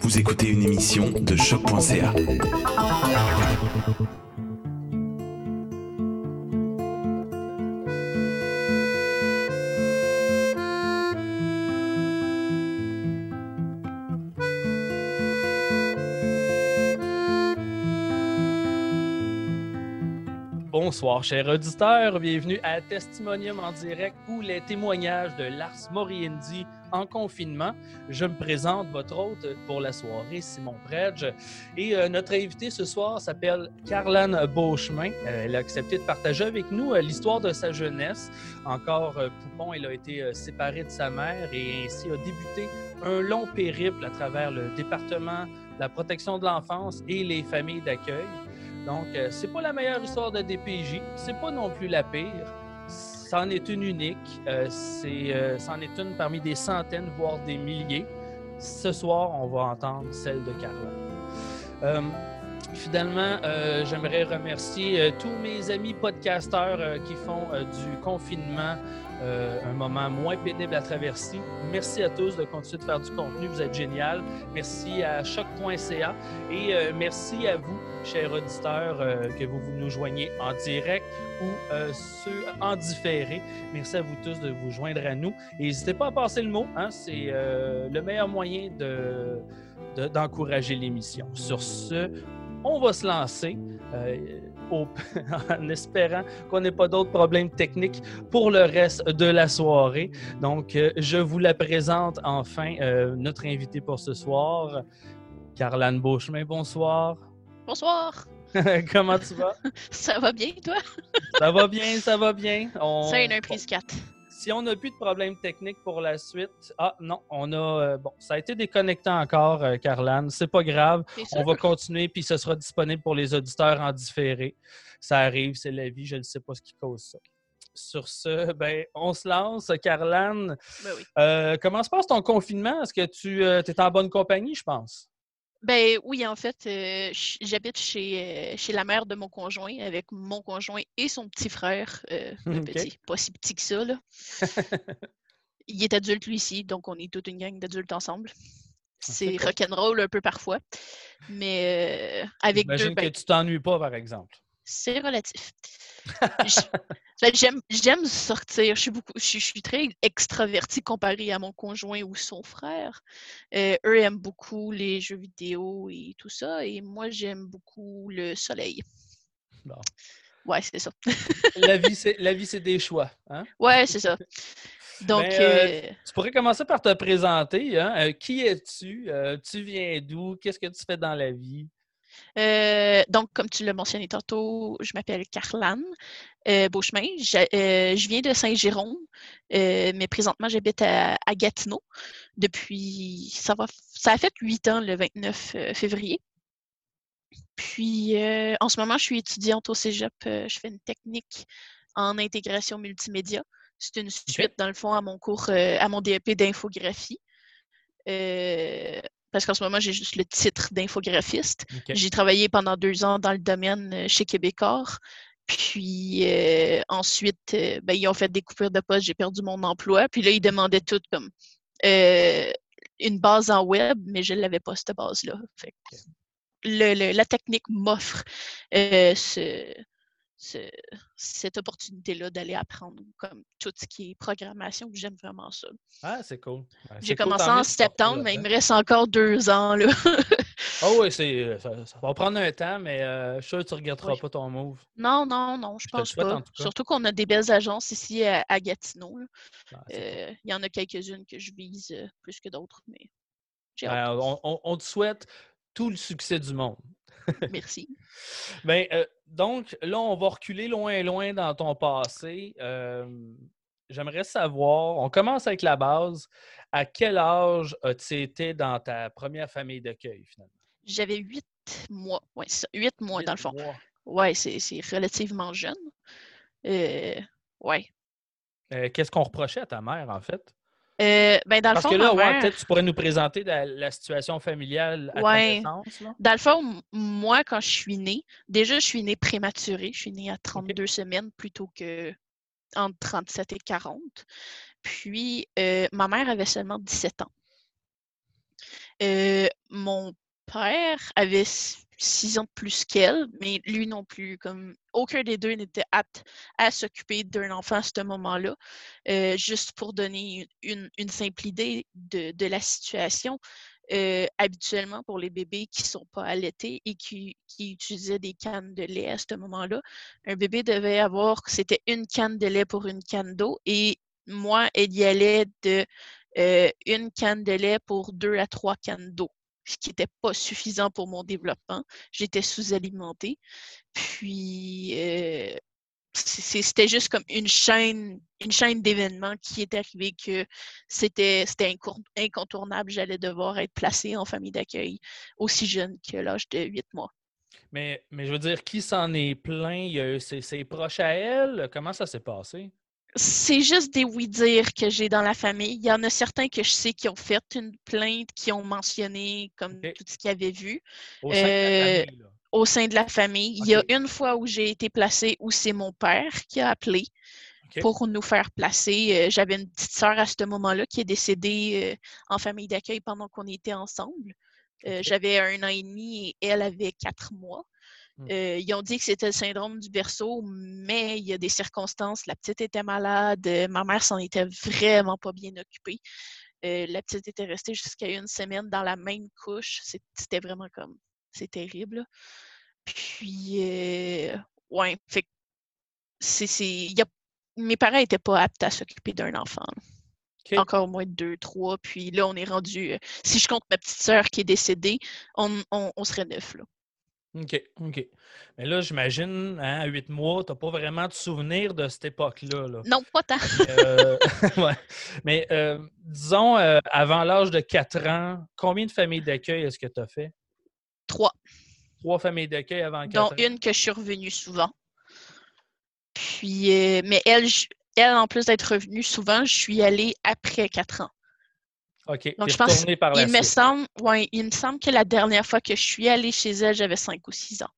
Vous écoutez une émission de choc.ca. Bonsoir, chers auditeurs. Bienvenue à Testimonium en direct ou les témoignages de Lars Moriendi en confinement. Je me présente, votre hôte pour la soirée, Simon Predge. Et euh, notre invité ce soir s'appelle Carlane Beauchemin. Euh, elle a accepté de partager avec nous euh, l'histoire de sa jeunesse. Encore poupon, elle a été séparée de sa mère et ainsi a débuté un long périple à travers le département, la protection de l'enfance et les familles d'accueil. Donc, c'est pas la meilleure histoire de DPJ, c'est pas non plus la pire. C'en est une unique. Euh, c'est, euh, c'en est une parmi des centaines, voire des milliers. Ce soir, on va entendre celle de Carla. Finalement, j'aimerais remercier tous mes amis podcasteurs qui font du confinement un moment moins pénible à traverser. Merci à tous de continuer de faire du contenu. Vous êtes génial. Merci à choc.ca et merci à vous chers auditeurs, euh, que vous nous joignez en direct ou euh, ceux en différé. Merci à vous tous de vous joindre à nous. n'hésitez pas à passer le mot, hein, c'est euh, le meilleur moyen de, d'encourager l'émission. Sur ce, on va se lancer. en espérant qu'on n'ait pas d'autres problèmes techniques pour le reste de la soirée. Donc, je vous la présente enfin, notre invité pour ce soir, Carlane Beauchemin. Bonsoir. Bonsoir. Comment tu vas? ça va bien, toi? ça va bien, ça va bien. On... Ça, une prise 4. Si on n'a plus de problèmes techniques pour la suite, ah non, on a euh, bon, ça a été déconnecté encore, euh, Carlane. C'est pas grave. On va continuer puis ce sera disponible pour les auditeurs en différé. Ça arrive, c'est la vie. Je ne sais pas ce qui cause ça. Sur ce, ben, on se lance. Carlane, ben oui. Euh, comment se passe ton confinement? Est-ce que tu es en bonne compagnie, je pense? Ben oui, en fait, euh, j'habite chez, euh, chez la mère de mon conjoint avec mon conjoint et son petit frère, euh, petit, pas si petit que ça. Là. Il est adulte lui ici, donc on est toute une gang d'adultes ensemble. Ah, C'est rock'n'roll un peu parfois, mais avec J'imagine que ben tu t'ennuies pas, par exemple. C'est relatif. J'aime sortir. Je suis, beaucoup, je, suis très extravertie comparée à mon conjoint ou son frère. Euh, eux aiment beaucoup les jeux vidéo et tout ça. Et moi, j'aime beaucoup le soleil. Bon. Ouais, c'est ça. la vie, c'est des choix. Hein? Ouais, c'est ça. Donc, ben, euh, euh, tu pourrais commencer par te présenter. Hein? qui es-tu? tu viens d'où? Qu'est-ce que tu fais dans la vie? Euh, donc, comme tu l'as mentionné tantôt, je m'appelle Carlane euh, Beauchemin. Euh, je, viens de Saint-Jérôme, mais présentement, j'habite à, Gatineau depuis. Ça, va, ça a fait huit ans le 29 février. Puis, en ce moment, je suis étudiante au cégep. je fais une technique en intégration multimédia. C'est une suite, dans le fond, à mon cours, à mon DEP d'infographie parce qu'en ce moment, j'ai juste le titre d'infographiste. J'ai travaillé pendant deux ans dans le domaine euh, chez Québécois. Puis euh, ensuite, euh, ben, ils ont fait des coupures de poste, j'ai perdu mon emploi. Puis là, ils demandaient tout comme une base en web, mais je ne l'avais pas, cette base-là. la technique m'offre ce, cette opportunité-là d'aller apprendre comme tout ce qui est programmation. J'aime vraiment ça. Ah, c'est cool. J'ai commencé en septembre, mais il me reste encore deux ans. Là. oh oui, euh, ça, va prendre un temps, mais euh, je suis sûr que tu ne regretteras pas ton move. Non, non, non, je, pense pas. Surtout qu'on a des belles agences ici à, Gatineau. Ah, euh, il y en a quelques-unes que je vise plus que d'autres, mais ben, on te souhaite tout le succès du monde. Merci. ben, euh, donc, là, on va reculer loin, loin dans ton passé. J'aimerais savoir, on commence avec la base. À quel âge as-tu été dans ta première famille d'accueil, finalement? J'avais huit mois. Oui, huit mois, dans le fond. Oui, c'est relativement jeune. Euh, oui. Euh, qu'est-ce qu'on reprochait à ta mère, en fait? Euh, ben dans Parce le fond, que là, peut-être tu pourrais nous présenter la, situation familiale à ouais. Dans le fond, moi, quand je suis née, déjà, je suis née prématurée. Je suis née à 32 semaines plutôt que entre 37 et 40. Puis, euh, ma mère avait seulement 17 ans. Euh, mon père avait six ans de plus qu'elle, mais lui non plus. Comme aucun des deux n'était apte à s'occuper d'un enfant à ce moment-là. Euh, juste pour donner une, simple idée de, la situation, euh, habituellement pour les bébés qui ne sont pas allaités et qui, utilisaient des cannes de lait à ce moment-là, un bébé devait avoir, c'était une canne de lait pour une canne d'eau et moi, il y allait de euh, une canne de lait pour deux à trois cannes d'eau ce qui n'était pas suffisant pour mon développement. J'étais sous-alimentée. Puis, euh, c'était juste comme une chaîne, une chaîne d'événements qui est arrivée que c'était incontournable. J'allais devoir être placée en famille d'accueil aussi jeune que l'âge de 8 mois. Mais, mais je veux dire, qui s'en est plaint? C'est proche à elle? Comment ça s'est passé? C'est juste des oui-dire que j'ai dans la famille. Il y en a certains que je sais qui ont fait une plainte, qui ont mentionné comme tout ce qu'ils avaient vu. Au sein, de, la famille, euh, au sein de la famille. Il y a une fois où j'ai été placée où c'est mon père qui a appelé pour nous faire placer. Euh, j'avais une petite sœur à ce moment-là qui est décédée euh, en famille d'accueil pendant qu'on était ensemble. J'avais un an et demi et elle avait quatre mois. Mmh. Euh, ils ont dit que c'était le syndrome du berceau, mais il y a des circonstances. La petite était malade, euh, ma mère s'en était vraiment pas bien occupée. Euh, la petite était restée jusqu'à une semaine dans la même couche. C'était vraiment comme. C'est terrible. Puis, ouais, fait c'est. Mes parents n'étaient pas aptes à s'occuper d'un enfant. Encore moins de deux, trois. Puis là, on est rendu. si je compte ma petite sœur qui est décédée, on, on serait neuf. Là. OK, OK. Mais là, j'imagine, hein, à huit mois, tu n'as pas vraiment de souvenir de cette époque-là. Non, pas tant. Euh, Mais euh, disons, euh, avant l'âge de quatre ans, combien de familles d'accueil est-ce que tu as fait? Trois. Trois familles d'accueil avant quatre ans? Dont une que je suis revenue souvent. Puis, mais elle, elle, en plus d'être revenue souvent, je suis allée après quatre ans. OK. Donc, je pense, par il, me semble, ouais, il me semble que la dernière fois que je suis allée chez elle, j'avais 5 ou 6 ans.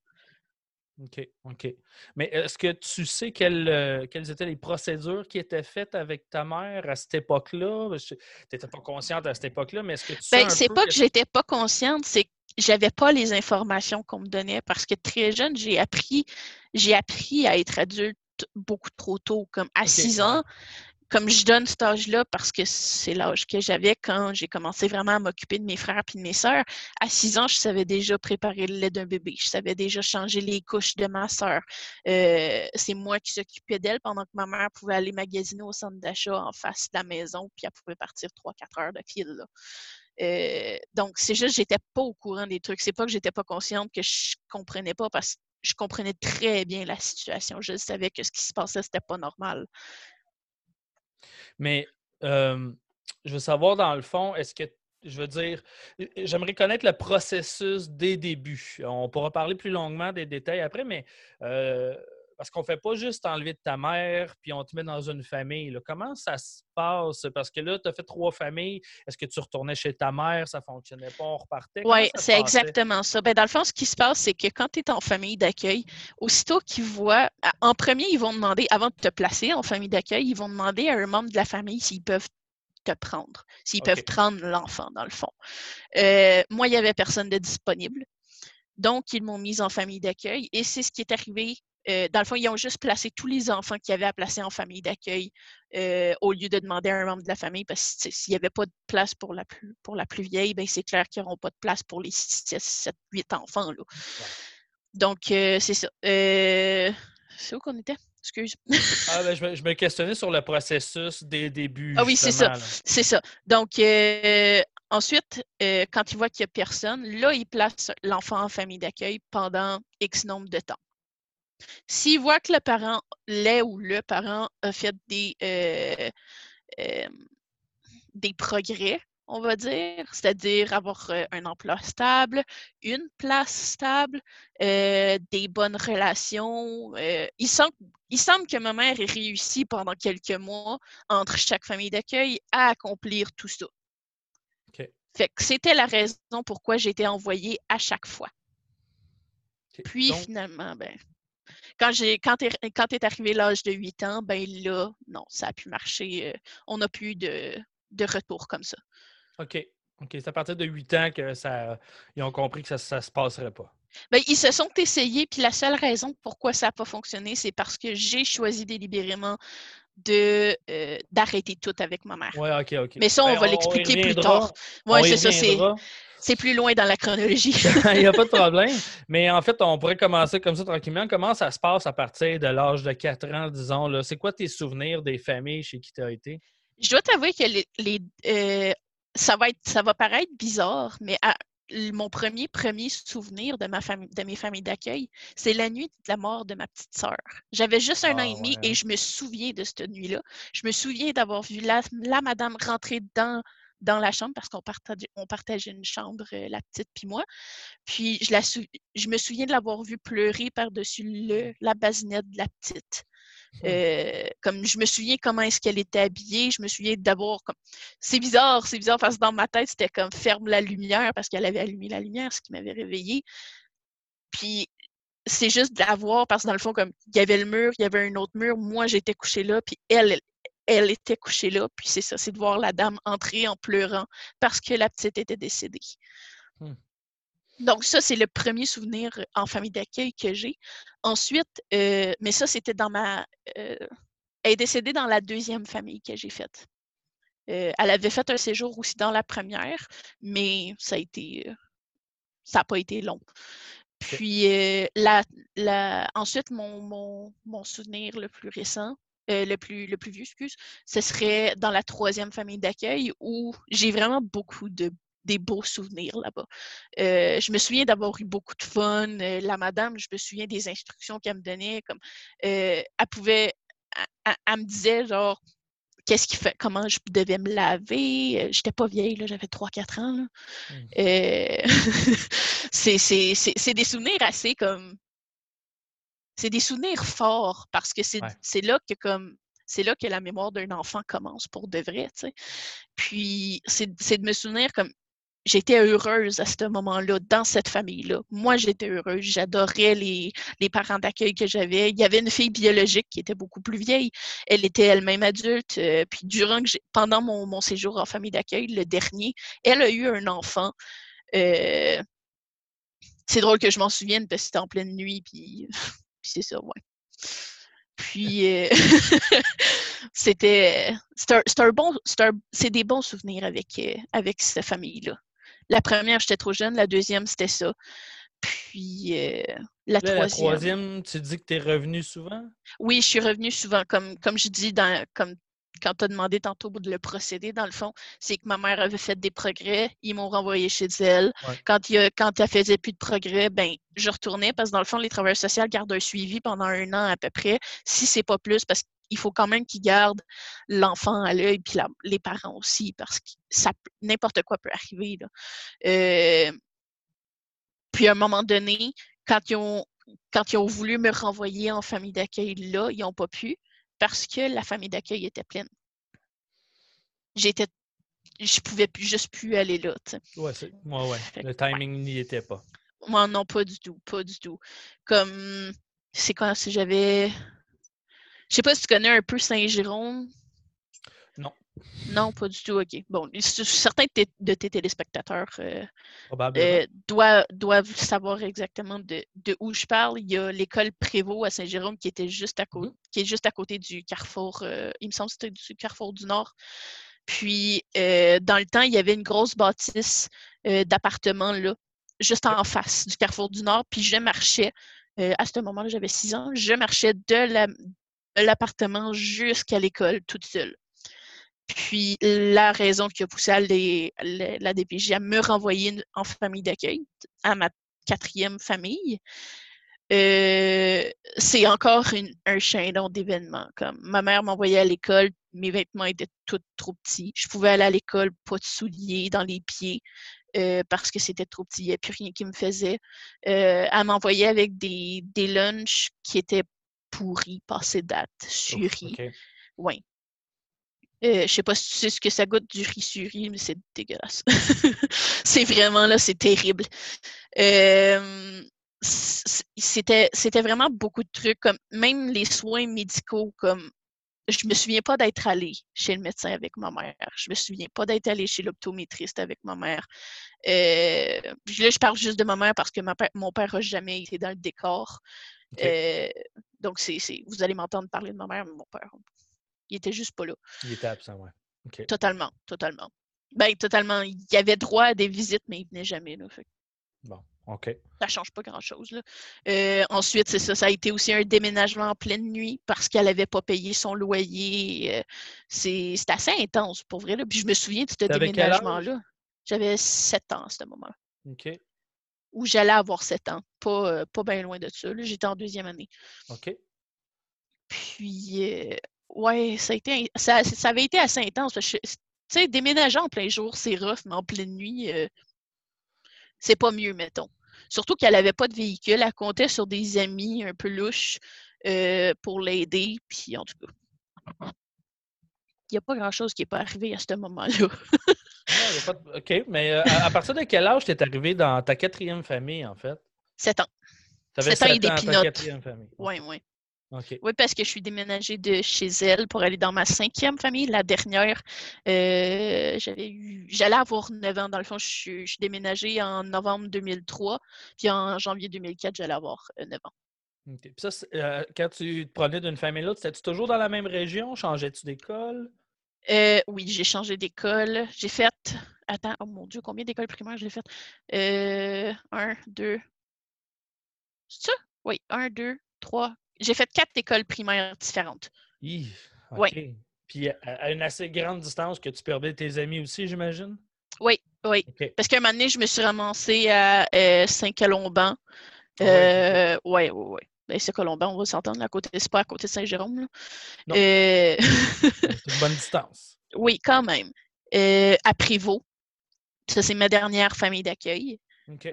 OK, OK. Mais est-ce que tu sais quelles, euh, quelles, étaient les procédures qui étaient faites avec ta mère à cette époque-là? Tu n'étais pas consciente à cette époque-là, mais est-ce que tu ben, C'est pas que, que j'étais pas consciente, c'est que j'avais pas les informations qu'on me donnait parce que très jeune, j'ai appris, j'ai appris à être adulte beaucoup trop tôt. Comme à 6 ans, comme je donne cet âge-là parce que c'est l'âge que j'avais quand j'ai commencé vraiment à m'occuper de mes frères et de mes sœurs, à six ans, je savais déjà préparer le lait d'un bébé. Je savais déjà changer les couches de ma sœur. Euh, c'est moi qui s'occupais d'elle pendant que ma mère pouvait aller magasiner au centre d'achat en face de la maison, puis elle pouvait partir trois, quatre heures de fil. Euh, donc, c'est juste, j'étais pas au courant des trucs. C'est pas que j'étais pas consciente que je comprenais pas parce que je comprenais très bien la situation. Je savais que ce qui se passait, c'était pas normal. Mais je veux savoir, dans le fond, est-ce que, je veux dire, j'aimerais connaître le processus des débuts. On pourra parler plus longuement des détails après, mais parce qu'on ne fait pas juste enlever de ta mère puis on te met dans une famille. Comment ça se passe? Parce que là, tu as fait trois familles. Est-ce que tu retournais chez ta mère? Ça ne fonctionnait pas? On repartait? Oui, c'est exactement ça. Ben, dans le fond, ce qui se passe, c'est que quand tu es en famille d'accueil, aussitôt qu'ils voient, en premier, ils vont demander, avant de te placer en famille d'accueil, ils vont demander à un membre de la famille s'ils peuvent te prendre, s'ils peuvent prendre l'enfant, dans le fond. Euh, moi, il n'y avait personne de disponible. Donc, ils m'ont mise en famille d'accueil et c'est ce qui est arrivé euh, dans le fond, ils ont juste placé tous les enfants qu'ils avaient à placer en famille d'accueil euh, au lieu de demander à un membre de la famille, parce que s'il n'y avait pas de place pour la plus, pour la plus vieille, ben, c'est clair qu'ils n'auront pas de place pour les 6, 7, 8 enfants. Là. Donc, euh, c'est ça. c'est où qu'on était? Excuse. ah, ben, je, me, questionnais sur le processus des débuts. Ah oui, c'est ça. C'est ça. Donc, ensuite, quand ils voient qu'il n'y a personne, là, ils placent l'enfant en famille d'accueil pendant X nombre de temps. S'il voit que le parent, l'est ou le parent a fait des, euh, euh, des progrès, on va dire, c'est-à-dire avoir euh, un emploi stable, une place stable, des bonnes relations. il, semble, il semble que ma mère ait réussi pendant quelques mois entre chaque famille d'accueil à accomplir tout ça. Fait que c'était la raison pourquoi été envoyée à chaque fois. Puis finalement, ben, quand j'ai quand est, arrivé l'âge de 8 ans, ben là, non, ça a pu marcher. Euh, on n'a plus de, de retour comme ça. OK. OK, c'est à partir de 8 ans que ça, ils ont compris que ça ne se passerait pas. Ben, ils se sont essayés, puis la seule raison pourquoi ça n'a pas fonctionné, c'est parce que j'ai choisi délibérément de euh, d'arrêter tout avec ma mère. Oui, OK, OK. Mais ça, on, ben, va l'expliquer plus tard. Oui, c'est ça, c'est. Plus loin dans la chronologie. Il n'y a pas de problème. Mais en fait, on pourrait commencer comme ça tranquillement. Comment ça se passe à partir de l'âge de 4 ans, disons? C'est quoi tes souvenirs des familles chez qui tu as été? Je dois t'avouer que les, euh, ça, va être, ça va paraître bizarre, mais mon premier premier souvenir de, ma famille, de mes familles d'accueil, c'est la nuit de la mort de ma petite sœur. J'avais juste un an et ah, demi et je me souviens de cette nuit-là. Je me souviens d'avoir vu la, madame rentrer dans, dans la chambre parce qu'on partageait, on partageait une chambre, euh, la petite puis moi. Puis je, la je me souviens de l'avoir vue pleurer par-dessus la basinette de la petite. Mmh. Euh, comme je me souviens comment est-ce qu'elle était habillée, je me souviens d'avoir comme c'est bizarre, c'est bizarre parce que dans ma tête c'était comme ferme la lumière parce qu'elle avait allumé la lumière, ce qui m'avait réveillée. Puis c'est juste de la voir parce que dans le fond comme il y avait le mur, il y avait un autre mur, moi j'étais couchée là, puis elle elle était couchée là, puis c'est ça, c'est de voir la dame entrer en pleurant parce que la petite était décédée. Mmh. Donc, ça, c'est le premier souvenir euh, en famille d'accueil que j'ai. Ensuite, euh, mais ça, c'était dans ma. Euh, elle est décédée dans la deuxième famille que j'ai faite. elle avait fait un séjour aussi dans la première, mais ça a été. ça n'a pas été long. Puis, la, la, ensuite, mon, mon, souvenir le plus récent, le, plus, le plus vieux, excuse, ce serait dans la troisième famille d'accueil où j'ai vraiment beaucoup de des beaux souvenirs là-bas. Euh, je me souviens d'avoir eu beaucoup de fun. Euh, la madame, je me souviens des instructions qu'elle me donnait. Comme, euh, elle pouvait, elle, me disait genre, qu'est-ce qu'il fait, comment je devais me laver. J'étais pas vieille, là, j'avais 3-4 ans. Mmh. c'est des souvenirs assez comme. C'est des souvenirs forts parce que c'est là que comme c'est là que la mémoire d'un enfant commence pour de vrai, tu sais. Puis, c'est de me souvenir comme j'étais heureuse à ce moment-là, dans cette famille-là. Moi, j'étais heureuse. J'adorais les, parents d'accueil que j'avais. Il y avait une fille biologique qui était beaucoup plus vieille. Elle était elle-même adulte. Euh, puis durant que pendant mon, séjour en famille d'accueil, le dernier, elle a eu un enfant. Euh, c'est drôle que je m'en souvienne parce que c'était en pleine nuit, puis, c'est ça, ouais. Puis euh, c'était c'est un, bon c'est des bons souvenirs avec avec cette famille là. La première, j'étais trop jeune. La deuxième, c'était ça. Puis euh, la troisième. La troisième, tu dis que tu es revenu souvent? Oui, je suis revenue souvent. Comme, comme je dis, dans, comme quand tu as demandé tantôt de le procéder, dans le fond, c'est que ma mère avait fait des progrès, ils m'ont renvoyé chez elle. Quand, il, quand elle faisait plus de progrès, ben je retournais parce que dans le fond, les travailleurs sociaux gardent un suivi pendant un an à peu près, si c'est pas plus, parce il faut quand même qu'ils gardent l'enfant à l'œil, puis les parents aussi, parce que ça n'importe quoi peut arriver. Euh, puis à un moment donné, quand ils ont, quand ils ont voulu me renvoyer en famille d'accueil là, ils n'ont pas pu parce que la famille d'accueil était pleine. J'étais je pouvais plus, juste plus aller là. Oui, ouais, ouais. Le timing n'y était pas. Moi, non, pas du tout, pas du tout. Comme, c'est quand si j'avais je sais pas si tu connais un peu Saint-Jérôme. Non. Pas du tout. OK. Bon, certains de tes téléspectateurs euh, euh, doivent, savoir exactement de, où je parle. Il y a l'école Prévost à Saint-Jérôme qui était juste à côté, mm-hmm. qui est juste à côté du carrefour. Euh, il me semble que c'était du carrefour du Nord. Puis, dans le temps, il y avait une grosse bâtisse d'appartements là, juste en face du carrefour du Nord. Puis, je marchais. à ce moment-là, j'avais six ans. Je marchais de la, l'appartement jusqu'à l'école toute seule. Puis la raison qui a poussé la DPJ à me renvoyer en famille d'accueil, à ma quatrième famille, euh, c'est encore un chaînon d'événements. Comme ma mère m'envoyait à l'école, mes vêtements étaient tous trop petits. Je pouvais aller à l'école, pas de souliers dans les pieds. Euh, parce que c'était trop petit, il n'y avait plus rien qui me faisait. Euh, elle m'envoyait avec des, des lunchs qui étaient pourri, passé date, suri. Oui. Euh, je sais pas si tu sais ce que ça goûte du riz suri, mais c'est dégueulasse. c'est vraiment là, c'est terrible. Euh, c'était, c'était vraiment beaucoup de trucs, comme même les soins médicaux, comme je me souviens pas d'être allée chez le médecin avec ma mère. Je me souviens pas d'être allée chez l'optométriste avec ma mère. Euh, là, je parle juste de ma mère parce que mon père n'a jamais été dans le décor. Euh, donc, c'est, vous allez m'entendre parler de ma mère, mais mon père, il était juste pas là. Il était absent, ouais. Totalement, totalement. Ben, totalement. Il avait droit à des visites, mais il venait jamais. Là, Bon, OK. Ça change pas grand-chose. Euh, ensuite, c'est ça. Ça a été aussi un déménagement en pleine nuit parce qu'elle n'avait pas payé son loyer. Euh, c'est assez intense, pour vrai. Là. Puis je me souviens de ce déménagement-là. J'avais 7 ans à ce moment. OK. Où j'allais avoir 7 ans. Pas, euh, pas bien loin de ça. J'étais en deuxième année. OK. Puis, ouais, ça, a été, ça, ça avait été assez intense. Tu sais, déménager en plein jour, c'est rough, mais en pleine nuit, c'est pas mieux, mettons. Surtout qu'elle n'avait pas de véhicule, elle comptait sur des amis un peu louches euh, pour l'aider. Puis en tout cas, il n'y a pas grand-chose qui n'est pas arrivé à ce moment-là. OK, mais euh, à, partir de quel âge tu es arrivé dans ta quatrième famille, en fait? Sept ans. Sept ans et des pinottes. Oui, oui. Oui, parce que je suis déménagée de chez elle pour aller dans ma cinquième famille. La dernière, euh, j'avais eu, j'allais avoir 9 ans. Dans le fond, je suis, déménagée en novembre 2003. Puis en janvier 2004, j'allais avoir 9 euh, ans. Puis ça, euh, quand tu te prenais d'une famille à l'autre, étais-tu toujours dans la même région? Changeais-tu d'école? oui, j'ai changé d'école. J'ai fait. Attends, oh mon Dieu, combien d'écoles primaires j'ai fait? un, deux. C'est ça? Oui, un, deux, trois, j'ai fait quatre écoles primaires différentes. Oui. Puis à une assez grande distance que tu perdais tes amis aussi, j'imagine? Oui, oui. Parce qu'à un moment donné, je me suis ramassée à euh, Saint-Colomban. Ah euh, oui, oui, oui. Ben, c'est Colomban, on va s'entendre, à côté, c'est pas à côté de Saint-Jérôme. Euh... c'est une bonne distance. Oui, quand même. Euh, à Prévost. Ça, c'est ma dernière famille d'accueil.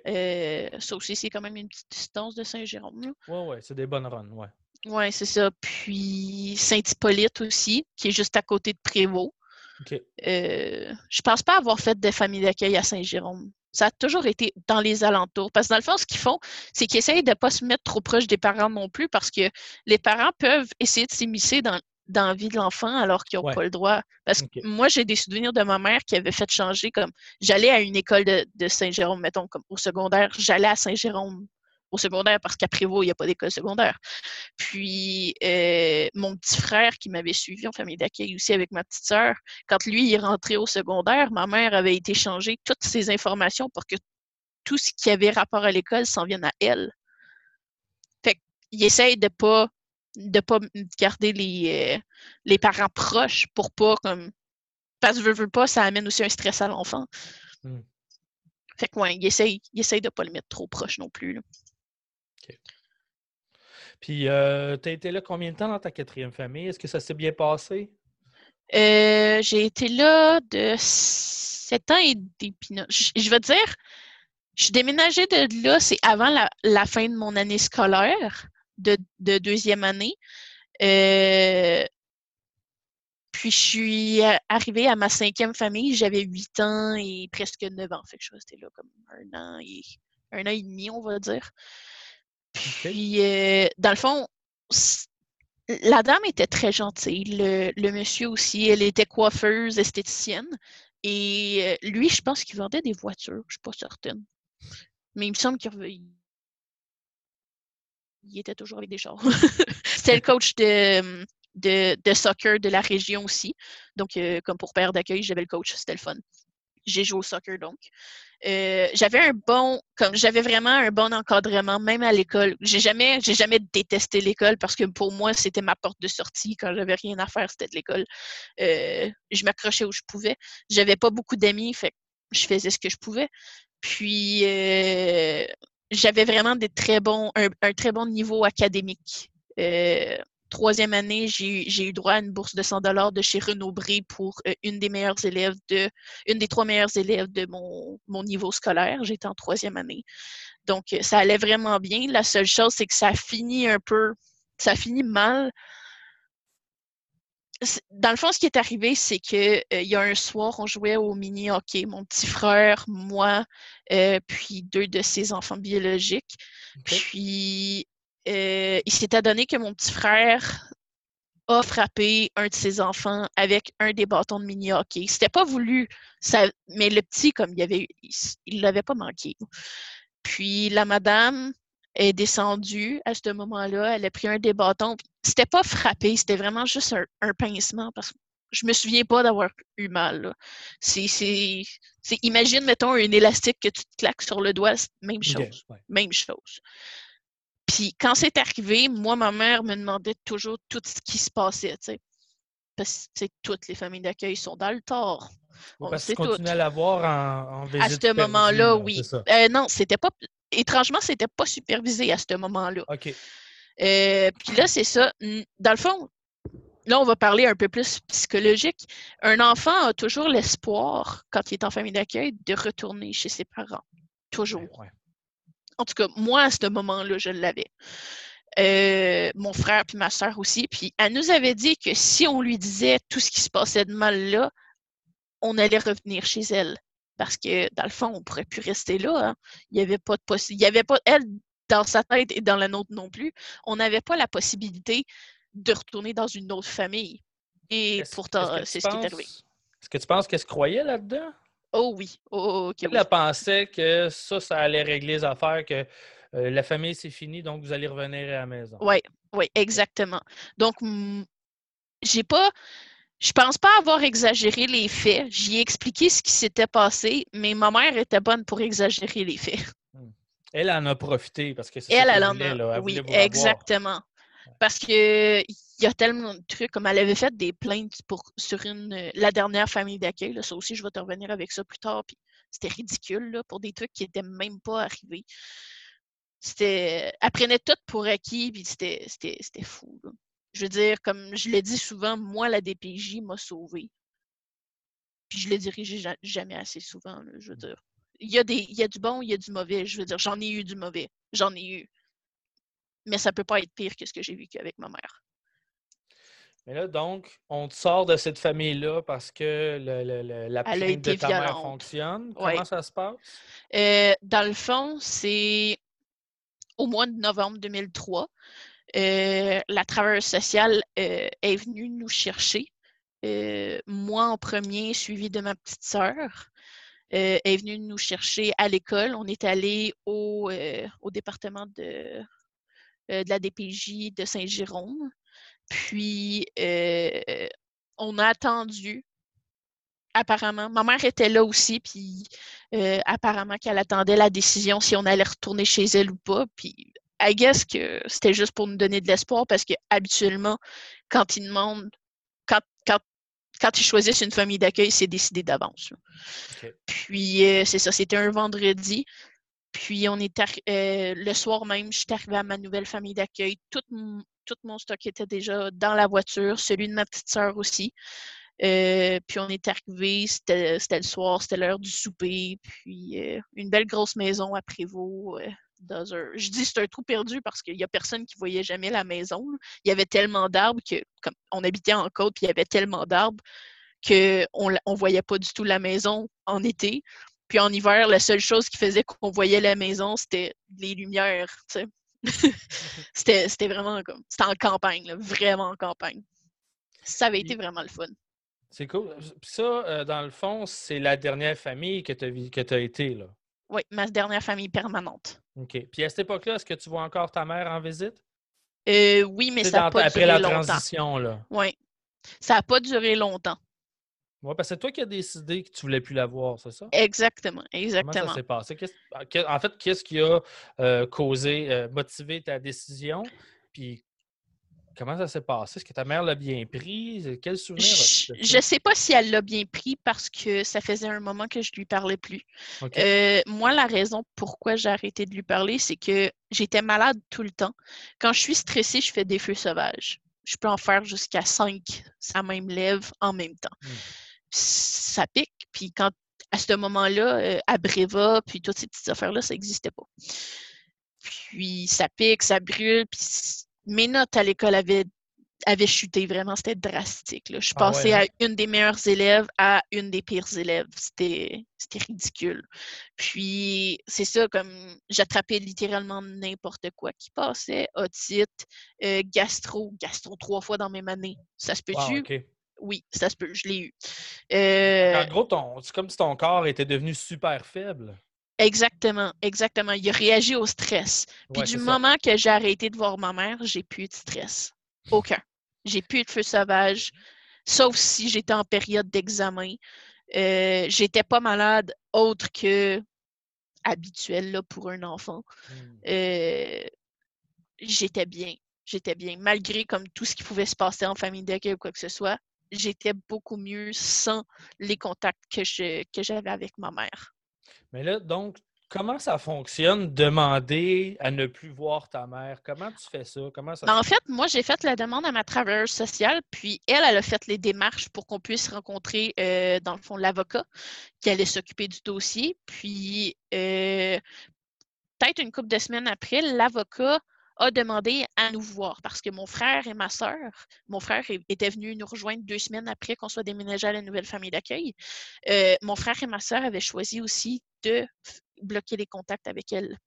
Euh, ça aussi, c'est quand même une petite distance de Saint-Jérôme. Oui, oui, c'est des bonnes runs, ouais. Oui, c'est ça. Puis Saint-Hippolyte aussi, qui est juste à côté de Prévost. OK. Euh, je pense pas avoir fait de famille d'accueil à Saint-Jérôme. Ça a toujours été dans les alentours. Parce que dans le fond, ce qu'ils font, c'est qu'ils essayent de ne pas se mettre trop proche des parents non plus parce que les parents peuvent essayer de s'immiscer dans, dans la vie de l'enfant alors qu'ils n'ont pas le droit. Parce que moi, j'ai des souvenirs de ma mère qui avait fait changer comme j'allais à une école de, Saint-Jérôme, mettons, comme au secondaire, j'allais à Saint-Jérôme au secondaire parce qu'à Prévost, il n'y a pas d'école secondaire. Puis euh, mon petit frère qui m'avait suivi en famille d'accueil aussi avec ma petite sœur, quand lui est rentré au secondaire, ma mère avait été changer toutes ces informations pour que tout ce qui avait rapport à l'école s'en vienne à elle. Fait qu'il essaye de pas de pas garder les, euh, les parents proches pour pas comme parce que veux, veux pas, ça amène aussi un stress à l'enfant. Hmm. Fait que ouais, il essaye, il essaye de pas le mettre trop proche non plus. Puis euh, tu as été là combien de temps dans ta quatrième famille? Est-ce que ça s'est bien passé? Euh, j'ai été là de sept ans et des je, je veux dire, je suis déménagée de là, c'est avant la, la, fin de mon année scolaire de, deuxième année. Euh, puis je suis arrivée à ma cinquième famille, j'avais huit ans et presque neuf ans. Fait que je suis restée là comme un an et un an et demi, on va dire. Puis euh, dans le fond, la dame était très gentille. Le, monsieur aussi, elle était coiffeuse, esthéticienne. Et euh, lui, je pense qu'il vendait des voitures, je suis pas certaine. Mais il me semble qu'il il était toujours avec des chars. C'était le coach de, de, soccer de la région aussi. Donc, euh, comme pour père d'accueil, j'avais le coach, c'était le fun. J'ai joué au soccer donc. Euh, j'avais un bon, comme j'avais vraiment un bon encadrement, même à l'école. J'ai jamais, j'ai jamais détesté l'école parce que pour moi, c'était ma porte de sortie. Quand j'avais rien à faire, c'était de l'école. Euh, je m'accrochais où je pouvais. J'avais pas beaucoup d'amis, fait je faisais ce que je pouvais. Puis j'avais vraiment des très bons, un, très bon niveau académique. Euh, troisième année, j'ai eu droit à une bourse de 100 dollars de chez Renaud Bré pour euh, une des meilleures élèves de, une des trois meilleures élèves de mon, mon niveau scolaire. J'étais en troisième année. Donc, ça allait vraiment bien. La seule chose, c'est que ça finit un peu, ça finit mal dans le fond, ce qui est arrivé, c'est que euh, il y a un soir, on jouait au mini hockey, mon petit frère, moi, euh, puis deux de ses enfants biologiques. Puis euh, il s'est adonné que mon petit frère a frappé un de ses enfants avec un des bâtons de mini-hockey. C'était pas voulu, ça, mais le petit, comme il avait, il l'avait pas manqué. Puis la madame est descendue à ce moment-là, elle a pris un des bâtons. C'était pas frappé, c'était vraiment juste un, pincement parce que je me souviens pas d'avoir eu mal. C'est, imagine, mettons, un élastique que tu te claques sur le doigt, même chose. Même chose. Puis quand c'est arrivé, moi, ma mère me demandait toujours tout ce qui se passait, tu sais. Parce que toutes les familles d'accueil sont dans le tort. On parce que tu continuais à l'avoir en, en, visite À ce moment-là, oui. Euh, non, c'était pas. Étrangement, c'était pas supervisé à ce moment-là. OK. Euh, puis là, c'est ça. Dans le fond, là, on va parler un peu plus psychologique. Un enfant a toujours l'espoir, quand il est en famille d'accueil, de retourner chez ses parents. Toujours. En tout cas, moi, à ce moment-là, je l'avais. Euh, mon frère puis ma soeur aussi. Puis elle nous avait dit que si on lui disait tout ce qui se passait de mal là, on allait revenir chez elle. Parce que, dans le fond, on ne pourrait plus rester là. Hein. Il n'y avait pas de. Il y avait pas, elle, dans sa tête et dans la nôtre non plus, on n'avait pas la possibilité de retourner dans une autre famille. Et pourtant, c'est ce qui est arrivé. Est-ce que tu penses qu'elle se croyait là-dedans? Oh oui. Oh, Elle oui. pensait que ça, ça allait régler les affaires, que euh, la famille, c'est fini, donc vous allez revenir à la maison. Oui, oui, exactement. Donc, j'ai pas. Je pense pas avoir exagéré les faits. J'y ai expliqué ce qui s'était passé, mais ma mère était bonne pour exagérer les faits. Hmm. Elle en a profité parce que c'est Elle, elle en a. oui, exactement. Parce que il y a tellement de trucs, comme elle avait fait des plaintes pour, sur une, la dernière famille d'accueil. Ça aussi, je vais te revenir avec ça plus tard. Puis c'était ridicule là, pour des trucs qui n'étaient même pas arrivés. C'était. Elle prenait tout pour acquis, puis c'était, fou. Je veux dire, comme je l'ai dit souvent, moi, la DPJ m'a sauvé. Puis je le dirai jamais assez souvent, je veux dire. Il y, a des, il y a du bon, il y a du mauvais. Je veux dire, j'en ai eu du mauvais. J'en ai eu. Mais ça peut pas être pire que ce que j'ai vécu avec ma mère. Mais là, donc, on te sort de cette famille-là parce que le, la plainte de ta mère fonctionne. Comment ça se passe? Euh, dans le fond, c'est au mois de novembre 2003. Euh, la travailleuse sociale euh, est venue nous chercher. moi en premier, suivi de ma petite sœur. est venue nous chercher à l'école. On est allé au, département de, la DPJ de Saint-Jérôme. Puis, euh, on a attendu, apparemment. Ma mère était là aussi, puis euh, apparemment qu'elle attendait la décision si on allait retourner chez elle ou pas. Puis, I guess que c'était juste pour nous donner de l'espoir parce que habituellement, quand ils demandent, quand, quand, quand ils choisissent une famille d'accueil, c'est décidé d'avance. Puis, euh, c'est ça, c'était un vendredi. Puis on est le soir même, je suis arrivée à ma nouvelle famille d'accueil. Tout, tout mon stock était déjà dans la voiture, celui de ma petite sœur aussi. Euh, puis on est arrivé, c'était le soir, c'était l'heure du souper, puis euh, une belle grosse maison à Prévost. Euh, dans un... Je dis c'est un trou perdu parce qu'il n'y a personne qui voyait jamais la maison. Il y avait tellement d'arbres que, comme on habitait en côte, puis il y avait tellement d'arbres qu'on ne voyait pas du tout la maison en été. Puis en hiver, la seule chose qui faisait qu'on voyait la maison, c'était les lumières. Sais. c'était vraiment comme. C'était en campagne, vraiment en campagne. Ça avait été vraiment le fun. C'est cool. Ça, euh, dans le fond, c'est la dernière famille que tu as, été, là. Oui, ma dernière famille permanente. OK. Puis à cette époque-là, est-ce que tu vois encore ta mère en visite? Euh, oui, mais ça n'a pas après duré la transition, là. Oui. Ça n'a pas duré longtemps. Oui, parce que c'est toi qui as décidé que tu voulais plus la voir, c'est ça? Exactement, exactement. Comment ça s'est passé? En fait, qu'est-ce qui a euh, causé, euh, motivé ta décision? Puis comment ça s'est passé? Est-ce que ta mère l'a bien pris? Quel souvenir? Je ne sais pas si elle l'a bien pris parce que ça faisait un moment que je lui parlais plus. Euh, moi, la raison pourquoi j'ai arrêté de lui parler, c'est que j'étais malade tout le temps. Quand je suis stressée, je fais des feux sauvages. Je peux en faire jusqu'à cinq, ça même lève en même temps. Hmm ça pique. Puis quand à ce moment-là, euh, à Breva, puis toutes ces petites affaires-là, ça n'existait pas. Puis ça pique, ça brûle, puis mes notes à l'école avaient avait chuté vraiment, c'était drastique. Je suis Ah passée ouais, hein? à une des meilleures élèves à une des pires élèves. C'était ridicule. Puis c'est ça, comme j'attrapais littéralement n'importe quoi qui passait. Otite, euh, gastro, gastro trois fois dans mes années. Ça se Wow, peut-tu? Oui, ça se peut, je l'ai eu. Euh, En gros, ton- c'est comme si ton corps était devenu super faible. Exactement, exactement. Il a réagi au stress. Puis Ouais, du ça. moment que j'ai arrêté de voir ma mère, j'ai plus eu de stress. Aucun. J'ai plus eu de feu sauvage, sauf si j'étais en période d'examen. Euh, j'étais pas malade autre que habituel là, pour un enfant. Hmm. Euh, j'étais bien. J'étais bien. Malgré comme tout ce qui pouvait se passer en famille d'accueil ou quoi que ce soit, j'étais beaucoup mieux sans les contacts que je que j'avais avec ma mère. Mais là, donc, comment ça fonctionne, demander à ne plus voir ta mère? Comment tu fais ça? Comment ça Ben, en fait, moi, j'ai fait la demande à ma travailleuse sociale, puis elle, elle a fait les démarches pour qu'on puisse rencontrer, euh, dans le fond, l'avocat qui allait s'occuper du dossier. Puis, euh, peut-être une couple de semaines après, l'avocat a demandé à nous voir parce que mon frère et ma sœur, mon frère était venu nous rejoindre deux semaines après qu'on soit déménagé à la nouvelle famille d'accueil. Euh, mon frère et ma sœur avaient choisi aussi de bloquer les contacts avec elle.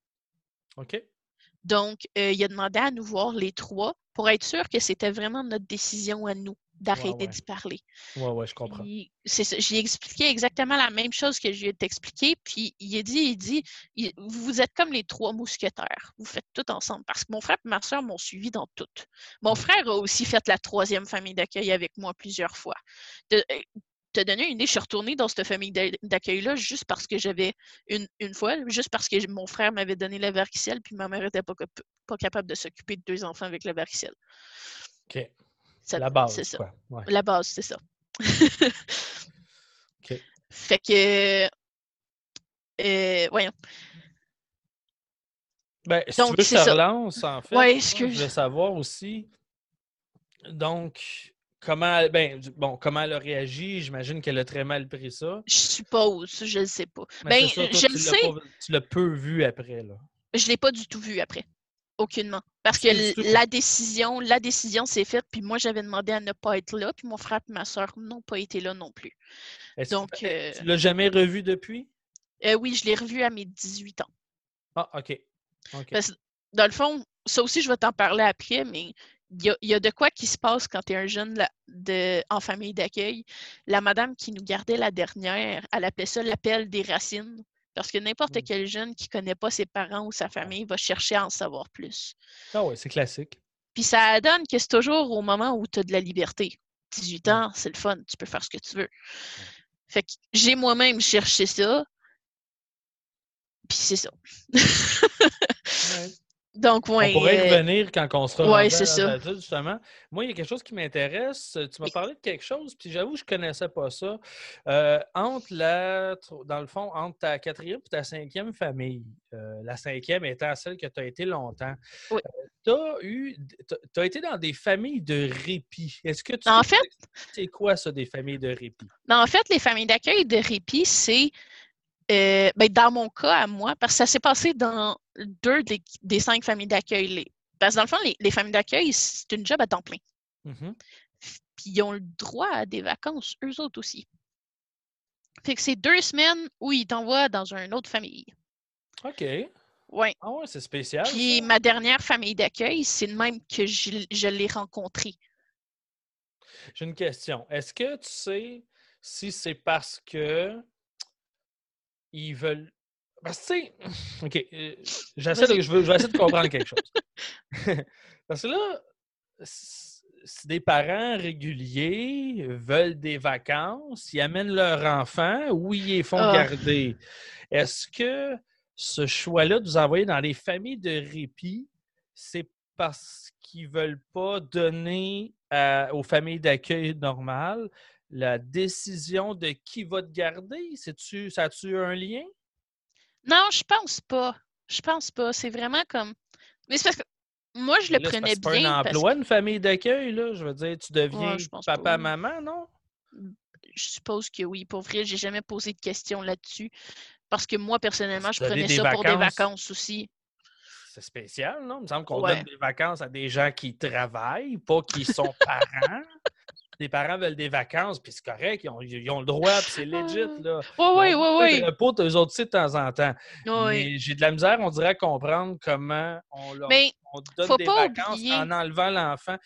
OK. Donc, euh, il a demandé à nous voir les trois pour être sûr que c'était vraiment notre décision à nous d'arrêter ouais. d'y parler. Ouais, ouais, je comprends. J'ai expliqué exactement la même chose que je lui ai expliqué. Puis il a dit, il dit, il- vous êtes comme les trois mousquetaires. Vous faites tout ensemble. Parce que mon frère et ma soeur m'ont suivi dans tout. Mon frère a aussi fait la troisième famille d'accueil avec moi plusieurs fois. De, euh, te donner une idée, je suis retournée dans cette famille d'a- d'accueil-là juste parce que j'avais une, une fois, juste parce que mon frère m'avait donné la varicelle, puis ma mère n'était pas, pas capable de s'occuper de deux enfants avec la varicelle. OK. Ça- La base, C'est ça. Ouais. La base, c'est ça. Fait que. euh, voyons. Ben, si Donc, tu veux que je te ça. relance, en fait, Ouais, moi, je excuse. voulais savoir aussi, donc, comment, ben, bon, comment elle a réagi? J'imagine qu'elle a très mal pris ça. Je suppose, je ne sais pas. Mais Ben, c'est ça, toi, je tu le sais, pas- tu l'as peu vu après, là. je ne l'ai pas du tout vu après. Aucunement. Parce que la décision, la décision s'est faite, puis moi j'avais demandé à ne pas être là, puis mon frère et ma soeur n'ont pas été là non plus. Donc, euh, Tu l'as jamais revu depuis? euh, oui, je l'ai revu à mes 18 ans. Ah, OK. OK. Parce que, dans le fond, ça aussi, je vais t'en parler après, mais il y a, il y a de quoi qui se passe quand tu es un jeune là, de, en famille d'accueil. La madame qui nous gardait la dernière, elle appelait ça l'appel des racines. Parce que n'importe quel jeune qui ne connaît pas ses parents ou sa famille va chercher à en savoir plus. Ah ouais, c'est classique. Puis ça donne que c'est toujours au moment où tu as de la liberté. 18 Mm. ans, c'est le fun, tu peux faire ce que tu veux. Fait que j'ai moi-même cherché ça. Puis c'est ça. Donc, ouais. on pourrait y euh, revenir quand on sera ouais, c'est justement. Moi, il y a quelque chose qui m'intéresse. Tu m'as parlé de quelque chose, puis j'avoue, je ne connaissais pas ça. Euh, entre la, dans le fond, entre ta quatrième et ta cinquième famille, euh, la cinquième étant celle que tu as été longtemps, Oui. tu as eu, as été dans des familles de répit. Est-ce que tu En peux fait- c'est quoi ça, des familles de répit? Mais en fait, les familles d'accueil de répit, c'est euh, ben, dans mon cas à moi, parce que ça s'est passé dans deux des, des cinq familles d'accueil. Parce que dans le fond, les, les familles d'accueil, c'est une job à temps plein. Mhm. Puis ils ont le droit à des vacances, eux autres aussi. Fait que c'est deux semaines où ils t'envoient dans une autre famille. OK. Ouais. Ah ouais, c'est spécial. Puis ça. ma dernière famille d'accueil, c'est de même que je, je l'ai rencontrée. J'ai une question. Est-ce que tu sais si c'est parce que ils veulent. Parce que, tu sais, OK, euh, j'essaie de, je, veux- je vais essayer de comprendre quelque chose. parce que là, si des parents réguliers veulent des vacances, ils amènent leur enfant ou ils les font Ah. garder. Est-ce que ce choix-là de vous envoyer dans les familles de répit, c'est parce qu'ils ne veulent pas donner à- aux familles d'accueil normales la décision de qui va te garder? C'est-tu, ça a-tu un lien? Non, je pense pas. Je pense pas. C'est vraiment comme. Mais c'est parce que moi, je le Là, prenais que c'est pas bien. un emploi, une famille d'accueil, là. Je veux dire, tu deviens je pense pas, papa, maman, non? Je suppose que oui. Pour vrai, j'ai jamais posé de questions là-dessus. Parce que moi, personnellement, je prenais ça pour des vacances. vacances aussi. c'est spécial, non? Il me semble qu'on donne des vacances à des gens qui travaillent, pas qui sont parents. Les parents veulent des vacances, puis c'est correct, ils ont, le droit, puis c'est legit. Là. Oui, oui, oui, oui. repos eux autres aussi de temps en temps. Mais j'ai de la misère, on dirait, à comprendre comment on, leur, on donne des vacances en enlevant l'enfant.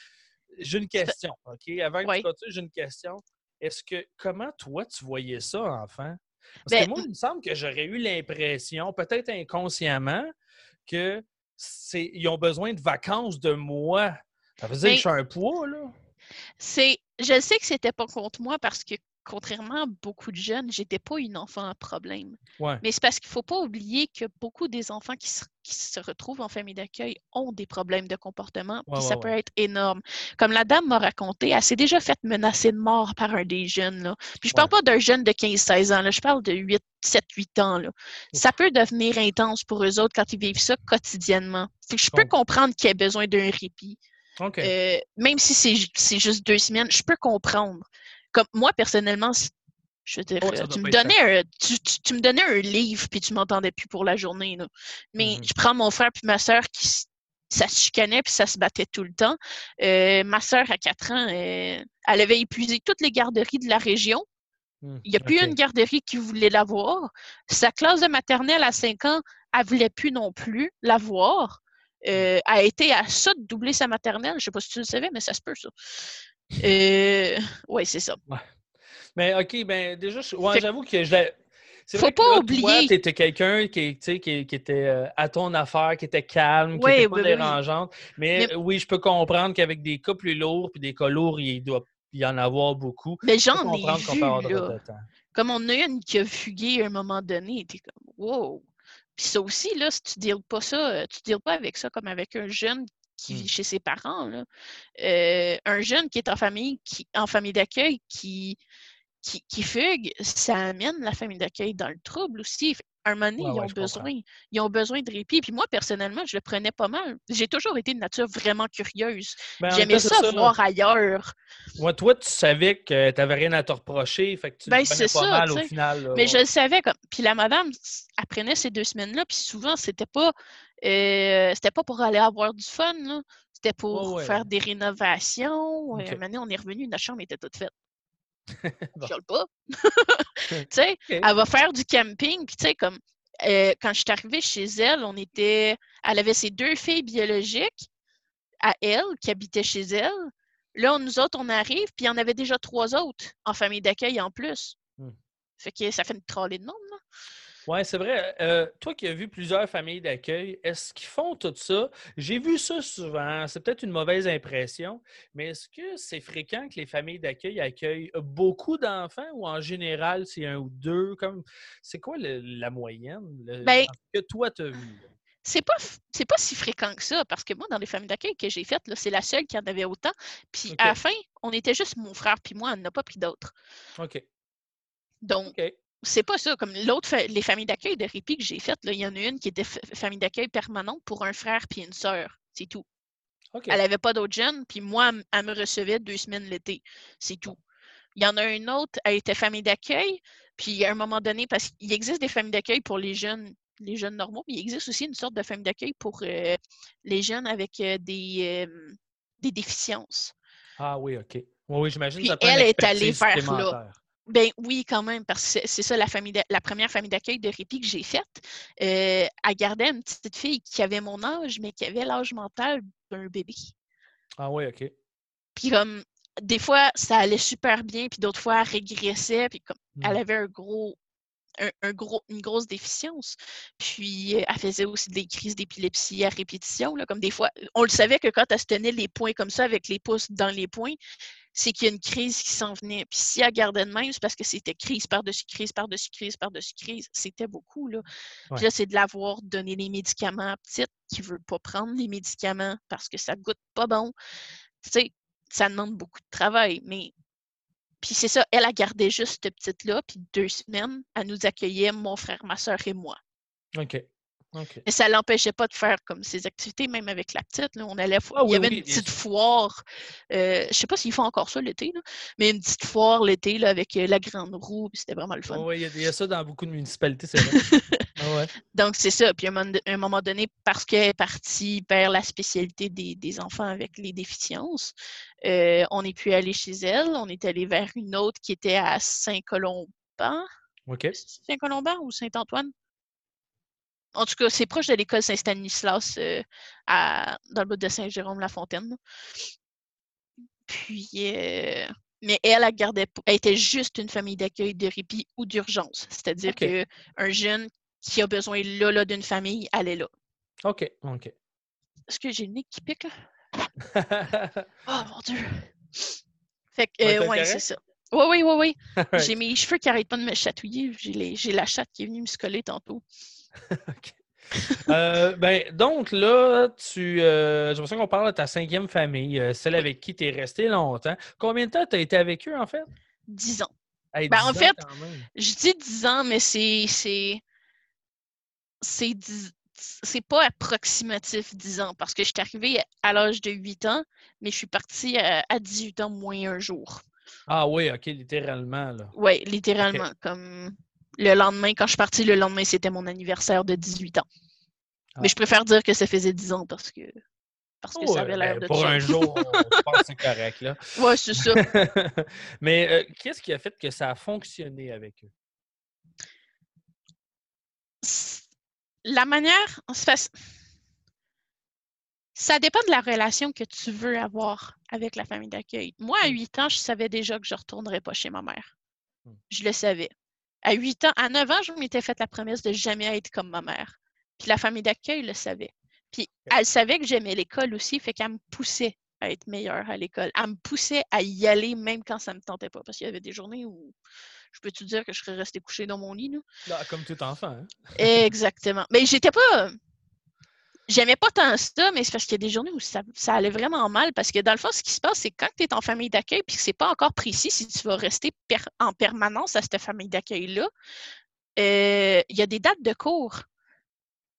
J'ai une question, OK? Avant que tu continues, j'ai une question. Est-ce que, comment toi, tu voyais ça, enfant? Parce que ben, moi, il me semble que j'aurais eu l'impression, peut-être inconsciemment, que ils ont besoin de vacances de moi. Ça veut dire que je suis un poids, là? C'est, je sais que c'était pas contre moi parce que contrairement à beaucoup de jeunes, j'étais pas une enfant à problème. Mais c'est parce qu'il faut pas oublier que beaucoup des enfants qui se, retrouvent en famille d'accueil ont des problèmes de comportement, puis ça peut être énorme. Comme la dame m'a raconté, elle s'est déjà faite menacer de mort par un des jeunes. Là. Puis je parle pas d'un jeune de 15-16 ans, là, je parle de 8, 7, 8 ans. Là. Ça peut devenir intense pour eux autres quand ils vivent ça quotidiennement. je peux comprendre qu'ils aient besoin d'un répit. Euh, même si c'est juste deux semaines, je peux comprendre. Comme moi, personnellement, je veux dire, oh, tu, me donnais un, tu, me donnais un livre puis tu m'entendais plus pour la journée. Mais mmh je prends mon frère puis ma soeur qui ça se chicanait puis ça se battait tout le temps. Euh, ma soeur, à 4 ans, euh, elle avait épuisé toutes les garderies de la région. Mmh, Il n'y a plus une garderie qui voulait l'avoir. Sa classe de maternelle à 5 ans, elle ne voulait plus non plus l'avoir. Euh, a été à ça de doubler sa maternelle. Je ne sais pas si tu le savais, mais ça se peut, ça. Euh, oui, c'est ça. Mais OK, ben déjà, j'avoue que je Faut pas oublier. tu étais quelqu'un qui, qui, qui, était euh, à ton affaire, qui était calme, qui n'était pas dérangeante. Mais, oui, je peux comprendre qu'avec des cas plus lourds puis des cas lourds, il doit y en avoir beaucoup. Mais j'en ai vu, là. Comme on a une qui a fugué à un moment donné, t'es comme « wow ». Puis ça aussi, là, si tu ne deals pas ça, euh, tu ne pas avec ça comme avec un jeune qui vit mmh. chez ses parents. Là. Euh, un jeune qui est en famille, qui, en famille d'accueil, qui, qui, qui, fugue, ça amène la famille d'accueil dans le trouble aussi un moment donné, ils, ont besoin, ils ont besoin de répit. Puis moi, personnellement, je le prenais pas mal. J'ai toujours été de nature vraiment curieuse. Ben, J'aimais ça, voir ailleurs. Moi, toi, tu savais que tu n'avais rien à te reprocher. Fait que tu ben, pas ça, mal au final. Mais je le savais. Comme... Puis la madame apprenait ces deux semaines-là. Puis souvent, c'était pas, euh, c'était pas pour aller avoir du fun. C'était pour faire des rénovations. Okay. Un on est revenu, notre chambre était toute faite. Je pas. tu sais, elle va faire du camping, puis tu sais, comme euh, quand je suis arrivée chez elle, on était. Elle avait ses deux filles biologiques à elle qui habitaient chez elle. Là, nous autres, on arrive, puis il y en avait déjà trois autres en famille d'accueil en plus. Hmm. Fait que ça fait une trolley de monde, là. Oui, c'est vrai. Euh, toi qui as vu plusieurs familles d'accueil, est-ce qu'ils font tout ça? J'ai vu ça souvent. C'est peut-être une mauvaise impression, mais est-ce que c'est fréquent que les familles d'accueil accueillent beaucoup d'enfants ou en général, c'est un ou deux? Comme C'est quoi la moyenne ben que toi, tu as vu? C'est pas, c'est pas si fréquent que ça, parce que moi, dans les familles d'accueil que j'ai faites, c'est la seule qui en avait autant. Puis à la fin, on était juste mon frère puis moi, on n'a pas pris d'autres. OK. Donc, c'est pas ça. Comme l'autre, les familles d'accueil de répit que j'ai faites, il y en a une qui était famille d'accueil permanente pour un frère puis une sœur. C'est tout. Elle n'avait pas d'autres jeunes, puis moi, elle me recevait deux semaines l'été. C'est tout. Il y en a une autre, elle était famille d'accueil, puis à un moment donné, parce qu'il existe des familles d'accueil pour les jeunes, les jeunes normaux, mais il existe aussi une sorte de famille d'accueil pour euh, les jeunes avec euh, des, euh, des déficiences. Ah oui, OK. Oui, oui j'imagine. Elle est allée faire là. Ben oui, quand même, parce que c'est ça la, famille la première famille d'accueil de répit que j'ai faite. Euh, elle gardait une petite fille qui avait mon âge, mais qui avait l'âge mental d'un bébé. Ah oui, OK. Puis comme des fois, ça allait super bien, puis d'autres fois, elle régressait, puis comme elle mmh. avait un gros, un, gros, une grosse déficience. Puis elle faisait aussi des crises d'épilepsie à répétition. Là, comme des fois, on le savait que quand elle se tenait les poings comme ça, avec les pouces dans les poings, c'est qu'il y a une crise qui s'en venait. Puis si elle gardait de même, c'est parce que c'était crise par-dessus crise, par-dessus crise, par-dessus crise. C'était beaucoup, là. Puis là, c'est de l'avoir donné les médicaments à petite qui ne veut pas prendre les médicaments parce que ça goûte pas bon. Tu sais, ça demande beaucoup de travail. Mais puis c'est ça, elle a gardé juste cette petite-là, puis deux semaines, elle nous accueillait, mon frère, ma soeur et moi. OK. Mais ça ne l'empêchait pas de faire comme ses activités, même avec la petite. On allait, ah il y avait une petite foire. Euh, je ne sais pas s'ils font encore ça l'été, mais une petite foire l'été avec euh, la grande roue. C'était vraiment le fun. oui, il y, a ça dans beaucoup de municipalités, c'est vrai. Ah Donc, c'est ça. Puis, à un moment donné, parce qu'elle est partie vers la spécialité des, enfants avec les déficiences, euh, on n'est plus allé chez elle. On est allé vers une autre qui était à Saint-Colomban. OK. Saint-Colomban ou Saint-Antoine? En tout cas, c'est proche de l'école Saint-Stanislas euh, dans le bout de Saint-Jérôme-la-Fontaine. Puis, euh, mais elle, elle, gardait, elle était juste une famille d'accueil de répit ou d'urgence. C'est-à-dire qu'un jeune qui a besoin là, là d'une famille, elle est là. OK, OK. Est-ce que j'ai le nez qui pique, là? oh mon Dieu! Fait que, euh, ouais, c'est ça. Oui, oui, oui, oui. J'ai mes cheveux qui n'arrêtent pas de me chatouiller. J'ai la chatte qui est venue me coller tantôt. OK. Euh, ben, donc là, tu, euh, j'ai l'impression qu'on parle de ta cinquième famille, euh, celle avec qui tu es resté longtemps. Combien de temps tu as été avec eux, en fait? Dix ans. ben, en fait, je dis dix ans, mais c'est. C'est, c'est, c'est pas approximatif dix ans, parce que je suis arrivée à l'âge de 8 ans, mais je suis partie à, 18 ans moins un jour. Ah oui, OK, littéralement. Là. Oui, littéralement. Comme le lendemain, quand je suis partie, le lendemain, c'était mon anniversaire de 18 ans. Mais je ah. préfère dire que ça faisait 10 ans parce que, parce que ça avait l'air ben, de Pour un jour, je pense que c'est correct. Là. Ouais, c'est ça. Mais euh, qu'est-ce qui a fait que ça a fonctionné avec eux? La manière. Ça dépend de la relation que tu veux avoir avec la famille d'accueil. Moi, à 8 hmm. ans, je savais déjà que je ne retournerais pas chez ma mère. Hmm. Je le savais. À 8 ans, à 9 ans, je m'étais fait la promesse de jamais être comme ma mère. Puis la famille d'accueil le savait. Puis elle savait que j'aimais l'école aussi, fait qu'elle me poussait à être meilleure à l'école. Elle me poussait à y aller même quand ça ne me tentait pas. Parce qu'il y avait des journées où je peux te dire que je serais restée couchée dans mon lit. Là. comme tout enfant. Hein? Exactement. Mais j'étais pas. J'aimais pas tant ça, mais c'est parce qu'il y a des journées où ça, allait vraiment mal. Parce que dans le fond, ce qui se passe, c'est quand tu es en famille d'accueil puis que c'est pas encore précis si tu vas rester en permanence à cette famille d'accueil-là, euh, il y a des dates de cours.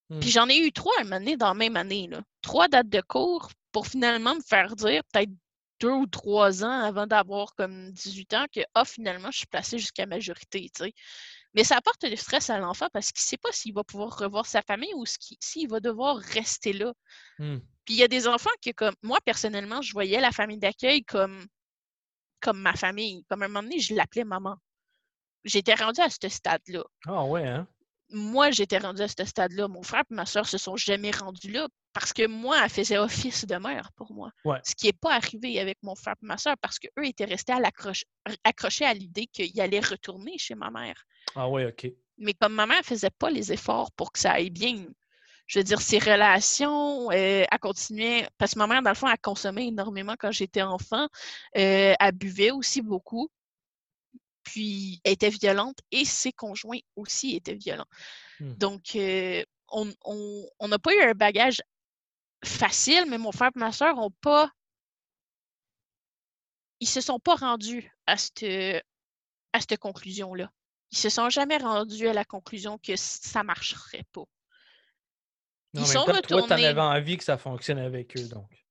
Puis mmh. j'en ai eu trois à un moment donné dans la même année. Là. Trois dates de cours pour finalement me faire dire, peut-être deux ou trois ans avant d'avoir comme 18 ans, que ah, finalement, je suis placée jusqu'à majorité. Mais ça apporte du stress à l'enfant parce qu'il ne sait pas s'il va pouvoir revoir sa famille ou s'il va devoir rester là. Mmh. Puis il y a des enfants que, comme moi, personnellement, je voyais la famille d'accueil comme, comme ma famille. Comme à un moment donné, je l'appelais maman. J'étais rendue à ce stade-là. Ah ouais, hein? Moi, j'étais rendue à ce stade-là. Mon frère et ma soeur se sont jamais rendus là parce que moi, elle faisait office de mère pour moi. Ce qui n'est pas arrivé avec mon frère et ma soeur parce qu'eux étaient restés à accrochés à l'idée qu'ils allaient retourner chez ma mère. Ah oui, OK. Mais comme ma mère ne faisait pas les efforts pour que ça aille bien, je veux dire, ses relations, euh, elle continuait, parce que ma mère, dans le fond, elle consommait énormément quand j'étais enfant. Euh, elle buvait aussi beaucoup puis était violente et ses conjoints aussi étaient violents. Mmh. Donc, euh, on n'a pas eu un bagage facile, mais mon frère et ma soeur n'ont pas. Ils se sont pas rendus à cette, à cette conclusion-là. Ils se sont jamais rendus à la conclusion que ça ne marcherait pas. Ils sont retournés. Toi, tu en avais envie que ça fonctionne avec eux, donc.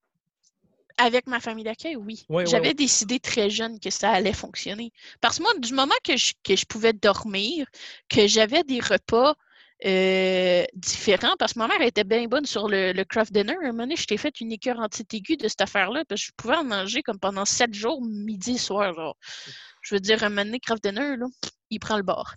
Avec ma famille d'accueil, oui. J'avais décidé très jeune que ça allait fonctionner. Parce que moi, du moment que je, que je pouvais dormir, que j'avais des repas euh, différents, parce que ma mère était bien bonne sur le, craft dinner. Un moment donné, je t'ai fait une écœur anti-aiguë de cette affaire-là, parce que je pouvais en manger comme pendant sept jours, midi, soir. Je veux dire, un moment donné, craft dinner, là, il prend le bord.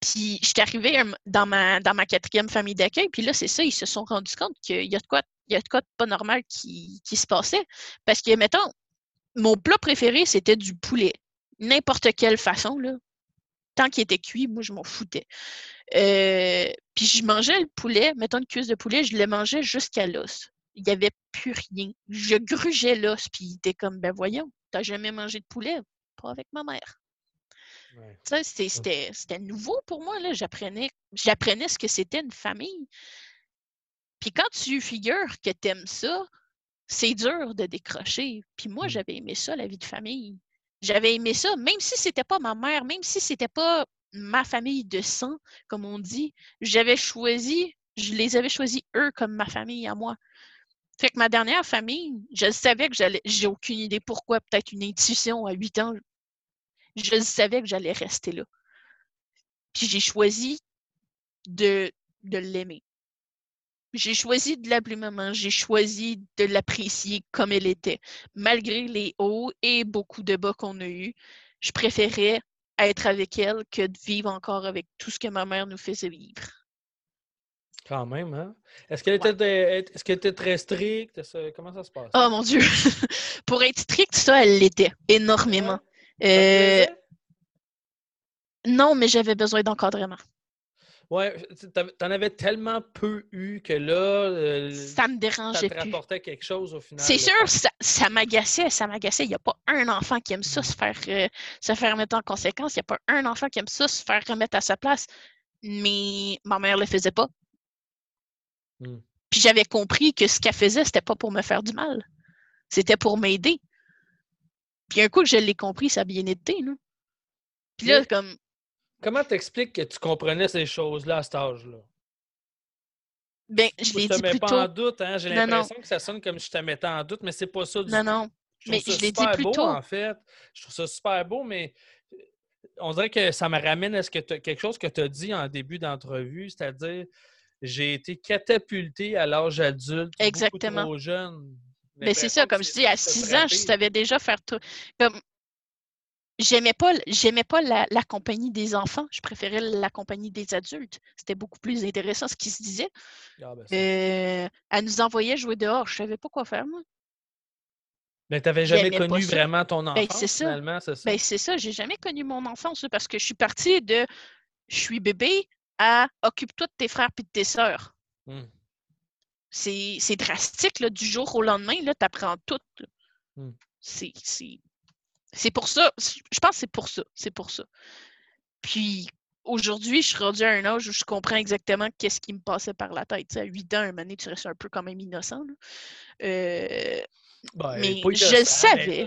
Puis, je suis arrivée dans ma, dans ma quatrième famille d'accueil, puis là, c'est ça, ils se sont rendus compte qu'il y a de quoi il y a de quoi de pas normal qui, se passait. Parce que, mettons, mon plat préféré, c'était du poulet. N'importe quelle façon, là. Tant qu'il était cuit, moi, je m'en foutais. Euh, puis je mangeais le poulet, mettons une cuisse de poulet, je le mangeais jusqu'à l'os. Il n'y avait plus rien. Je grugeais l'os, puis il était comme, ben voyons, t'as jamais mangé de poulet? Pas avec ma mère. C'était nouveau pour moi. J'apprenais ce que c'était une famille. Puis quand tu figures que tu aimes ça, c'est dur de décrocher. Puis moi, mmh. j'avais aimé ça, la vie de famille. J'avais aimé ça, même si c'était pas ma mère, même si c'était pas ma famille de sang, comme on dit, j'avais choisi, je les avais choisis eux comme ma famille à moi. Fait que ma dernière famille, je savais que j'allais, j'ai aucune idée pourquoi, peut-être une intuition à 8 ans, je savais que j'allais rester là. Puis j'ai choisi de, de l'aimer. J'ai choisi de l'appeler maman, j'ai choisi de l'apprécier comme elle était. Malgré les hauts et beaucoup de bas qu'on a eus, je préférais être avec elle que de vivre encore avec tout ce que ma mère nous faisait vivre. Quand même, hein? Est-ce qu'elle était, est était, très stricte? Comment ça se passe? Oh mon Dieu! Pour être stricte, ça, elle l'était énormément. Euh, non, mais j'avais besoin d'encadrement. Ouais, t'en avais tellement peu eu que là. Euh, ça me dérangeait. Ça te rapportait quelque chose au final. C'est sûr, ça, ça m'agaçait, ça m'agaçait. Il n'y a pas un enfant qui aime ça se faire, euh, se faire remettre en conséquence. Il n'y a pas un enfant qui aime ça se faire remettre à sa place. Mais ma mère ne le faisait pas. Mmh. Puis j'avais compris que ce qu'elle faisait, c'était pas pour me faire du mal. C'était pour m'aider. Puis un coup que je l'ai compris, ça a bien été, là. Puis là, comme. Comment t'expliques que tu comprenais ces choses-là à cet âge-là? Ben, je l'ai dit. te mets pas en doute, hein? J'ai l'impression que ça sonne comme si je te mettais en doute, mais c'est pas ça du non, tout. Non, non. Mais je l'ai dit plus beau, tôt. en fait. Je trouve ça super beau, mais euh, on dirait que ça me ramène à ce que quelque chose que tu as dit en début d'entrevue, c'est-à-dire j'ai été catapulté à l'âge adulte, Exactement. beaucoup trop jeune. Mais c'est ça, comme je dis, à 6 ans, je savais déjà faire tout. Comme j'aimais pas, j'aimais pas la, compagnie des enfants, je préférais la compagnie des adultes. C'était beaucoup plus intéressant ce qui se disait. Ah, ben euh, elle nous envoyait jouer dehors, je savais pas quoi faire, moi. Mais tu n'avais jamais connu vraiment ton ben, enfance, ben, finalement, c'est ça? Ben, c'est ça, j'ai jamais connu mon enfance parce que je suis partie de je suis bébé à occupe-toi de tes frères et de tes sœurs. Mmh. C'est drastique, là, du jour au lendemain, tu apprends tout. Mmh. C'est pour ça, je pense que c'est pour ça. C'est pour ça. Puis aujourd'hui, je suis rendu à un âge où je comprends exactement qu'est-ce qui me passait par la tête. à 8 ans, un moment donné, tu restes un peu quand même innocent. Euh, ben, mais je le savais.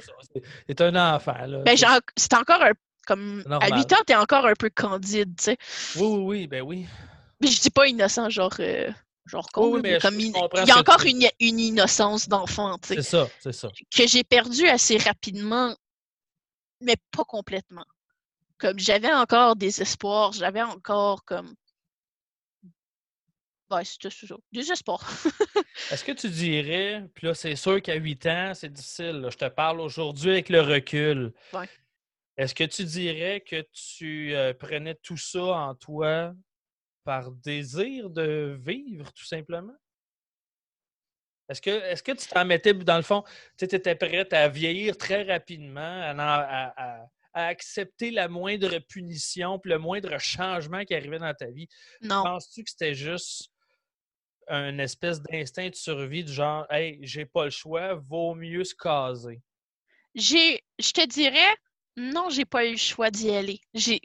C'est un enfant. Là. Ben, c'est encore un comme à 8 ans, t'es encore un peu candide, tu sais. Oui, oui, oui, ben oui. Mais je dis pas innocent, genre, euh, genre comme il y a encore une, une, innocence d'enfant, tu sais. C'est ça, c'est ça. Que j'ai perdu assez rapidement, mais pas complètement. Comme j'avais encore des espoirs, j'avais encore comme. Ouais, c'était ça. Des espoirs. Est-ce que tu dirais, puis là, c'est sûr qu'à 8 ans, c'est difficile. je te parle aujourd'hui avec le recul. Ouais. Est-ce que tu dirais que tu euh, prenais tout ça en toi par désir de vivre, tout simplement? Est-ce que, est que tu t'en mettais, dans le fond, tu étais prête à vieillir très rapidement, à, accepter la moindre punition, puis le moindre changement qui arrivait dans ta vie? Non. Penses-tu que c'était juste un espèce d'instinct de survie du genre, hey, j'ai pas le choix, vaut mieux se caser? J'ai, je te dirais, non, j'ai pas eu le choix d'y aller. J'ai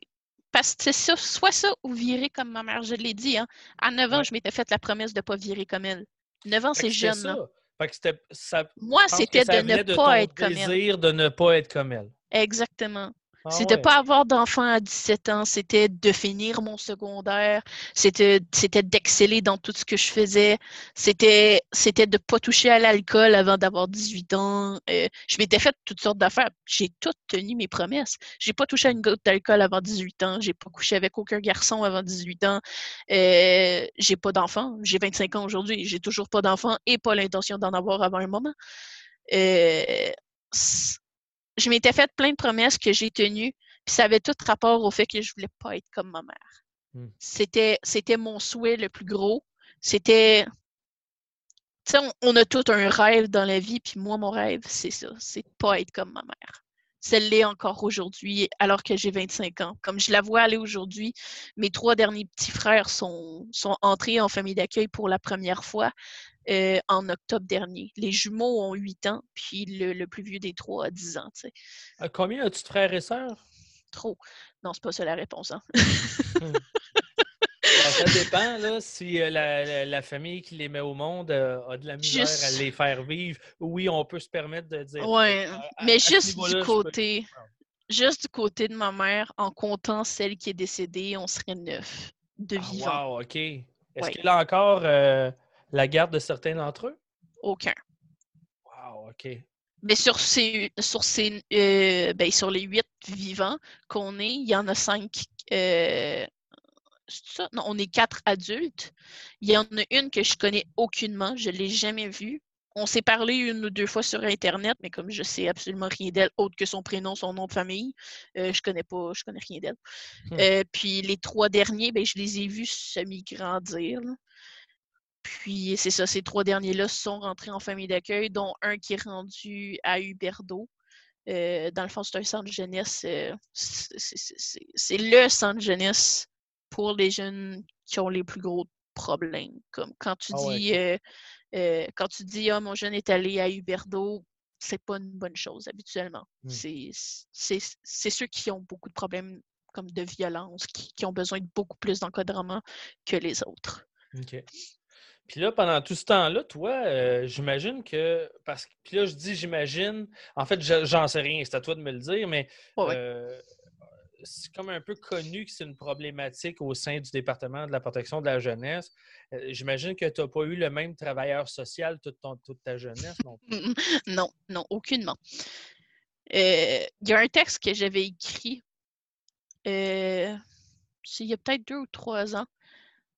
parce que c'est ça, soit ça ou virer comme ma mère, je l'ai dit. Hein. À 9 ans, je m'étais fait la promesse de ne pas virer comme elle. 9 ans, c'est jeune. Là. Moi, c'était de ne pas être comme elle. de ne pas être comme elle. Exactement. Ah ne pas avoir d'enfant à 17 ans, c'était de finir mon secondaire, c'était d'exceller dans tout ce que je faisais, c'était de ne pas toucher à l'alcool avant d'avoir 18 ans. Euh, je m'étais fait toutes sortes d'affaires. J'ai tout tenu mes promesses. J'ai pas touché à une goutte d'alcool avant 18 ans, j'ai pas couché avec aucun garçon avant 18 ans, euh, j'ai pas d'enfant, j'ai 25 ans aujourd'hui, j'ai toujours pas d'enfant et pas l'intention d'en avoir avant un moment. Euh, je m'étais fait plein de promesses que j'ai tenues, puis ça avait tout rapport au fait que je voulais pas être comme ma mère. Hmm. C'était, c'était mon souhait le plus gros. C'était. Tu sais, on, a tout un rêve dans la vie, puis moi, mon rêve, c'est ça, c'est de pas être comme ma mère. Celle l'est encore aujourd'hui, alors que j'ai 25 ans. Comme je la vois aller aujourd'hui, mes trois derniers petits frères sont, sont entrés en famille d'accueil pour la première fois. Euh, en octobre dernier. Les jumeaux ont 8 ans, puis le, plus vieux des trois a 10 ans. Euh, combien as-tu de frères et sœurs? Trop. Non, c'est pas ça la réponse. Hein? Hmm. ça dépend là, si euh, la, famille qui les met au monde a de la misère à les faire vivre. Oui, on peut se permettre de dire. Oui, mais juste du côté. Juste du côté de ma mère, en comptant celle qui est décédée, on serait neuf de ah, vivants. wow, OK. Est-ce qu'il a encore la garde de certains d'entre eux? Aucun. Wow, OK. Mais sur ces, sur euh, ben, sur les huit vivants qu'on est, il y en a cinq euh, ça? Non, on est quatre adultes. Il y en a une que je connais aucunement, je ne l'ai jamais vue. On s'est parlé une ou deux fois sur Internet, mais comme je sais absolument rien d'elle, autre que son prénom, son nom de famille, euh, je connais pas, je connais rien d'elle. Hmm. Euh, puis les trois derniers, ben, je les ai vus semi-grandir. Puis c'est ça, ces trois derniers-là sont rentrés en famille d'accueil, dont un qui est rendu à Huberdo. Euh, dans le fond, c'est un centre de jeunesse. c'est le centre de jeunesse pour les jeunes qui ont les plus gros problèmes. Comme quand tu ah dis euh, quand tu dis Ah, mon jeune est allé à Huberdo, c'est pas une bonne chose habituellement. Mmh. C'est ceux qui ont beaucoup de problèmes comme de violence, qui, ont besoin de beaucoup plus d'encadrement que les autres. OK. Puis là, pendant tout ce temps-là, toi, euh, j'imagine que. Parce que. Puis là, je dis j'imagine. En fait, j'en sais rien, c'est à toi de me le dire, mais euh, c'est comme un peu connu que c'est une problématique au sein du département de la protection de la jeunesse. Euh, j'imagine que tu n'as pas eu le même travailleur social toute, toute ta jeunesse non Non, non, aucunement. Euh, il y a un texte que j'avais écrit euh, il y a peut-être deux ou trois ans.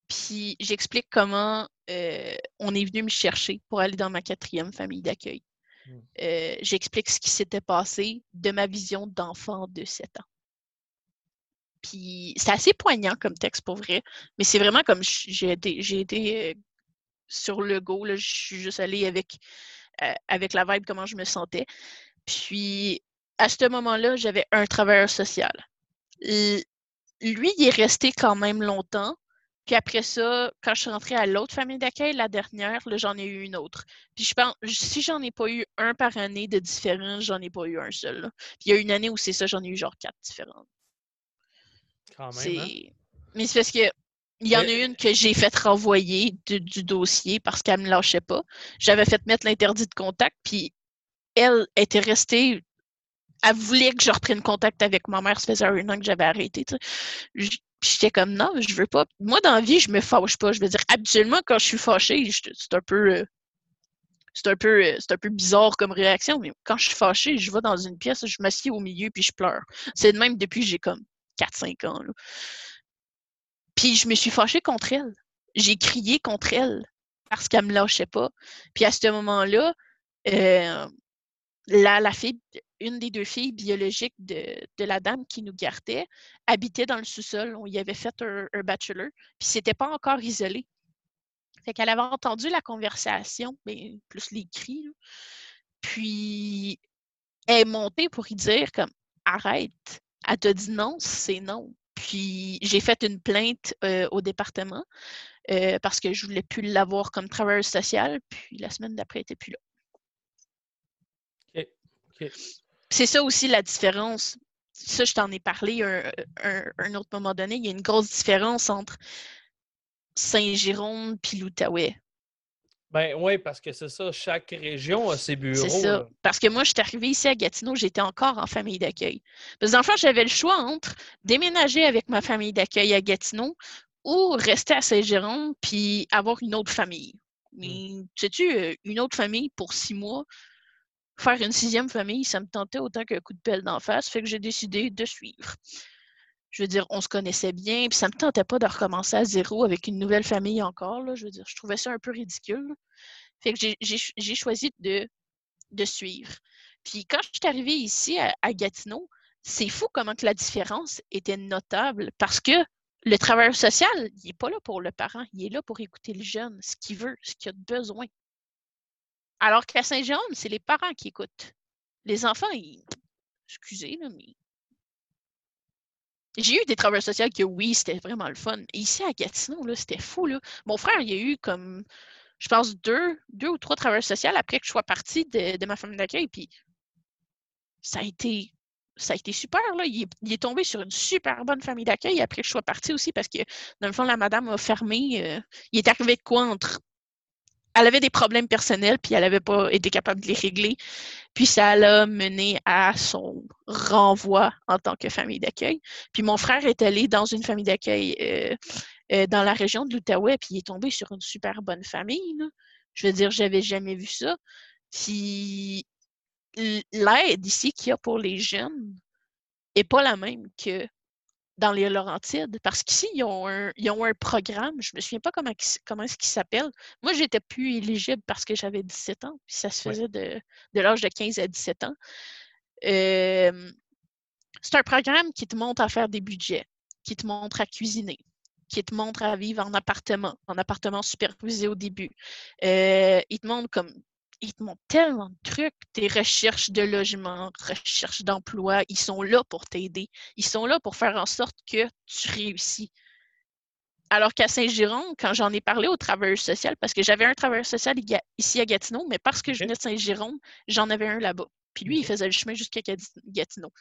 Puis j'explique comment on est venu me chercher pour aller dans ma quatrième famille d'accueil. Hmm. J'explique ce qui s'était passé de ma vision d'enfant de 7 ans. Puis c'est assez poignant comme texte pour vrai. Mais c'est vraiment comme j'ai été, j'ai été euh, sur le go. Je suis juste allée avec, euh, avec la vibe, comment je me sentais. Puis à ce moment-là, j'avais un travailleur social. lui, il est resté quand même longtemps. Puis après ça, quand je suis rentrée à l'autre famille d'accueil, la dernière, j'en ai eu une autre. Puis je pense, si j'en ai pas eu un par année de différents, j'en ai pas eu un seul. Puis il y a une année où c'est ça, j'en ai eu genre quatre différentes. Hein. Mais c'est parce que il y en a une que j'ai fait renvoyer du dossier parce qu'elle me lâchait pas. J'avais fait mettre l'interdit de contact, puis elle était restée. Elle voulait que je reprenne contact avec ma mère. Ça faisait un an que j'avais arrêté. J'étais comme non, je veux pas. Moi, dans la vie, je me fâche pas. Je veux dire, habituellement, quand je suis fâchée, c'est un peu. Euh, c'est un peu euh, c'est un peu bizarre comme réaction, mais quand je suis fâchée, je vais dans une pièce, je m'assieds au milieu puis je pleure. C'est de même depuis que j'ai comme 4-5 ans. Puis je me suis fâchée contre elle. J'ai crié contre elle parce qu'elle me lâchait pas. Puis à ce moment-là, euh, la, fille, une des deux filles biologiques de, la dame qui nous gardait habitait dans le sous-sol. On y avait fait un, bachelor, puis c'était pas encore isolé. Fait qu'elle avait entendu la conversation, mais plus les cris. Puis elle est montée pour y dire comme arrête, elle t'a dit non, c'est non. Puis j'ai fait une plainte euh, au département euh, parce que je voulais plus l'avoir comme travailleur social. Puis la semaine d'après, elle n'était plus là. OK. C'est ça aussi la différence. Ça, je t'en ai parlé un, un, autre moment donné. Il y a une grosse différence entre Saint-Jérôme et l'Outaouais. Ben oui, parce que c'est ça, chaque région a ses bureaux. C'est ça. Parce que moi, je suis arrivée ici à Gatineau, j'étais encore en famille d'accueil. Parce que j'avais le choix entre déménager avec ma famille d'accueil à Gatineau ou rester à Saint-Jérôme puis avoir une autre famille. Mais mmh. sais-tu, euh, une autre famille pour six mois, faire une sixième famille, ça me tentait autant qu'un coup de pelle d'en face, fait que j'ai décidé de suivre je veux dire, on se connaissait bien, puis ça me tentait pas de recommencer à zéro avec une nouvelle famille encore. Là, je veux dire, je trouvais ça un peu ridicule. Fait que j'ai choisi de, de suivre. Puis quand je suis arrivée ici à, Gatineau, c'est fou comment que la différence était notable parce que le travailleur social, il n'est pas là pour le parent, il est là pour écouter le jeune, ce qu'il veut, ce qu'il a besoin. Alors qu'à Saint-Jean, c'est les parents qui écoutent. Les enfants, ils... excusez, là, mais j'ai eu des travailleurs sociaux que oui, c'était vraiment le fun. ici à Gatineau, c'était fou. Là. Mon frère, il y a eu comme, je pense, deux, deux ou trois travailleurs sociaux après que je sois partie de, ma famille d'accueil. Puis ça a été. Ça a été super, là. Il est, tombé sur une super bonne famille d'accueil après que je sois partie aussi parce que, dans le fond, la madame a fermé. Euh, il est arrivé de quoi entre elle avait des problèmes personnels, puis elle n'avait pas été capable de les régler. Puis ça l'a mené à son renvoi en tant que famille d'accueil. Puis mon frère est allé dans une famille d'accueil euh, euh, dans la région de l'Outaouais, puis il est tombé sur une super bonne famille. Je veux dire, j'avais jamais vu ça. Puis l'aide ici qu'il y a pour les jeunes n'est pas la même que dans les Laurentides. Parce qu'ici, ils, ont un, ont un programme, je ne me souviens pas comment, comment est-ce qu'il s'appelle. Moi, j'étais plus éligible parce que j'avais 17 ans, puis ça se faisait de, l'âge de 15 à 17 ans. c'est un programme qui te montre à faire des budgets, qui te montre à cuisiner, qui te montre à vivre en appartement, en appartement supervisé au début. Euh, il te montre comme ils te montrent tellement de trucs, tes recherches de logement, recherches d'emploi, ils sont là pour t'aider. Ils sont là pour faire en sorte que tu réussis. Alors qu'à Saint-Giron, quand j'en ai parlé au travailleur social, parce que j'avais un travailleur social ici à Gatineau, mais parce que je venais de Saint-Giron, j'en avais un là-bas. Puis lui, il faisait le chemin jusqu'à Gatineau.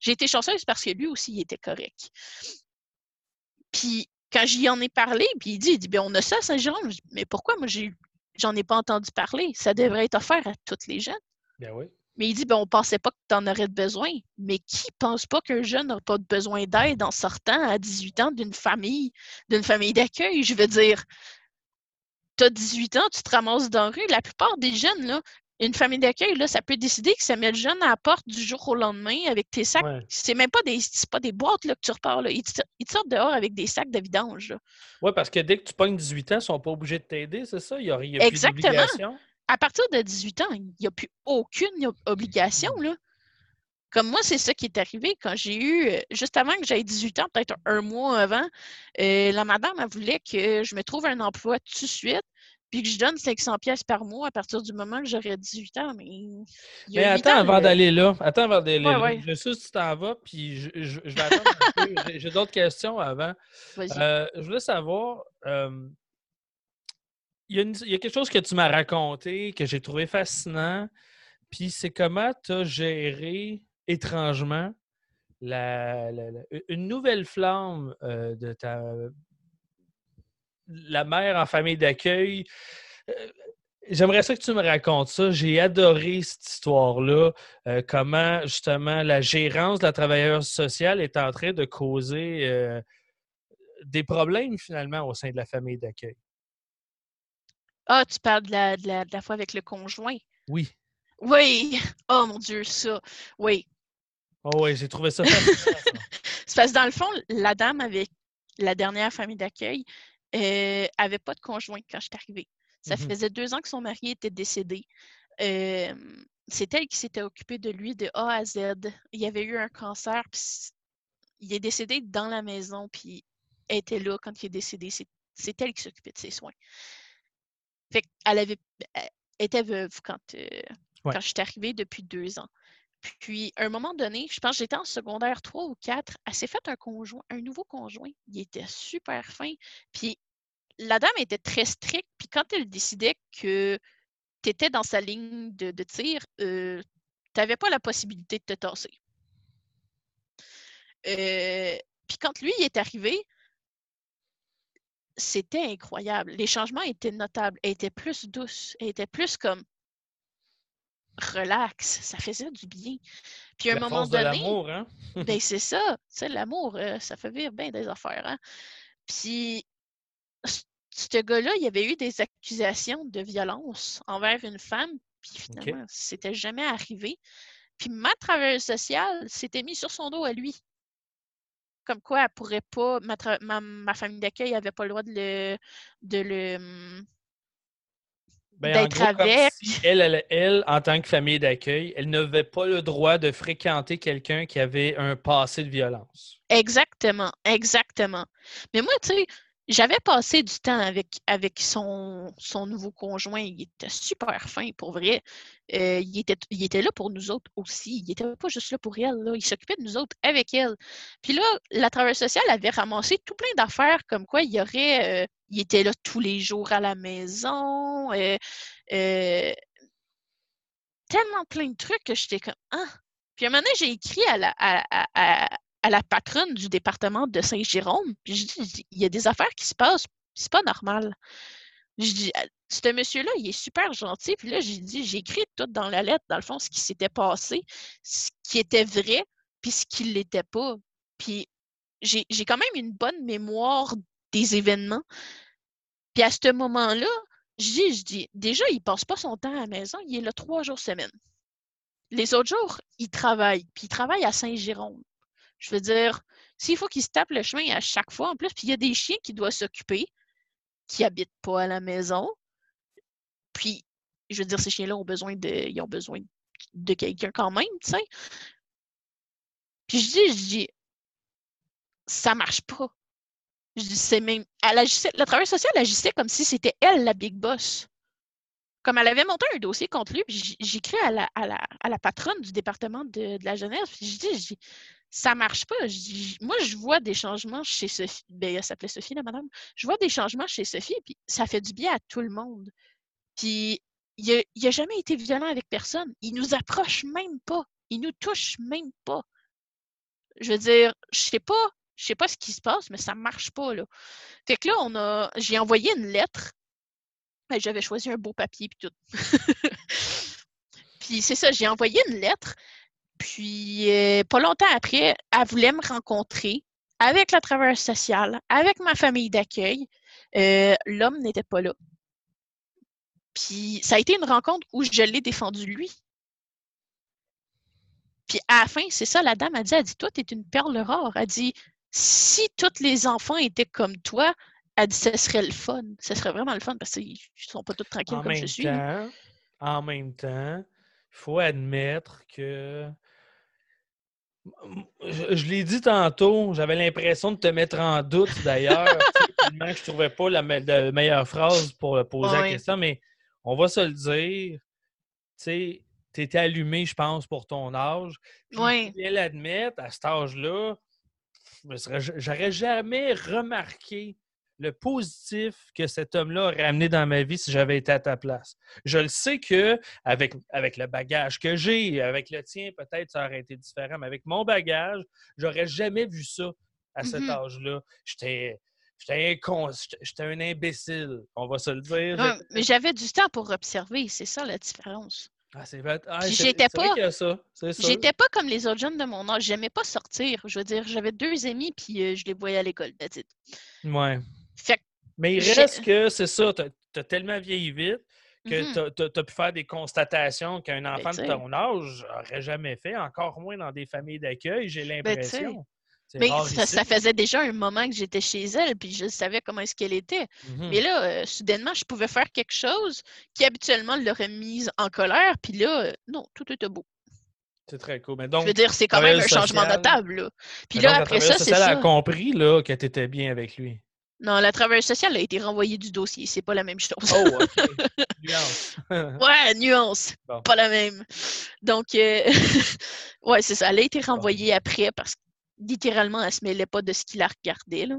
J'ai été chanceuse parce que lui aussi, il était correct. Puis quand j'y en ai parlé, puis il dit, il dit, bien, on a ça à Saint-Giron. Mais pourquoi? Moi, j'ai j'en ai pas entendu parler. Ça devrait être offert à toutes les jeunes. Ben oui. Mais il dit, ben, on pensait pas que tu en aurais besoin. Mais qui pense pas qu'un jeune n'a pas besoin d'aide en sortant à 18 ans d'une famille, d'une famille d'accueil? Je veux dire, tu as 18 ans, tu te ramasses dans la rue. La plupart des jeunes, là, une famille d'accueil, là, ça peut décider que ça met le jeune à la porte du jour au lendemain avec tes sacs. C'est même pas des pas des boîtes là, que tu repars. Là. Ils, te, sortent dehors avec des sacs de vidange. Oui, parce que dès que tu pognes 18 ans, ils sont pas obligés de t'aider, c'est ça? Il n'y a, y a Exactement. À partir de 18 ans, il n'y a plus aucune obligation. Là. Comme moi, c'est ça qui est arrivé quand j'ai eu, euh, juste avant que j'aie 18 ans, peut-être un mois avant, euh, la madame elle voulait que je me trouve un emploi tout de suite puis que je donne 500 pièces par mois à partir du moment que j'aurai 18 ans. Mais, mais attends avant d'aller là. Attends avant d'aller là. Je sais que tu t'en vas, puis je, vais attendre un peu. J'ai d'autres questions avant. Euh, je voulais savoir, euh, il, y a il, y a quelque chose que tu m'as raconté que j'ai trouvé fascinant, puis c'est comment tu as géré étrangement la, une nouvelle flamme euh, de ta la mère en famille d'accueil. Euh, j'aimerais ça que tu me racontes ça. J'ai adoré cette histoire-là. Euh, comment, justement, la gérance de la travailleuse sociale est en train de causer euh, des problèmes, finalement, au sein de la famille d'accueil. Ah, tu parles de la, de, la, fois avec le conjoint? Oui. Oui. Oh mon Dieu, ça. Oui. Oh oui, j'ai trouvé ça C'est parce que dans le fond, la dame avec la dernière famille d'accueil, euh, avait pas de conjoint quand je suis arrivée. Ça mmh faisait deux ans que son mari était décédé. c'est elle qui s'était occupée de lui de A à Z. Il y avait eu un cancer, puis il est décédé dans la maison, puis elle était là quand il est décédé. C'est elle qui s'occupait de ses soins. Fait qu'elle avait, elle était veuve quand, euh, quand je suis arrivée depuis deux ans. Puis, à un moment donné, je pense que j'étais en secondaire 3 ou 4, elle s'est fait un conjoint, un nouveau conjoint. Il était super fin. Puis, la dame était très stricte. Puis, quand elle décidait que tu étais dans sa ligne de, tir, euh, tu n'avais pas la possibilité de te tasser. Euh, puis, quand lui est arrivé, c'était incroyable. Les changements étaient notables. Elle était plus douce. Elle était plus comme relax, ça faisait du bien. Puis à un moment donné. l'amour, hein? ben, c'est ça. Tu l'amour, euh, ça fait vivre bien des affaires, hein? Puis, ce gars-là, il y avait eu des accusations de violence envers une femme, puis finalement, c'était jamais arrivé. Puis ma travailleuse sociale s'était mis sur son dos à lui. Comme quoi, elle pourrait pas, ma, ma, famille d'accueil n'avait pas le droit de le, de le, ben, d'être avec. elle, elle, en tant que famille d'accueil, elle n'avait pas le droit de fréquenter quelqu'un qui avait un passé de violence. Exactement, exactement. Mais moi, tu sais, j'avais passé du temps avec, avec son, son nouveau conjoint. Il était super fin, pour vrai. Euh, il, était, il était là pour nous autres aussi. Il n'était pas juste là pour elle. Là. Il s'occupait de nous autres avec elle. Puis là, la travailleuse sociale avait ramassé tout plein d'affaires comme quoi il y aurait. Euh, il était là tous les jours à la maison. Euh, tellement plein de trucs que j'étais comme Ah! Puis à un moment donné, j'ai écrit à la, à, la patronne du département de Saint-Jérôme. Puis je dis, il y a des affaires qui se passent, c'est pas normal. Je dis, «Ah, ce monsieur-là, il est super gentil. Puis là, j'ai dit, j'ai écrit tout dans la lettre, dans le fond, ce qui s'était passé, ce qui était vrai, puis ce qui ne l'était pas. Puis j'ai quand même une bonne mémoire des événements. Puis à ce moment-là, je dis, déjà, il passe pas son temps à la maison, il est là trois jours semaine. Les autres jours, il travaille, puis il travaille à Saint-Jérôme. Je veux dire, S'il faut qu'il se tape le chemin à chaque fois, en plus, puis il y a des chiens qui doivent s'occuper, qui habitent pas à la maison. Puis, je veux dire, ces chiens-là ont besoin de. Ils ont besoin de quelqu'un quand même, tu sais. Puis je dis, je dis, ça marche pas. Je dis, c'est même. Le travail social agissait comme si c'était elle la big boss. Comme elle avait monté un dossier contre lui, puis j'écris à la, à, la, à la patronne du département de, de la jeunesse, puis je dis, je dis ça marche pas. moi, je vois des changements chez Sophie. Ben, elle s'appelait Sophie, la madame. Je vois des changements chez Sophie, puis ça fait du bien à tout le monde. Puis, il n'a jamais été violent avec personne. Il nous approche même pas. Il nous touche même pas. Je veux dire, je sais pas, je sais pas ce qui se passe, mais ça marche pas, là. Fait que là, on a, j'ai envoyé une lettre. Ben, j'avais choisi un beau papier, puis tout. puis c'est ça, j'ai envoyé une lettre puis, euh, pas longtemps après, elle voulait me rencontrer avec la travailleuse sociale, avec ma famille d'accueil. Euh, l'homme n'était pas là. Puis, ça a été une rencontre où je l'ai défendu lui. Puis, à la fin, c'est ça, la dame a dit, elle dit, toi, tu es une perle rare. Elle dit, si tous les enfants étaient comme toi, elle dit, ce serait le fun. Ce serait vraiment le fun parce qu'ils ne sont pas tous tranquilles comme je suis. en même temps, il faut admettre que je, l'ai dit tantôt, j'avais l'impression de te mettre en doute d'ailleurs. je je trouvais pas la, meilleure phrase pour poser la question, mais on va se le dire. Tu étais allumé, je pense, pour ton âge. Oui. Et l'admettre, à cet âge-là, j'aurais jamais remarqué le positif que cet homme-là aurait amené dans ma vie si j'avais été à ta place. Je le sais que avec, avec le bagage que j'ai, avec le tien, peut-être ça aurait été différent, mais avec mon bagage, j'aurais jamais vu ça à cet mm-hmm. âge-là. J'étais. J'étais un imbécile, on va se le dire. mais j'avais du temps pour observer, c'est ça la différence. Ah, c'est vrai. Ah, j'étais pas. J'étais pas comme les autres jeunes de mon âge. J'aimais pas sortir. Je veux dire, j'avais deux amis puis euh, je les voyais à l'école. Ouais. Mais il reste que c'est ça, tu as, tellement vieilli vite que mmh tu as, pu faire des constatations qu'un ben, enfant de ton âge n'aurait jamais fait, encore moins dans des familles d'accueil, j'ai ben, l'impression. mais ça, faisait déjà un moment que j'étais chez elle, puis je savais comment est-ce qu'elle était. Mmh mais là, euh, soudainement, je pouvais faire quelque chose qui habituellement l'aurait mise en colère, puis là, euh, non, tout était beau. C'est très cool. Mais donc, je veux dire, c'est quand même un changement notable. Là. Puis là, après ça, c'est ça. Elle a compris là, que tu étais bien avec lui. Non, la travailleuse sociale a été renvoyée du dossier. C'est pas la même chose. Oh, OK. nuance. ouais, nuance. Pas la même. Donc, euh... ouais, c'est ça. Elle a été renvoyée après parce que littéralement, elle se mêlait pas de ce qu'il a regardé. Là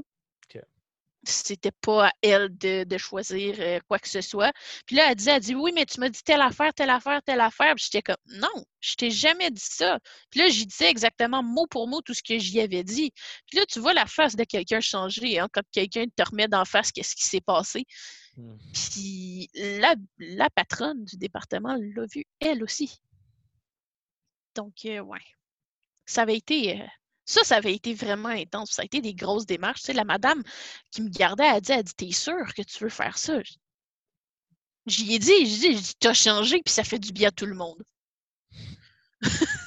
c'était pas à elle de, choisir euh, quoi que ce soit. Puis là, elle dit, elle dit, oui, mais tu m'as dit telle affaire, telle affaire, telle affaire. Puis j'étais comme, non, je t'ai jamais dit ça. Puis là, j'y disais exactement mot pour mot tout ce que j'y avais dit. Puis là, tu vois la face de quelqu'un changer hein, quand quelqu'un te remet d'en face qu'est-ce qui s'est passé. Mmh. Puis la, la, patronne du département l'a vu, elle aussi. Donc, euh, ouais. Ça avait été euh, ça, ça avait été vraiment intense. Ça a été des grosses démarches. Tu sais, la madame qui me gardait, elle a dit, elle dit, t'es sûre que tu veux faire ça? J'y ai dit, j'ai dit, t'as changé, puis ça fait du bien à tout le monde.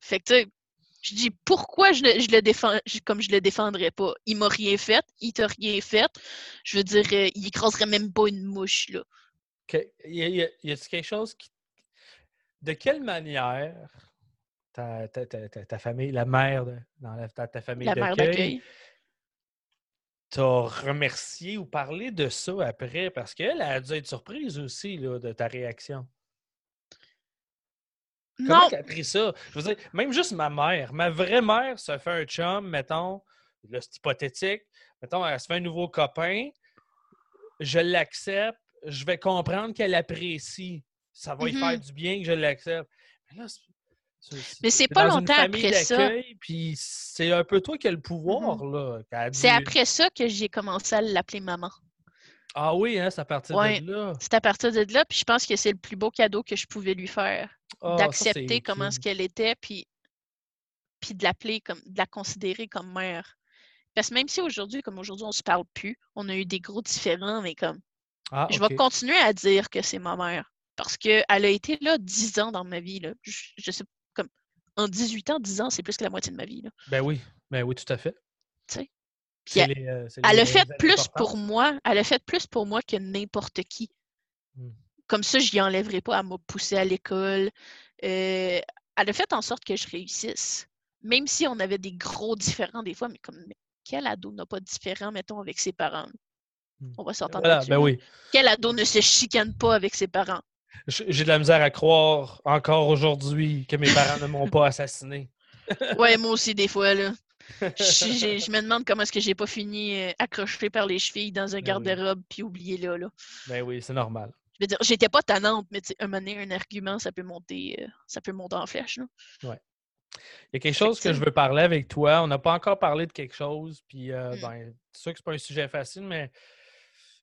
Fait que, tu sais, je dis, pourquoi je le, je le défends, comme je le défendrais pas? Il m'a rien fait, il t'a rien fait. Je veux dire, euh, il écraserait même pas une mouche, là. Y a-t-il quelque chose qui. De quelle manière ta, ta, ta, ta, famille, la mère de, dans la, ta, famille d'accueil, t'as remercié ou parlé de ça après? Parce qu'elle a dû être surprise aussi là, de ta réaction. Comment tu as pris ça? Je veux dire, même juste ma mère, ma vraie mère se fait un chum, mettons, là c'est hypothétique, mettons, elle se fait un nouveau copain, je l'accepte, je vais comprendre qu'elle apprécie. Ça va lui faire mm-hmm. du bien que je l'accepte. Mais là, mais c'est pas longtemps après ça. Puis c'est un peu toi qui as le pouvoir, mm-hmm. là. C'est après ça que j'ai commencé à l'appeler maman. Ah oui, hein, c'est à partir de là. C'est à partir de là, puis je pense que c'est le plus beau cadeau que je pouvais lui faire. Ah, d'accepter comment ce qu'elle était, puis, puis de l'appeler comme de la considérer comme mère. Parce que même si aujourd'hui, comme aujourd'hui, on se parle plus, on a eu des gros différends, mais comme ah, je vais continuer à dire que c'est ma mère. Parce qu'elle a été là dix ans dans ma vie. Là. Je, je sais en 18 ans, 10 ans, c'est plus que la moitié de ma vie. Là. Ben oui. Ben oui, tout à fait. Tu sais? C'est elle, les, euh, elle a fait plus pour moi, elle a fait plus pour moi que n'importe qui. Hmm. Comme ça, je n'y enlèverai pas. Elle m'a poussé à l'école. Euh, elle a fait en sorte que je réussisse. Même si on avait des gros différends des fois, mais comme mais quel ado n'a pas de différent, mettons, avec ses parents? Hmm. On va s'entendre Voilà, ben oui. Quel ado ne se chicane pas avec ses parents? J'ai de la misère à croire encore aujourd'hui que mes parents ne m'ont pas assassiné. Ouais, moi aussi, des fois, là. Je, me demande comment est-ce que j'ai pas fini euh, accroché par les chevilles dans un Ben oui. garde-robe puis oublié là, là. Ben oui, c'est normal. Je veux dire, j'étais pas tannante, mais un moment donné, un argument, ça peut monter, euh, ça peut monter en flèche, là. Il y a quelque chose que je veux parler avec toi. On n'a pas encore parlé de quelque chose, puis euh, Hmm. ben, c'est sûr que c'est pas un sujet facile, mais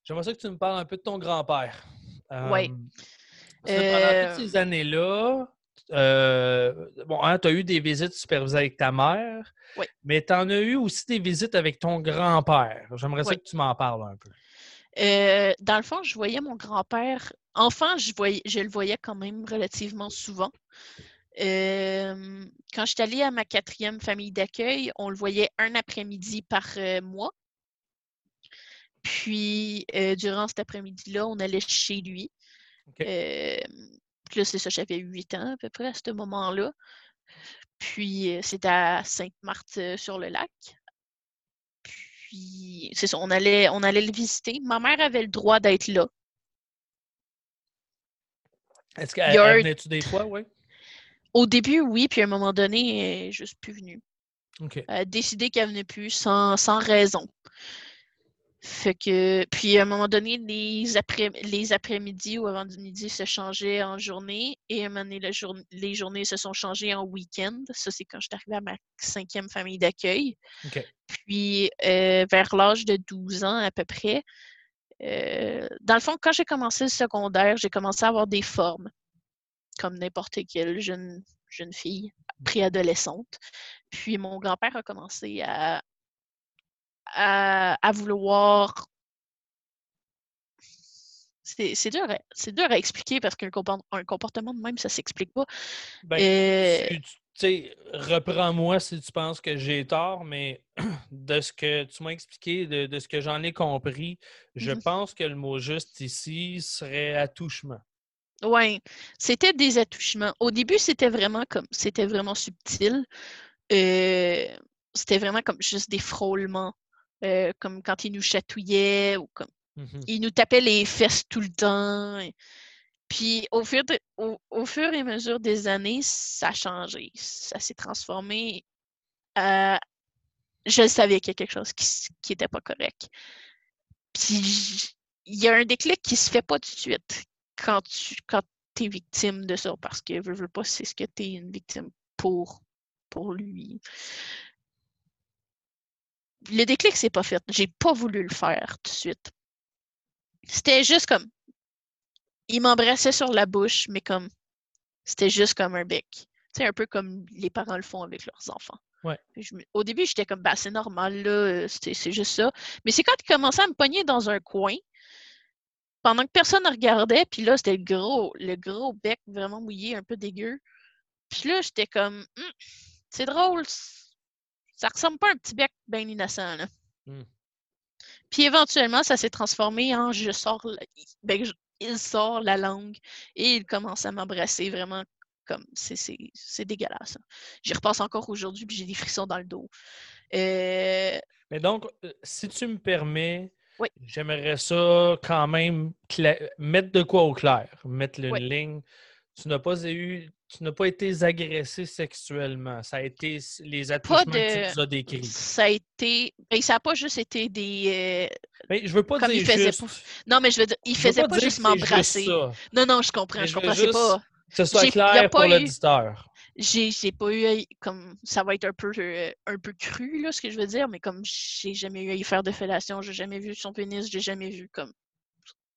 j'aimerais ça que tu me parles un peu de ton grand-père. Ouais. Euh, que pendant Euh, toutes ces années-là, euh, bon, tu as eu des visites supervisées avec ta mère, Ouais. mais tu en as eu aussi des visites avec ton grand-père. J'aimerais ça que tu m'en parles un peu. Euh, dans le fond, je voyais mon grand-père. Enfant, je, voyais, je le voyais quand même relativement souvent. Euh, quand je suis allée à ma quatrième famille d'accueil, on le voyait un après-midi par mois. Puis, durant cet après-midi-là, on allait chez lui. Euh, puis là, c'est ça, j'avais 8 ans à peu près à ce moment-là. Puis, euh, c'était à Sainte-Marthe-sur-le-Lac. Puis, c'est ça, on allait, on allait le visiter. Ma mère avait le droit d'être là. Est-ce qu'elle un- venait-tu des fois, oui? Au début, oui, puis à un moment donné, elle est juste plus venue. Elle a décidé qu'elle venait plus sans, sans raison. Fait que, puis à un moment donné, les, après, les après-midi ou avant-midi se changeaient en journée et à un moment donné, jour- les journées se sont changées en week-end. Ça, c'est quand je suis arrivée à ma cinquième famille d'accueil. Puis, euh, vers l'âge de 12 ans à peu près, euh, dans le fond, quand j'ai commencé le secondaire, j'ai commencé à avoir des formes, comme n'importe quelle jeune, jeune fille préadolescente. Puis, mon grand-père a commencé à, à, à vouloir. C'est dur, dur à expliquer parce qu'un compor- un comportement de même, ça s'explique pas. Ben, Euh, tu tu sais, reprends-moi si tu penses que j'ai tort, mais de ce que tu m'as expliqué, de, de ce que j'en ai compris, je Mhm. pense que le mot juste ici serait attouchement. Ouais, c'était des attouchements. Au début, c'était vraiment comme, c'était vraiment subtil. Euh, c'était vraiment comme juste des frôlements, euh, comme quand il nous chatouillait ou comme Mhm. il nous tapait les fesses tout le temps. et- Puis au fur, de- au, au fur et à mesure des années, ça a changé, ça s'est transformé. euh, je savais qu'il y a quelque chose qui n'était pas correct. Puis il y a un déclic qui se fait pas tout de suite quand tu quand es victime de ça, parce que veux, veux pas, c'est ce que tu es une victime pour, pour lui. Le déclic, c'est pas fait. J'ai pas voulu le faire tout de suite. C'était juste comme. Il m'embrassait sur la bouche, mais comme. C'était juste comme un bec. C'est un peu comme les parents le font avec leurs enfants. Ouais. Je au début, j'étais comme, bah, c'est normal, là, euh, c'est juste ça. Mais c'est quand il commençait à me pogner dans un coin, pendant que personne ne regardait, puis là, c'était le gros, le gros bec vraiment mouillé, un peu dégueu. Puis là, j'étais comme, Hum, c'est drôle, ça ressemble pas à un petit bec bien innocent, là. Hmm. Puis éventuellement, ça s'est transformé en je sors, la- ben, je- il sort la langue et il commence à m'embrasser vraiment comme, c'est- dégueulasse. hein. J'y repasse encore aujourd'hui, puis j'ai des frissons dans le dos. Euh, Mais donc, euh, si tu me permets, Oui. j'aimerais ça quand même cla- mettre de quoi au clair, mettre une Oui. ligne. Tu n'as pas eu, tu n'as pas été agressé sexuellement. Ça a été les attouchements que tu nous as décrits. ça a été. ben, ça n'a pas juste été des. euh, Mais je veux pas Comme dire il faisait juste. pas- Non, mais je veux dire, il veux faisait pas, juste m'embrasser. Non, non, je comprends, Mais je comprends. Juste- pas. Que ce soit clair pas pour eu- l'auditeur. J'ai pas eu comme ça va être un peu euh, un peu cru là ce que je veux dire mais comme j'ai jamais eu à y faire de fellation, j'ai jamais vu son pénis, j'ai jamais vu comme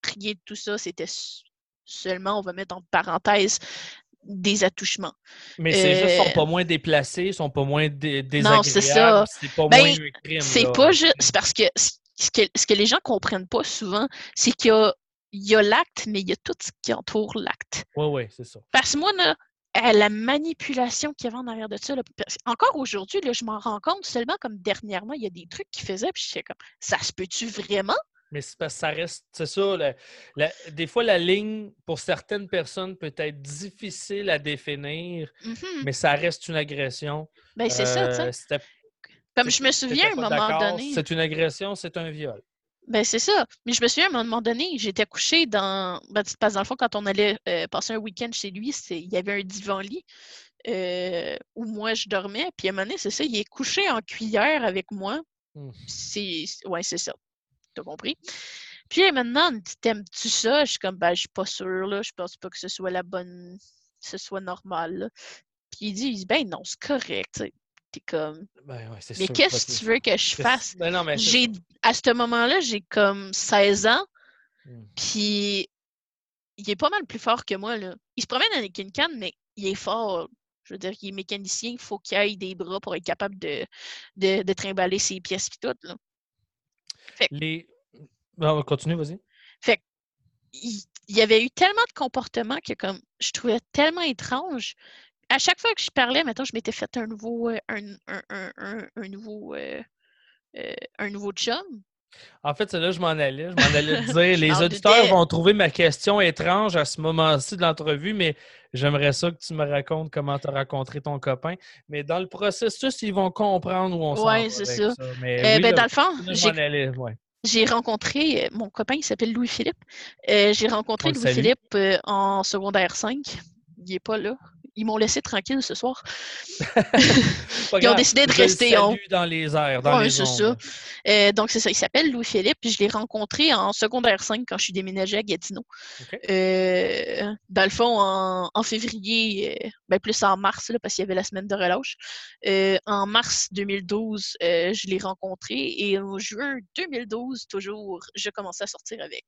rien de tout ça, c'était seulement on va mettre en parenthèse des attouchements. Mais c'est juste, ils sont Euh, pas moins déplacés, ils sont pas moins dé- Non, c'est ça. désagréables, c'est pas Ben, moins un crime. C'est pas juste c'est parce que ce que ce que les gens comprennent pas souvent, c'est qu'il y a il y a l'acte mais il y a tout ce qui entoure l'acte. Oui, oui, c'est ça. Parce que moi là, la manipulation qu'il y avait en arrière de ça. encore aujourd'hui, je m'en rends compte seulement comme dernièrement, il y a des trucs qu'il faisait, puis je sais comme, ça se peut-tu vraiment? Mais c'est parce que ça reste, c'est ça, des fois la ligne, pour certaines personnes, peut être difficile à définir, mm-hmm. mais ça reste une agression. Ben, c'est ça, tu sais. Euh, comme je me souviens à un moment donné. C'est une agression, c'est un viol. Ben, c'est ça. Mais je me souviens, à un moment donné, j'étais couchée dans. Ben, parce dans le fond, quand on allait euh, passer un week-end chez lui, il y avait un divan-lit euh, où moi je dormais. Puis à un moment donné, c'est ça, il est couché en cuillère avec moi. Mmh. C'est. Ouais, c'est ça. T'as compris? Puis maintenant, t'aimes-tu ça? Je suis comme, ben, je suis pas sûre, là. Je pense pas que ce soit la bonne. ce soit normal, Puis il dit, ben non, c'est correct comme. Ben mais qu'est-ce que tu veux que je fasse? Ben j'ai, à ce moment-là, j'ai comme 16 ans, hmm. puis il est pas mal plus fort que moi. Là. Il se promène avec une canne, mais il est fort. Je veux dire, il est mécanicien, il faut qu'il ait des bras pour être capable de, de, de trimballer ses pièces et tout. Là. Fait Les... Ben, continue, vas-y. Fait il, y avait eu tellement de comportements que comme je trouvais tellement étrange à chaque fois que je parlais, maintenant, je m'étais fait un nouveau, euh, un, un, un, un nouveau, euh, euh, un nouveau chum. En fait, c'est là je m'en allais. Je m'en allais dire. Les auditeurs vont trouver ma question étrange à ce moment-ci de l'entrevue, mais j'aimerais ça que tu me racontes comment tu as rencontré ton copain. Mais dans le processus, ils vont comprendre où on s'en ouais, c'est ça. Mais ben, dans le fond, j'ai rencontré mon copain, il s'appelle Louis-Philippe. j'ai rencontré Louis-Philippe en secondaire 5. Il n'est pas là ils m'ont laissé tranquille ce soir. ils ont décidé de rester en dans les airs, dans les c'est ça. Euh, donc, c'est ça. Il s'appelle Louis-Philippe. Je l'ai rencontré en secondaire 5 quand je suis déménagée à Gatineau. Euh, dans le fond, en, février, euh, ben plus en mars, là, parce qu'il y avait la semaine de relâche. en mars 2012, je l'ai rencontré. Et en juin 2012, toujours, je commençais à sortir avec.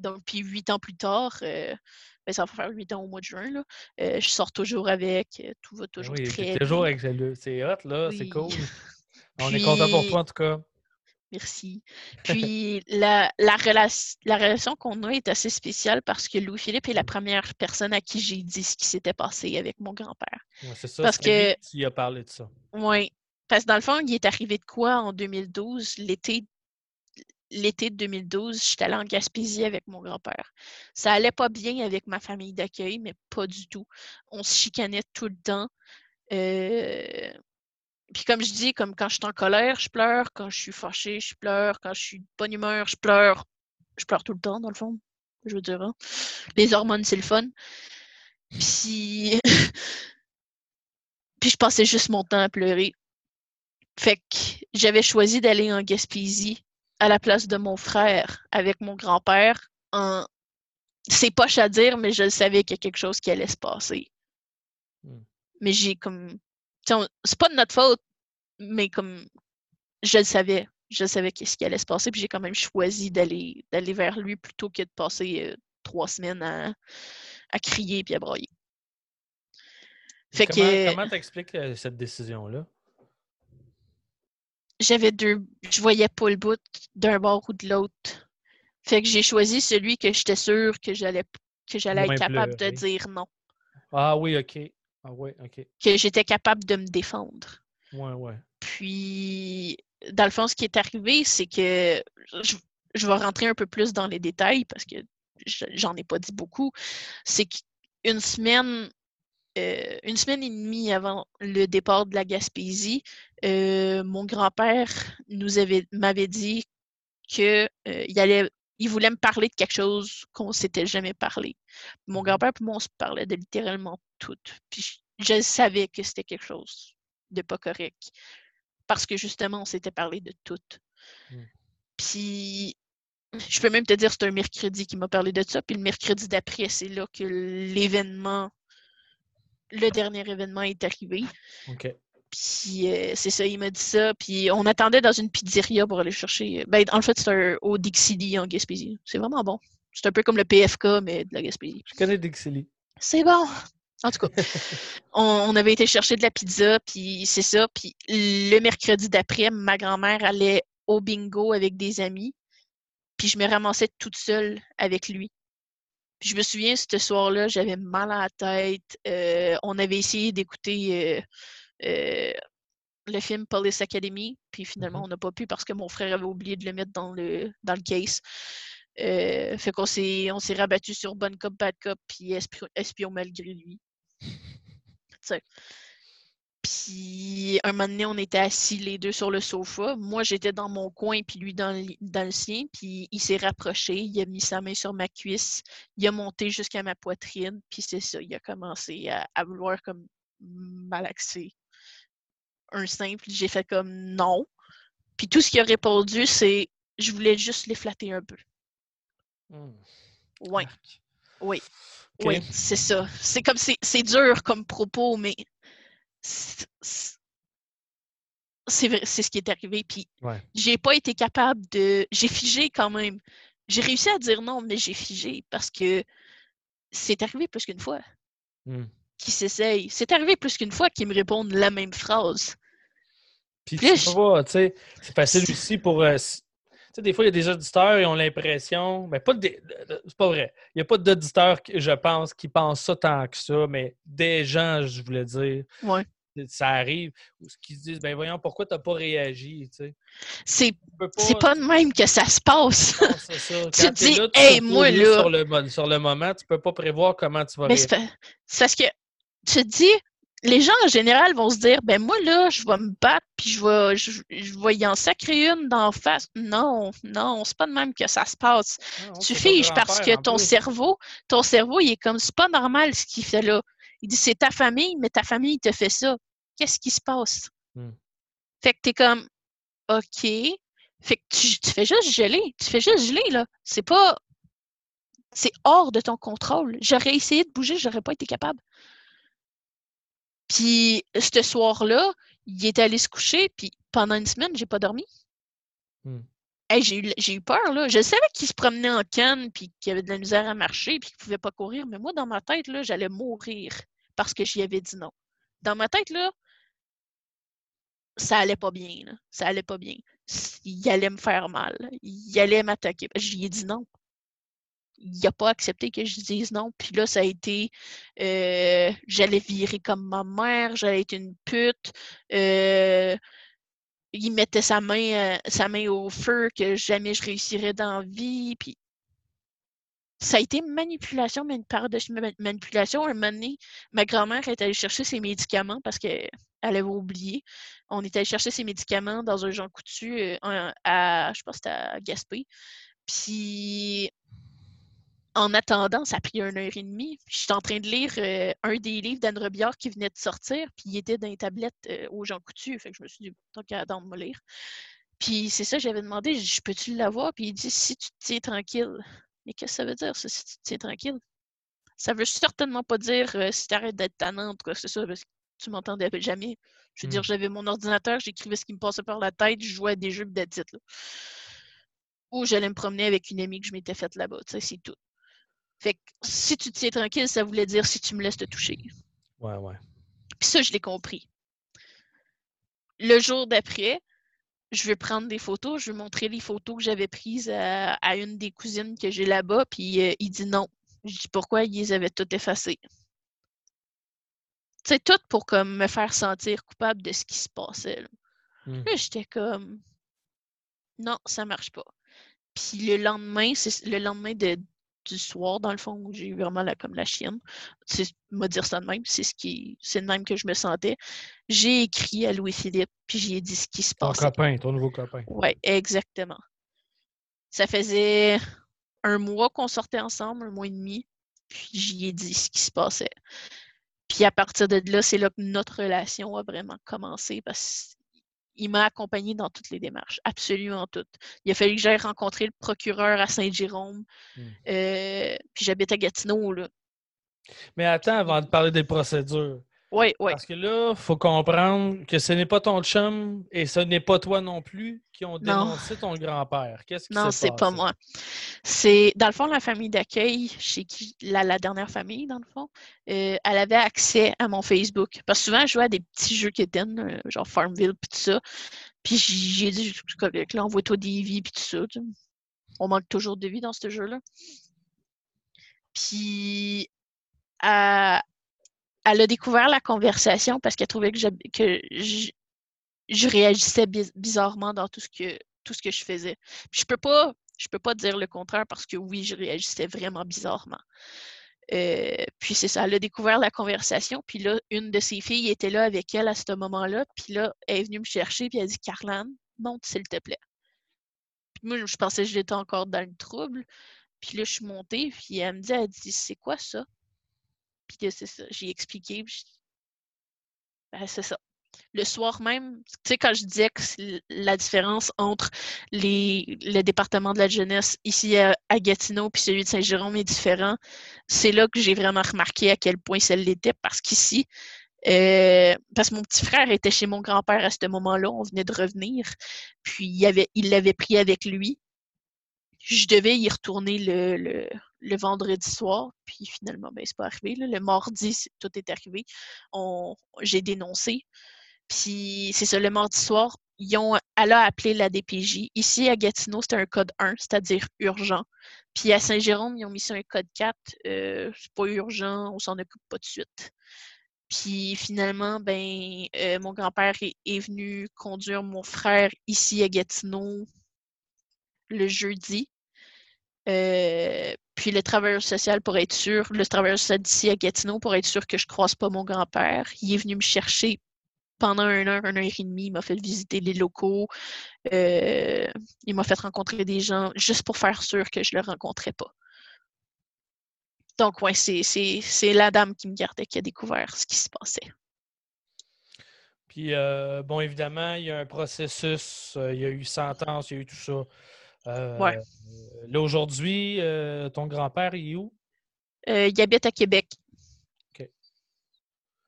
Donc, puis huit ans plus tard, ben, ça va faire huit ans au mois de juin. Là. Euh, je sors toujours avec, euh, tout va toujours oui, très toujours avec C'est hot, là, c'est cool. On est content pour toi, en tout cas. Merci. Puis la, la, la relation qu'on a est assez spéciale parce que Louis-Philippe est la première personne à qui j'ai dit ce qui s'était passé avec mon grand-père. Ouais, c'est ça, parce que tu as parlé de ça. Oui. Parce que dans le fond, il est arrivé de quoi en 2012, l'été l'été de 2012, j'étais allée en Gaspésie avec mon grand-père. Ça allait pas bien avec ma famille d'accueil, mais pas du tout. On se chicanait tout le temps. Euh, puis comme je dis, comme quand je suis en colère, je pleure. Quand je suis fâchée, je pleure. Quand je suis de bonne humeur, je pleure. Je pleure tout le temps, dans le fond. Je veux dire. Hein. Les hormones, c'est le fun. Puis... Puis je passais juste mon temps à pleurer. Fait que j'avais choisi d'aller en Gaspésie à la place de mon frère avec mon grand-père. En... C'est poche à dire, mais je savais qu'il y a quelque chose qui allait se passer. Hmm. Mais j'ai comme. C'est pas de notre faute, mais comme. Je le savais. Je savais qu'est-ce qui allait se passer, puis j'ai quand même choisi d'aller d'aller vers lui plutôt que de passer euh, trois semaines à, à crier puis à broyer. Fait comment, que... comment t'expliques euh, cette décision-là? J'avais deux. Je voyais pas le bout d'un bord ou de l'autre. Fait que j'ai choisi celui que j'étais sûre que j'allais que j'allais être capable de dire non. Ah oui, ok. Ah oui, ok. Que j'étais capable de me défendre. Ouais, ouais. Puis, dans le fond, ce qui est arrivé, c'est que je, je, vais rentrer un peu plus dans les détails parce que j'en ai pas dit beaucoup. C'est qu'une semaine euh, une semaine et demie avant le départ de la Gaspésie, euh, mon grand-père nous avait m'avait dit qu'il euh, allait il voulait me parler de quelque chose qu'on s'était jamais parlé. Mon mmh grand-père et moi, on se parlait de littéralement tout. Puis je, savais que c'était quelque chose de pas correct. Parce que justement, on s'était parlé de tout. Mmh. Puis je peux même te dire, c'est un mercredi qui m'a parlé de ça. Puis le mercredi d'après, c'est là que l'événement le dernier événement est arrivé. Puis euh, c'est ça, il m'a dit ça. Puis on attendait dans une pizzeria pour aller chercher. Ben, en fait, c'est un au Dixili en Gaspésie. C'est vraiment bon. C'est un peu comme le PFK, mais de la Gaspésie. Je connais Dixili. C'est bon. En tout cas, on, avait été chercher de la pizza, puis c'est ça. Puis le mercredi d'après, ma grand-mère allait au bingo avec des amis. Puis je me ramassais toute seule avec lui. Puis je me souviens, ce soir-là, j'avais mal à la tête. Euh, on avait essayé d'écouter euh, euh, le film Police Academy, puis finalement, Mhm. on n'a pas pu parce que mon frère avait oublié de le mettre dans le, dans le case. Euh, fait qu'on s'est, on s'est rabattu sur Bonne Cop, Bad Cop, puis Espion, Espion malgré lui. Puis un moment donné, on était assis les deux sur le sofa. Moi, j'étais dans mon coin, puis lui dans le, dans le sien. Puis il s'est rapproché, il a mis sa main sur ma cuisse, il a monté jusqu'à ma poitrine, puis c'est ça, il a commencé à, à vouloir comme malaxer un simple. J'ai fait comme non. Puis tout ce qu'il a répondu, c'est je voulais juste les flatter un peu. Hmm. Ouais, oui, oui, c'est ça. C'est comme c'est dur comme propos, mais c'est c'est- c'est vrai, c'est ce qui est arrivé. Puis Ouais. j'ai pas été capable de. J'ai figé quand même. J'ai réussi à dire non, mais j'ai figé parce que c'est arrivé plus qu'une fois Hmm. qu'ils s'essayent. C'est arrivé plus qu'une fois qu'ils me répondent la même phrase. Puis tu vois, tu sais, c'est facile aussi pour. euh, tu sais, des fois, il y a des auditeurs, ils ont l'impression. Mais pas des- c'est pas vrai. Il n'y a pas d'auditeurs, je pense, qui pensent ça tant que ça, mais des gens, je voulais dire, Ouais. ça arrive, ou ce qui se disent, ben voyons, pourquoi tu n'as pas réagi, tu sais? C'est pas de même que ça se passe. non, c'est ça. Tu Quand dis, là, tu Hey, moi, là- Sur le, mo- sur le moment, tu peux pas prévoir comment tu vas Mais réagir. c'est parce que tu te dis, les gens en général vont se dire, ben moi là, je vais me battre puis je vais, je, je vais y en sacrer une d'en face. Non, non, c'est pas de même que ça se passe. Non, Tu figes parce que ton plus. cerveau, ton cerveau, il est comme, c'est pas normal ce qu'il fait là. Il dit, c'est ta famille, mais ta famille te fait ça. Qu'est-ce qui se passe? Hmm. Fait que t'es comme, OK. Fait que tu, tu fais juste geler. Tu fais juste geler, là. C'est pas. C'est hors de ton contrôle. J'aurais essayé de bouger, j'aurais pas été capable. Puis, ce soir-là, il est allé se coucher, puis pendant une semaine, j'ai pas dormi. Hey, j'ai eu, j'ai eu peur, là. Je savais qu'il se promenait en canne, puis qu'il avait de la misère à marcher, puis qu'il pouvait pas courir. Mais moi, dans ma tête, là, j'allais mourir parce que j'y avais dit non. Dans ma tête, là, ça allait pas bien, là. Ça allait pas bien. Il allait me faire mal. Il allait m'attaquer. J'y ai dit non. Il a pas accepté que je dise non. Puis là, ça a été... euh, j'allais virer comme ma mère, j'allais être une pute. euh, il mettait sa main, euh, sa main au feu que jamais je réussirais dans la vie. Puis ça a été manipulation, mais une part de ma- manipulation. Un moment donné, ma grand-mère est allée chercher ses médicaments parce qu'elle avait oublié. On est allé chercher ses médicaments dans un Jean Coutu en- à, je pense que c'était à Gaspé. Puis en attendant, ça a pris une heure et demie. Puis j'étais en train de lire euh, un des livres d'Anne Robillard qui venait de sortir, puis il était dans les tablettes euh, au Jean Coutu. Fait que je me suis dit, tant qu'à attendre de me lire. Puis c'est ça, j'avais demandé, je peux-tu l'avoir? Puis il dit, si tu te tiens tranquille. Mais qu'est-ce que ça veut dire, ça, si tu te tiens tranquille? Ça veut certainement pas dire euh, si tu arrêtes d'être tannante, quoi que ce soit, parce que tu m'entendais jamais. Je veux Mm. dire, j'avais mon ordinateur, j'écrivais ce qui me passait par la tête, je jouais à des jeux là. Ou j'allais me promener avec une amie que je m'étais faite là-bas, c'est tout. Fait que si tu te tiens tranquille, ça voulait dire si tu me laisses te toucher. Ouais, ouais. Puis ça, je l'ai compris. Le jour d'après, je veux prendre des photos, je veux montrer les photos que j'avais prises à, à une des cousines que j'ai là-bas, puis euh, il dit non. Je dis pourquoi ils les avaient toutes effacées. Tu sais, tout pour comme me faire sentir coupable de ce qui se passait. Là, Hmm. Là, j'étais comme non, ça marche pas. Puis le lendemain, c'est le lendemain de, du soir, dans le fond, où j'ai eu vraiment la, comme la chienne. C'est me dire ça de même, c'est ce qui. C'est de même que je me sentais. J'ai écrit à Louis-Philippe, puis j'ai dit ce qui se Ton passait. copain, ton nouveau copain. Ouais, exactement. Ça faisait un mois qu'on sortait ensemble, un mois et demi, puis j'y ai dit ce qui se passait. Puis à partir de là, c'est là que notre relation a vraiment commencé parce qu'il m'a accompagné dans toutes les démarches, absolument toutes. Il a fallu que j'aille rencontrer le procureur à Saint-Jérôme, Mm. euh, puis j'habite à Gatineau, là. Mais attends, avant de parler des procédures. Oui, oui. Parce que là, il faut comprendre que ce n'est pas ton chum et ce n'est pas toi non plus qui ont Non. dénoncé ton grand-père. Qu'est-ce qui Non, c'est pas moi. C'est, dans le fond, la famille d'accueil, chez qui, la, la dernière famille, dans le fond, euh, elle avait accès à mon Facebook. Parce que souvent, je jouais à des petits jeux qui étaient, genre Farmville, puis tout ça. Puis j'ai dit, là, envoie-toi des vies, puis tout ça. tu. On manque toujours de vie dans ce jeu-là. Puis, elle, a découvert la conversation parce qu'elle trouvait que, je, réagissais bizarrement dans tout ce que, je faisais. Je peux peux pas dire le contraire parce que oui, je réagissais vraiment bizarrement. Euh, puis c'est ça, elle a découvert la conversation. Puis là, une de ses filles était là avec elle à ce moment-là. Puis là, elle est venue me chercher. Puis elle a dit Carlan, monte s'il te plaît. Puis moi, je pensais que j'étais encore dans le trouble. Puis là, je suis montée. Puis elle me dit Elle dit, c'est quoi ça? Puis c'est ça. J'ai expliqué. ben, c'est ça le soir même, tu sais, quand je disais que la différence entre les, le département de la jeunesse ici à, Gatineau puis celui de Saint-Jérôme est différent, c'est là que j'ai vraiment remarqué à quel point ça l'était parce qu'ici, euh, parce que mon petit frère était chez mon grand-père à ce moment-là, on venait de revenir, puis il avait, il l'avait pris avec lui. Je devais y retourner le, vendredi soir, puis finalement, ben, c'est pas arrivé. Le mardi, tout est arrivé. j'ai dénoncé. Puis c'est ça, le mardi soir, ils ont, appelé la DPJ. Ici, à Gatineau, c'était un code 1, c'est-à-dire urgent. Puis à Saint-Jérôme, ils ont mis ça un code 4, euh, c'est pas urgent, on s'en occupe pas de suite. Puis finalement, ben, euh, mon grand-père est, venu conduire mon frère ici à Gatineau le jeudi. Euh, puis le travailleur social, pour être sûr, le travailleur social d'ici à Gatineau, pour être sûr que je croise pas mon grand-père, il est venu me chercher pendant une heure, une heure et demie. Il m'a fait visiter les locaux. Euh, il m'a fait rencontrer des gens juste pour faire sûr que je ne le rencontrais pas. Donc, ouais, c'est la dame qui me gardait qui a découvert ce qui se passait. Puis, euh, bon, évidemment, il y a un processus, il y a eu sentence, il y a eu tout ça. Ouais. Là, aujourd'hui, ton grand-père, il est où? il habite à Québec.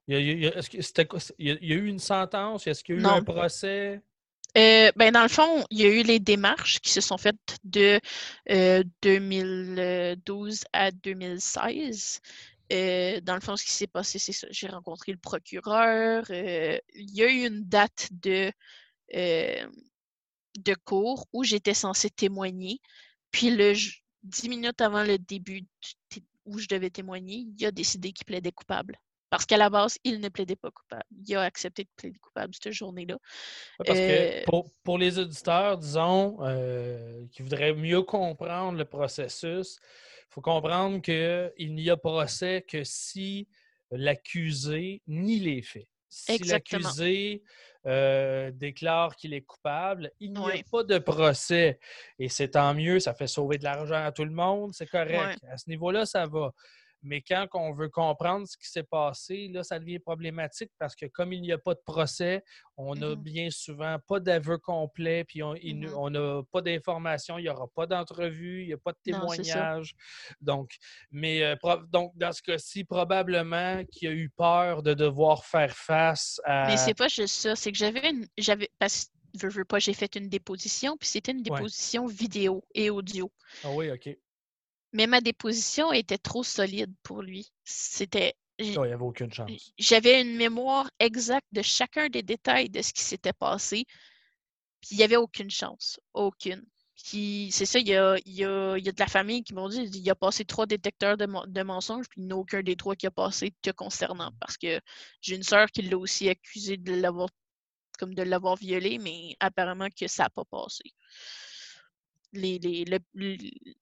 Il y, a, eu une sentence? Est-ce qu'il y a eu un procès? Euh, ben dans le fond, il y a eu les démarches qui se sont faites de 2012 euh, à 2016. Euh, dans le fond, ce qui s'est passé, c'est ça. J'ai rencontré le procureur. il y a eu une date de, de cours où j'étais censée témoigner. Puis le dix minutes avant le début où je devais témoigner, il a décidé qu'il plaidait coupable. Parce qu'à la base, il ne plaidait pas coupable. Il a accepté de plaider coupable cette journée-là. Parce que euh, pour, les auditeurs, disons, euh, qui voudraient mieux comprendre le processus, il faut comprendre qu'il n'y a procès que si l'accusé nie les faits. Si l'accusé euh, déclare qu'il est coupable, il n'y a pas de procès. Et c'est tant mieux, ça fait sauver de l'argent à tout le monde, c'est correct. À ce niveau-là, ça va. Mais quand on veut comprendre ce qui s'est passé, là, ça devient problématique parce que comme il n'y a pas de procès, on n'a mmh bien souvent pas d'aveu complet, puis on n'a pas d'informations, il n'y aura pas d'entrevue, il n'y a pas de témoignage. donc, mais euh, donc, dans ce cas-ci, probablement qu'il a eu peur de devoir faire face à. Mais c'est pas juste ça, c'est que j'avais j'avais parce je veux pas, j'ai fait une déposition, puis c'était une déposition vidéo et audio. Ah oui, OK. Mais ma déposition était trop solide pour lui. C'était. il n'y avait aucune chance. J'avais une mémoire exacte de chacun des détails de ce qui s'était passé. Puis il n'y avait aucune chance. Aucune. Puis c'est ça, il y a, y, a, y a, de la famille qui m'ont dit il a passé trois détecteurs de, de mensonges, puis il n'y a aucun des trois qui a passé te concernant. Parce que j'ai une sœur qui l'a aussi accusé de l'avoir comme de l'avoir violé, mais apparemment que ça n'a pas passé les,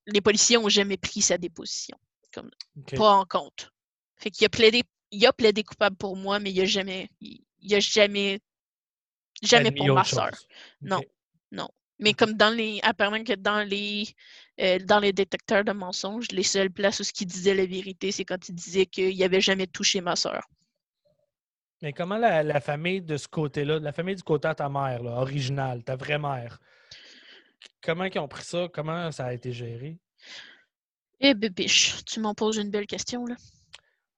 les, policiers n'ont jamais pris sa déposition. Comme, Pas en compte. Fait qu'il a plaidé, il a plaidé coupable pour moi, mais il a jamais, il, a jamais, jamais pour ma soeur. Non, non. Mais comme dans les, apparemment que dans les, euh, dans les détecteurs de mensonges, les seules places où ce qui disait la vérité, c'est quand il disait qu'il n'avait jamais touché ma soeur. Mais comment la, famille de ce côté-là, la famille du côté de ta mère, là, originale, ta vraie mère, comment ils ont pris ça? Comment ça a été géré? Eh biche, tu m'en poses une belle question, là.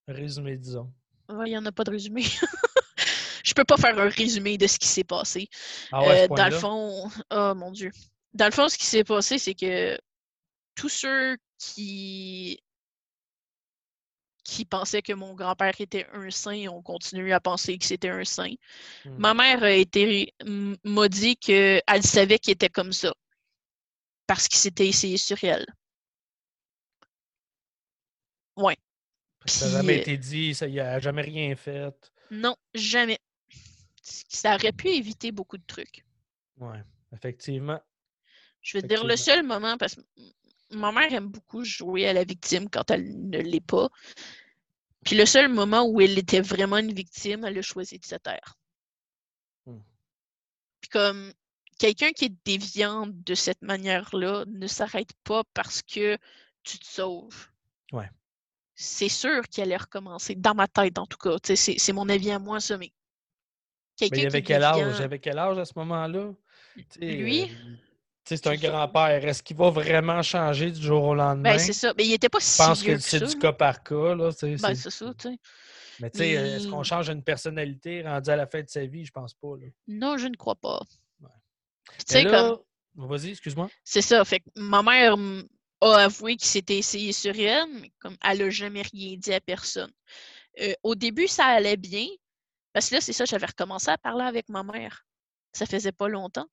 Résumé, disons. Il n'y en a pas de résumé. je peux pas faire un résumé de ce qui s'est passé. Ah ouais, euh, dans le fond, oh mon Dieu. Dans le fond, ce qui s'est passé, c'est que tous ceux qui qui pensaient que mon grand-père était un saint ont continué à penser que c'était un saint. Hmm. Ma mère a été m'a dit qu'elle savait qu'il était comme ça parce qu'il s'était essayé sur elle. Ouais. Ça n'a jamais été dit, ça, il a jamais rien fait. Non, jamais. Ça aurait pu éviter beaucoup de trucs. Oui, effectivement. Je veux dire, le seul moment, parce que ma mère aime beaucoup jouer à la victime quand elle ne l'est pas. Puis le seul moment où elle était vraiment une victime, elle a choisi de se taire. Hmm. Puis comme quelqu'un qui est déviant de cette manière-là ne s'arrête pas parce que tu te sauves. Ouais. C'est sûr qu'elle allait recommencer, dans ma tête en tout cas. C'est mon avis à moi, ça, mais. Mais il avait quel âge? avait quel âge à ce moment-là? Lui? Euh, c'est un grand-père. Est-ce qu'il va vraiment changer du jour au lendemain? Ben, c'est ça. Mais il n'était pas si Je pense que, c'est du cas par cas. Là, ben, c'est ça, tu sais. Mais tu sais, est-ce qu'on change une personnalité rendue à la fin de sa vie? Je pense pas. Là. Non, je ne crois pas. Tu sais, comme. Vas-y, excuse-moi. C'est ça. Fait que ma mère a avoué qu'il s'était essayé sur elle, mais comme elle n'a jamais rien dit à personne. Euh, au début, ça allait bien. Parce que là, c'est ça, j'avais recommencé à parler avec ma mère. Ça faisait pas longtemps.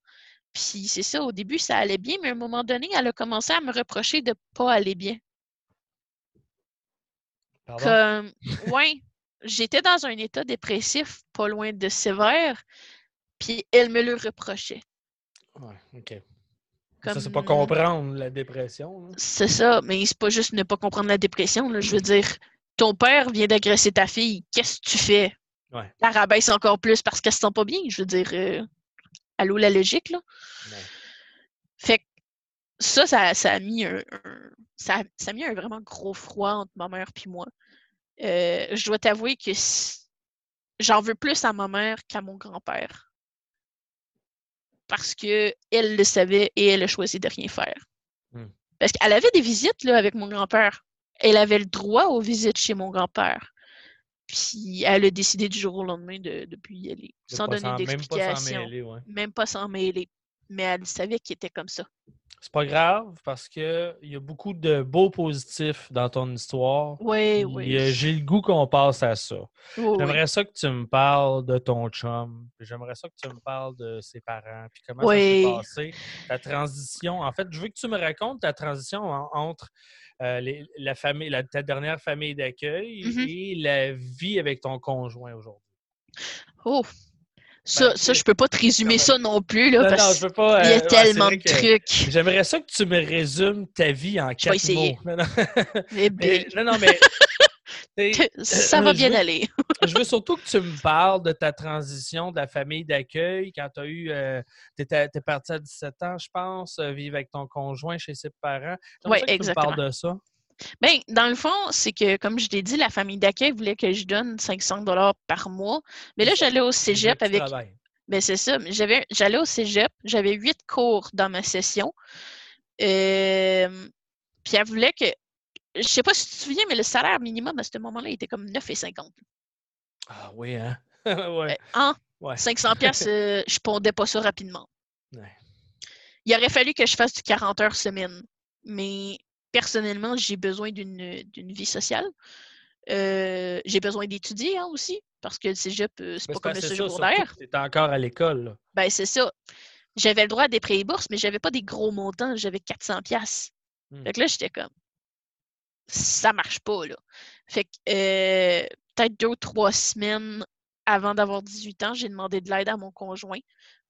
Puis c'est ça, au début, ça allait bien, mais à un moment donné, elle a commencé à me reprocher de pas aller bien. Pardon? Comme, ouais, j'étais dans un état dépressif pas loin de sévère, puis elle me le reprochait. Ouais, OK. Ça, c'est pas comprendre la dépression. C'est ça, mais c'est pas juste ne pas comprendre la dépression. Là. Je veux dire, ton père vient d'agresser ta fille, qu'est-ce que tu fais? Ouais. La rabaisse encore plus parce qu'elle se sent pas bien. Je veux dire, euh, allô la logique, là? Fait que ça, ça, a mis un, ça, ça, a mis un vraiment gros froid entre ma mère et moi. Euh, je dois t'avouer que j'en veux plus à ma mère qu'à mon grand-père. Parce qu'elle le savait et elle a choisi de rien faire. Hmm. Parce qu'elle avait des visites là, avec mon grand-père. Elle avait le droit aux visites chez mon grand-père. Puis elle a décidé du jour au lendemain de ne plus y aller, sans donner d'explication. Même pas s'en mêler. Mais elle savait qu'il était comme ça. C'est pas grave parce qu'il y a beaucoup de beaux positifs dans ton histoire. Oui, oui. J'ai le goût qu'on passe à ça. j'aimerais ça que tu me parles de ton chum. J'aimerais ça que tu me parles de ses parents. Puis comment ça s'est passé. Ta transition. En fait, je veux que tu me racontes ta transition entre euh, la famille, la, ta dernière famille d'accueil mm-hmm. et la vie avec ton conjoint aujourd'hui? Oh! Ça, ben, ça, je peux pas te résumer ça non plus, là, parce je pas, il y a euh, tellement de trucs. J'aimerais ça que tu me résumes ta vie en quatre mots. Non, non. Eh mais, non, non, mais ça va bien aller. je veux surtout que tu me parles de ta transition de la famille d'accueil quand tu as eu. Euh, tu es, parti à 17 ans, je pense, euh, vivre avec ton conjoint chez ses parents. Oui, exactement. Tu me parles de ça. Bien, dans le fond, c'est que, comme je t'ai dit, la famille d'accueil voulait que je donne 500 par mois. Mais là, j'allais au cégep avec. Ben, c'est ça. J'allais au cégep, j'avais huit cours dans ma session. Euh, puis elle voulait que je sais pas si tu te souviens, mais le salaire minimum à ce moment-là était comme 9,50. Ah oui, hein? ouais. Euh, hein? 500 pièces, euh, je pondais pas ça rapidement. Il aurait fallu que je fasse du 40 heures semaine. Mais personnellement, j'ai besoin d'une vie sociale. Euh, j'ai besoin d'étudier hein, aussi, parce que le cégep, c'est pas comme le secondaire. Tu encore à l'école. Ben, c'est ça. J'avais le droit à des prêts et bourses, mais j'avais pas des gros montants. J'avais 400 pièces. Hmm. Fait que là, j'étais comme, ça marche pas, là. Fait que euh, peut-être deux ou trois semaines avant d'avoir 18 ans, j'ai demandé de l'aide à mon conjoint.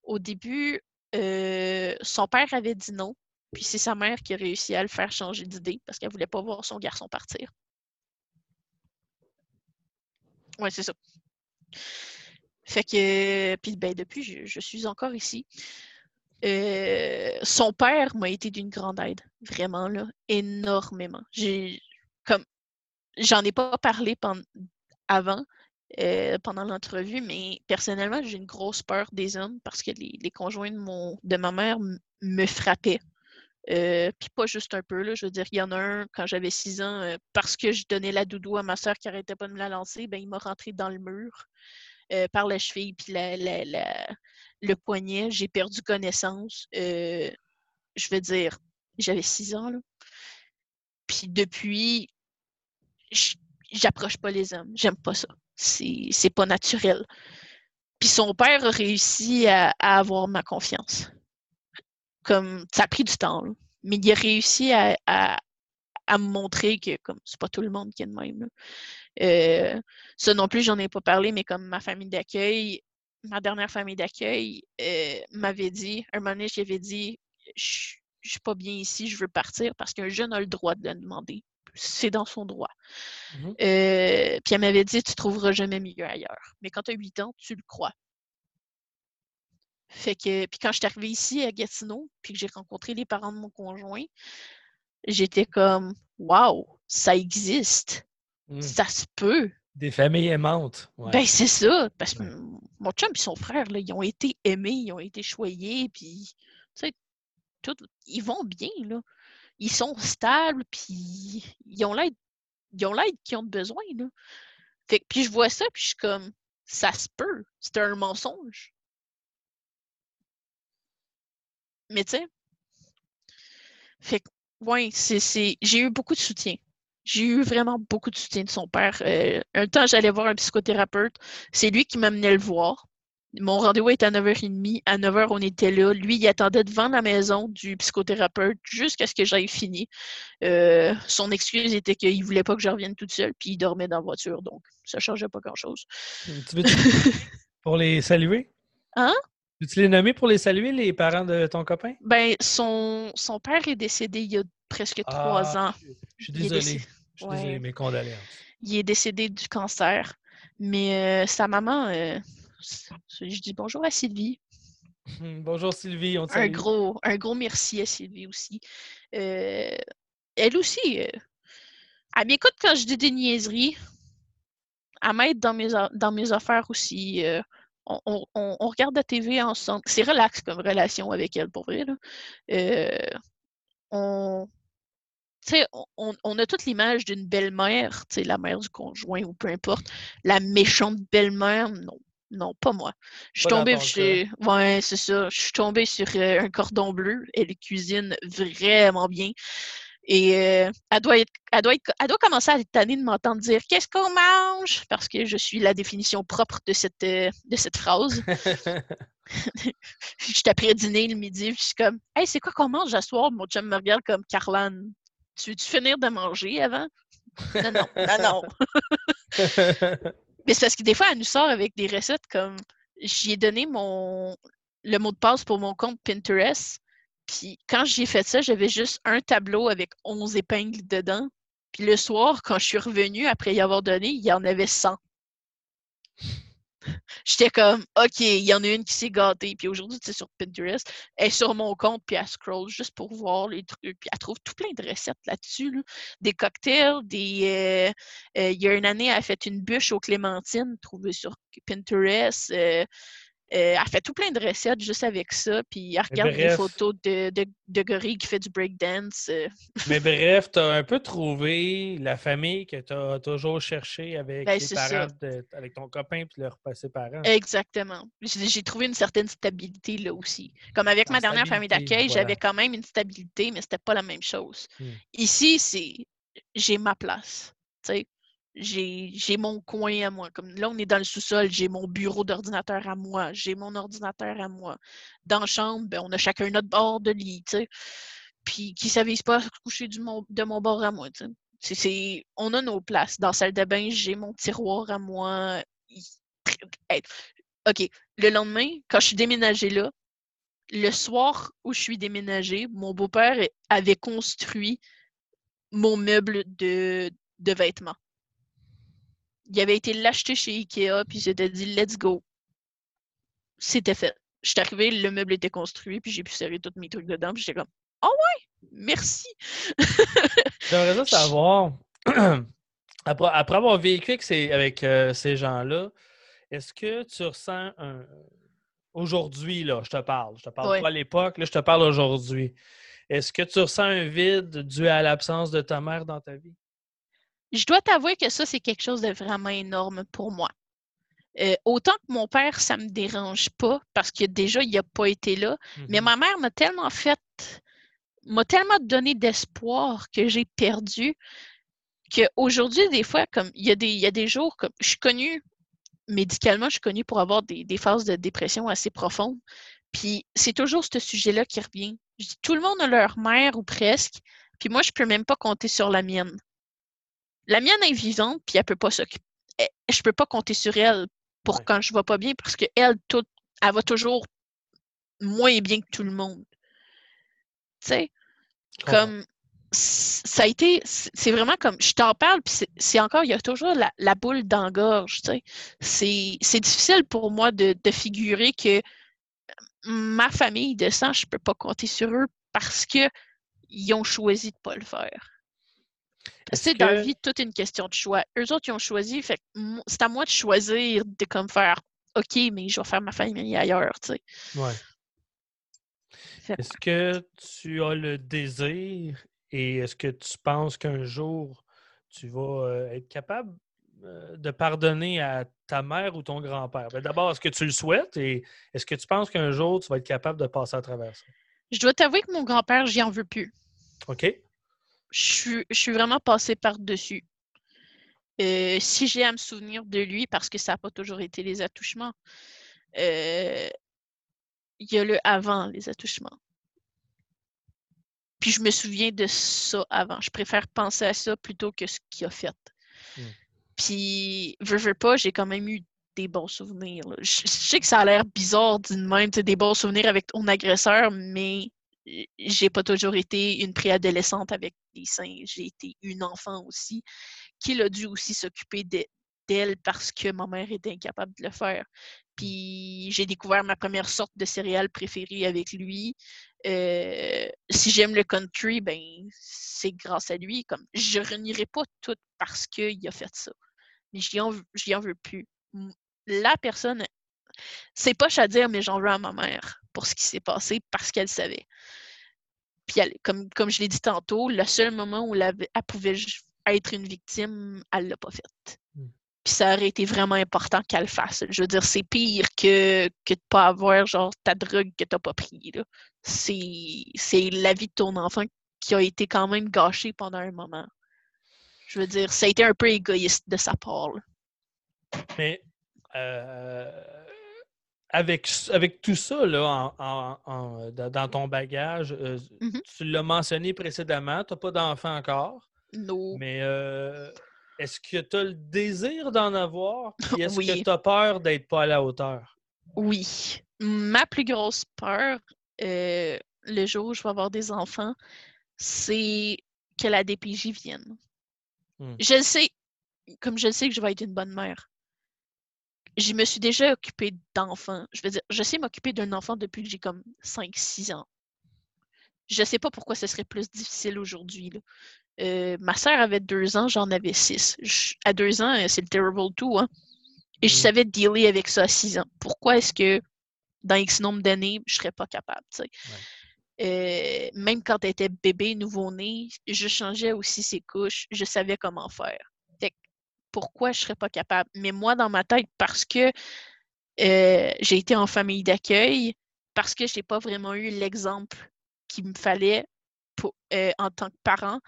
Au début, euh, son père avait dit non, puis c'est sa mère qui a réussi à le faire changer d'idée parce qu'elle voulait pas voir son garçon partir. Ouais, c'est ça. Fait que, puis ben, depuis, je suis encore ici. Euh, son père m'a été d'une grande aide, vraiment, là, énormément. J'ai, comme, j'en ai pas parlé avant, euh, pendant l'entrevue, mais personnellement, j'ai une grosse peur des hommes parce que les, conjoints de, mon, de ma mère me frappaient. Euh, puis pas juste un peu, là, je veux dire, il y en a un, quand j'avais six ans, parce que je donnais la doudou à ma soeur qui arrêtait pas de me la lancer, ben, il m'a rentré dans le mur. Euh, par la cheville puis le poignet. J'ai perdu connaissance. Euh, je veux dire, j'avais six ans. Là. Puis depuis, j'approche pas les hommes. J'aime pas ça. C'est pas naturel. Puis son père a réussi à, avoir ma confiance. Comme ça a pris du temps, mais il a réussi à, à me montrer que comme c'est pas tout le monde qui est de même. Euh, ça non plus, j'en ai pas parlé, mais comme ma famille d'accueil, ma dernière famille d'accueil euh, m'avait dit, un moment donné, j'avais dit, je suis pas bien ici, je veux partir parce qu'un jeune a le droit de le demander. C'est dans son droit. Mmh euh, puis elle m'avait dit, tu trouveras jamais mieux ailleurs. Mais quand tu as 8 ans, tu le crois. Fait que, puis quand je suis arrivée ici à Gatineau, puis que j'ai rencontré les parents de mon conjoint, j'étais comme, waouh, ça existe. Mmh. Ça se peut. Des familles aimantes. Ben, c'est ça. Parce que mon chum et son frère, là, ils ont été aimés, ils ont été choyés, puis, tu sais, tout, ils vont bien, là. Ils sont stables, puis ils ont l'aide, ils ont l'aide qu'ils ont besoin, là. Fait, puis je vois ça, puis je suis comme, ça se peut. C'est un mensonge. Mais tu sais, fait que, ouais, c'est, j'ai eu beaucoup de soutien. J'ai eu vraiment beaucoup de soutien de son père. Euh, un temps, j'allais voir un psychothérapeute. C'est lui qui m'amenait le voir. Mon rendez-vous était à 9h30. À 9h, on était là. Lui, il attendait devant la maison du psychothérapeute jusqu'à ce que j'aille fini. Euh, son excuse était qu'il voulait pas que je revienne toute seule, puis il dormait dans la voiture. Donc, ça ne changeait pas grand-chose. Pour les saluer? Hein? Tu les nommer pour les saluer, les parents de ton copain? Ben, son, son père est décédé il y a presque trois ah, ans. Je suis désolé. Je suis désolé, mes condoléances. Il est décédé du cancer. Mais euh, sa maman, euh, je dis bonjour à Sylvie. bonjour Sylvie, on un gros, un gros merci à Sylvie aussi. Euh, elle aussi, elle m'écoute quand je dis des niaiseries. Elle m'aide dans mes, dans mes affaires aussi on, regarde la TV ensemble. C'est relax comme relation avec elle, pour vrai. Euh, on, on, a toute l'image d'une belle-mère, la mère du conjoint ou peu importe. La méchante belle-mère, non. Non, pas moi. Je suis tombée chez. Ouais, c'est ça. Je suis tombée sur euh, un cordon bleu. Elle cuisine vraiment bien. Et euh, elle, doit être, elle, doit être, elle doit commencer à être tannée de m'entendre dire Qu'est-ce qu'on mange Parce que je suis la définition propre de cette, euh, de cette phrase. je après dîner le midi, je suis comme Hey, c'est quoi qu'on mange à soir Mon chum me regarde comme Carlan. Tu veux-tu finir de manger avant Non, non, non, non. Mais c'est parce que des fois, elle nous sort avec des recettes comme J'y ai donné mon le mot de passe pour mon compte Pinterest. Puis quand j'ai fait ça, j'avais juste un tableau avec 11 épingles dedans. Puis le soir, quand je suis revenue, après y avoir donné, il y en avait 100. J'étais comme, OK, il y en a une qui s'est gâtée. Puis aujourd'hui, sais, sur Pinterest, elle est sur mon compte, puis elle scroll juste pour voir les trucs. Puis elle trouve tout plein de recettes là-dessus. Des cocktails, des. Euh, euh, il y a une année, elle a fait une bûche aux clémentines trouvée sur Pinterest. Euh, euh, elle fait tout plein de recettes juste avec ça, puis elle regarde des photos de, de, de, gorille qui fait du breakdance. Euh. Mais bref, tu as un peu trouvé la famille que tu as toujours cherché avec ben, parents, avec ton copain puis leurs passés parents. Exactement. J'ai trouvé une certaine stabilité là aussi. Comme avec ma dernière famille d'accueil, j'avais quand même une stabilité, mais c'était pas la même chose. Hmm. Ici, c'est j'ai ma place. Tu sais, j'ai mon coin à moi. Comme là, on est dans le sous-sol, j'ai mon bureau d'ordinateur à moi, j'ai mon ordinateur à moi. Dans la chambre, ben, on a chacun notre bord de lit, tu sais. Puis qui s'avise pas à se coucher du de mon bord à moi, tu sais. on a nos places. Dans la salle de bain, j'ai mon tiroir à moi. OK. Le lendemain, quand je suis déménagée là, le soir où je suis déménagée, mon beau-père avait construit mon meuble de, de vêtements il avait été l'acheter chez Ikea, puis j'étais dit let's go. C'était fait. Je suis arrivée, le meuble était construit, puis j'ai pu serrer tous mes trucs dedans, puis j'étais comme Oh ouais, merci. J'aimerais ça savoir, après, avoir vécu avec ces, avec, euh, ces gens-là, est-ce que tu ressens un. Aujourd'hui, là, je te parle. Je te parle pas à l'époque, là, je te parle aujourd'hui. Est-ce que tu ressens un vide dû à l'absence de ta mère dans ta vie? Je dois t'avouer que ça, c'est quelque chose de vraiment énorme pour moi. Euh, autant que mon père, ça ne me dérange pas parce que déjà, il n'a pas été là. Mais mm-hmm. ma mère m'a tellement fait, m'a tellement donné d'espoir que j'ai perdu qu'aujourd'hui, des fois, comme il y, a des, il y a des jours, comme je suis connue, médicalement, je suis connue pour avoir des, des phases de dépression assez profondes. Puis c'est toujours ce sujet-là qui revient. Je dis, tout le monde a leur mère ou presque, Puis moi, je peux même pas compter sur la mienne. La mienne est vivante, puis elle peut pas s'occuper. Je peux pas compter sur elle pour quand je vais pas bien, parce qu'elle, tout, elle va toujours moins bien que tout le monde. Tu sais, comme ça a été, c'est vraiment comme, je t'en parle, puis c'est encore, il y a toujours la, boule d'engorge, tu sais. C'est difficile pour moi de, figurer que ma famille de sang, je peux pas compter sur eux parce qu'ils ont choisi de pas le faire. C'est dans la vie toute une question de choix. Eux autres, ils ont choisi, fait c'est à moi de choisir de comme faire OK, mais je vais faire ma famille ailleurs, tu sais. Ouais. Est-ce que tu as le désir et est-ce que tu penses qu'un jour tu vas euh, être capable euh, de pardonner à ta mère ou ton grand-père? Ben, d'abord, est-ce que tu le souhaites et est-ce que tu penses qu'un jour tu vas être capable de passer à travers ça? Je dois t'avouer que mon grand-père, j'y en veux plus. OK. Je suis, vraiment passée par-dessus. Euh, si j'ai à me souvenir de lui, parce que ça n'a pas toujours été les attouchements, il y a le avant les attouchements. Puis je me souviens de ça avant. Je préfère penser à ça plutôt que ce qu'il a fait. Hmm. Puis, veux, veux pas, j'ai quand même eu des bons souvenirs. Je, sais que ça a l'air bizarre d'une même, des bons souvenirs avec ton agresseur, mais j'ai pas toujours été une préadolescente avec des seins. J'ai été une enfant aussi, qui a dû aussi s'occuper d'elle parce que ma mère était incapable de le faire. Puis j'ai découvert ma première sorte de céréales préférée avec lui. Euh, si j'aime le country, ben c'est grâce à lui. Comme je renierai pas tout parce qu'il a fait ça. Mais je en, en veux plus. La personne, c'est pas à dire, mais j'en veux à ma mère pour ce qui s'est passé parce qu'elle savait. Puis comme, comme je l'ai dit tantôt, le seul moment où elle, elle pouvait être une victime, elle l'a pas faite. Hmm. Puis ça aurait été vraiment important qu'elle le fasse. Je veux dire, c'est pire que, que de pas avoir genre ta drogue que t'as pas pris. C'est la vie de ton enfant qui a été quand même gâchée pendant un moment. Je veux dire, ça a été un peu égoïste de sa part. Mais euh, avec, avec tout ça là, en, dans ton bagage, euh, mm-hmm. tu l'as mentionné précédemment, tu n'as pas d'enfant encore. Non. Mais euh, est-ce que tu as le désir d'en avoir? est-ce que tu as peur d'être pas à la hauteur? Oui. Ma plus grosse peur, euh, le jour où je vais avoir des enfants, c'est que la DPJ vienne. Hmm. Je le sais, comme je le sais que je vais être une bonne mère. Je me suis déjà occupée d'enfants. Je veux dire, je sais m'occuper d'un enfant depuis que j'ai comme 5-6 ans. Je ne sais pas pourquoi ce serait plus difficile aujourd'hui. Euh, ma sœur avait deux ans, j'en avais six. à deux ans, euh, c'est le terrible tout. Hein? Et je mm. savais dealer avec ça à six ans. Pourquoi est-ce que dans X nombre d'années, je ne serais pas capable? Euh, même quand elle était bébé, nouveau-né, je changeais aussi ses couches. Je savais comment faire. Pourquoi je ne serais pas capable? Mais moi, dans ma tête, parce que j'ai été en famille d'accueil, parce que je n'ai pas vraiment eu l'exemple qu'il me fallait pour, en tant que parent,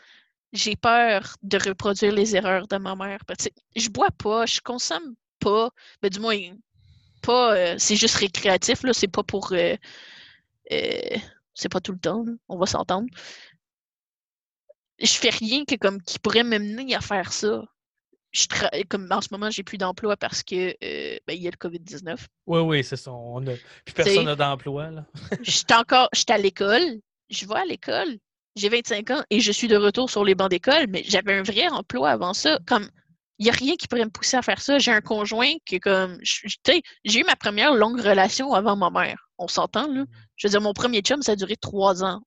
j'ai peur de reproduire les erreurs de ma mère. Je bois pas, je consomme pas, mais du moins, pas. Euh, c'est juste récréatif, là. C'est pas pour. Euh, euh, c'est pas tout le temps, on va s'entendre. Je fais rien que comme qui pourrait m'amener à faire ça. Je comme en ce moment, j'ai plus d'emploi parce que ben, il y a le COVID-19. Oui, oui, c'est ça. On Puis personne n'a d'emploi. Je suis encore. Je à l'école. Je vais à l'école j'ai 25 ans et je suis de retour sur les bancs d'école, mais j'avais un vrai emploi avant ça. Comme, il n'y a rien qui pourrait me pousser à faire ça. J'ai un conjoint qui, comme, j'ai eu ma première longue relation avant ma mère. On s'entend, là. Je veux dire, mon premier chum, ça a duré trois ans.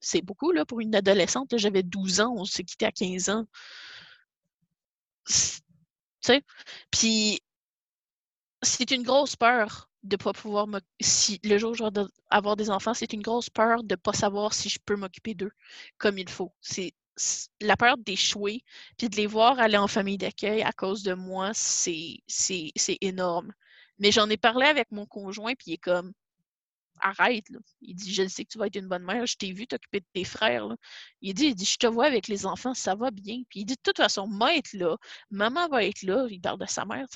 C'est beaucoup, là, pour une adolescente. J'avais 12 ans, on s'est quitté à 15 ans. Sais? Puis, c'est une grosse peur de pas pouvoir me. Si le jour où je vais avoir des enfants, c'est une grosse peur de pas savoir si je peux m'occuper d'eux comme il faut. C'est la peur d'échouer, puis de les voir aller en famille d'accueil à cause de moi, c'est énorme. Mais j'en ai parlé avec mon conjoint, puis il est comme arrête. Là. Il dit Je sais que tu vas être une bonne mère, je t'ai vu t'occuper de tes frères. Il dit, il dit Je te vois avec les enfants, ça va bien. Puis il dit De toute façon, moi être là, maman va être là. Il parle de sa mère.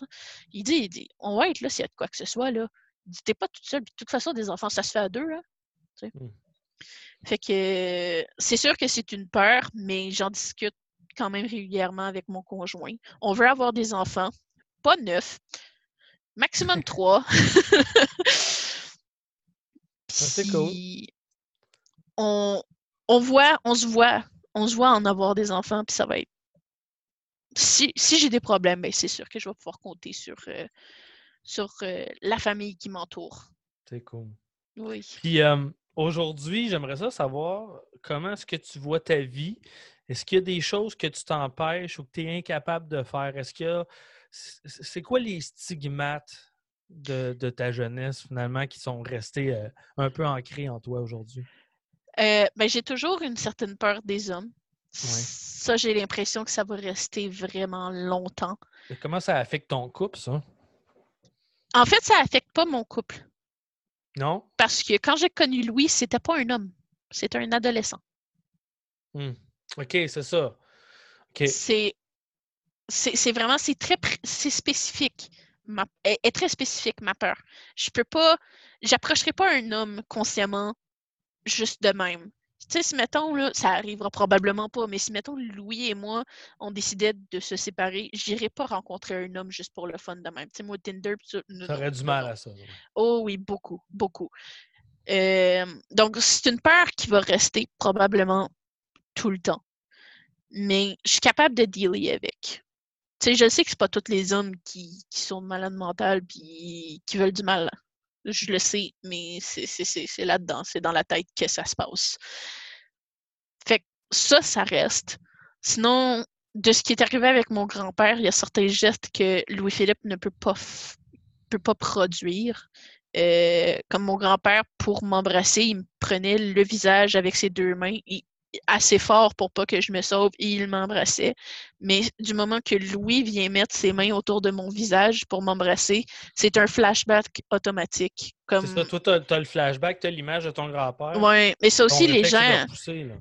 Il dit, il dit On va être là s'il y a de quoi que ce soit. Là. Il dit T'es pas toute seule. Puis de toute façon, des enfants, ça se fait à deux. Hein? Fait que c'est sûr que c'est une peur, mais j'en discute quand même régulièrement avec mon conjoint. On veut avoir des enfants, pas neuf, maximum trois. c'est cool. On, on voit, on se voit, on se voit en avoir des enfants, puis ça va être. Si, si j'ai des problèmes, ben c'est sûr que je vais pouvoir compter sur, euh, sur euh, la famille qui m'entoure. C'est cool. Oui. Puis euh, aujourd'hui, j'aimerais ça savoir comment est-ce que tu vois ta vie? Est-ce qu'il y a des choses que tu t'empêches ou que tu es incapable de faire? Est-ce qu'il y a. C'est quoi les stigmates de, ta jeunesse, finalement, qui sont restés euh, un peu ancrés en toi aujourd'hui? ben, j'ai toujours une certaine peur des hommes. Ça, j'ai l'impression que ça va rester vraiment longtemps. comment ça affecte ton couple, ça? En fait, ça affecte pas mon couple. Non? Parce que quand j'ai connu Louis, c'était pas un homme, c'était un adolescent. Hmm. OK, c'est ça. C'est c'est vraiment, c'est très c'est spécifique. Ma, est, très spécifique, ma peur. Je peux pas, j'approcherai pas un homme consciemment juste de même. Tu sais, si mettons, là, ça arrivera probablement pas, mais si mettons Louis et moi, on décidait de se séparer, j'irai pas rencontrer un homme juste pour le fun de même. Tu sais, moi, Tinder, ça. aurait du mal à ça. Oh oui, beaucoup, beaucoup. Euh, donc, c'est une peur qui va rester probablement tout le temps. Mais je suis capable de dealer avec. Sais, je sais que c'est pas tous les hommes qui, qui sont malades mentales puis qui veulent du mal je le sais, mais c'est là-dedans, c'est dans la tête que ça se passe. Fait que ça, ça reste. Sinon, de ce qui est arrivé avec mon grand-père, il y a certains gestes que Louis-Philippe ne peut pas, peut pas produire. Euh, comme mon grand-père, pour m'embrasser, il me prenait le visage avec ses deux mains. et assez fort pour pas que je me sauve et il m'embrassait. Mais du moment que Louis vient mettre ses mains autour de mon visage pour m'embrasser, c'est un flashback automatique. Comme... C'est ça, toi, tu as, le flashback, tu as l'image de ton grand-père. Oui, mais ça aussi, les gens,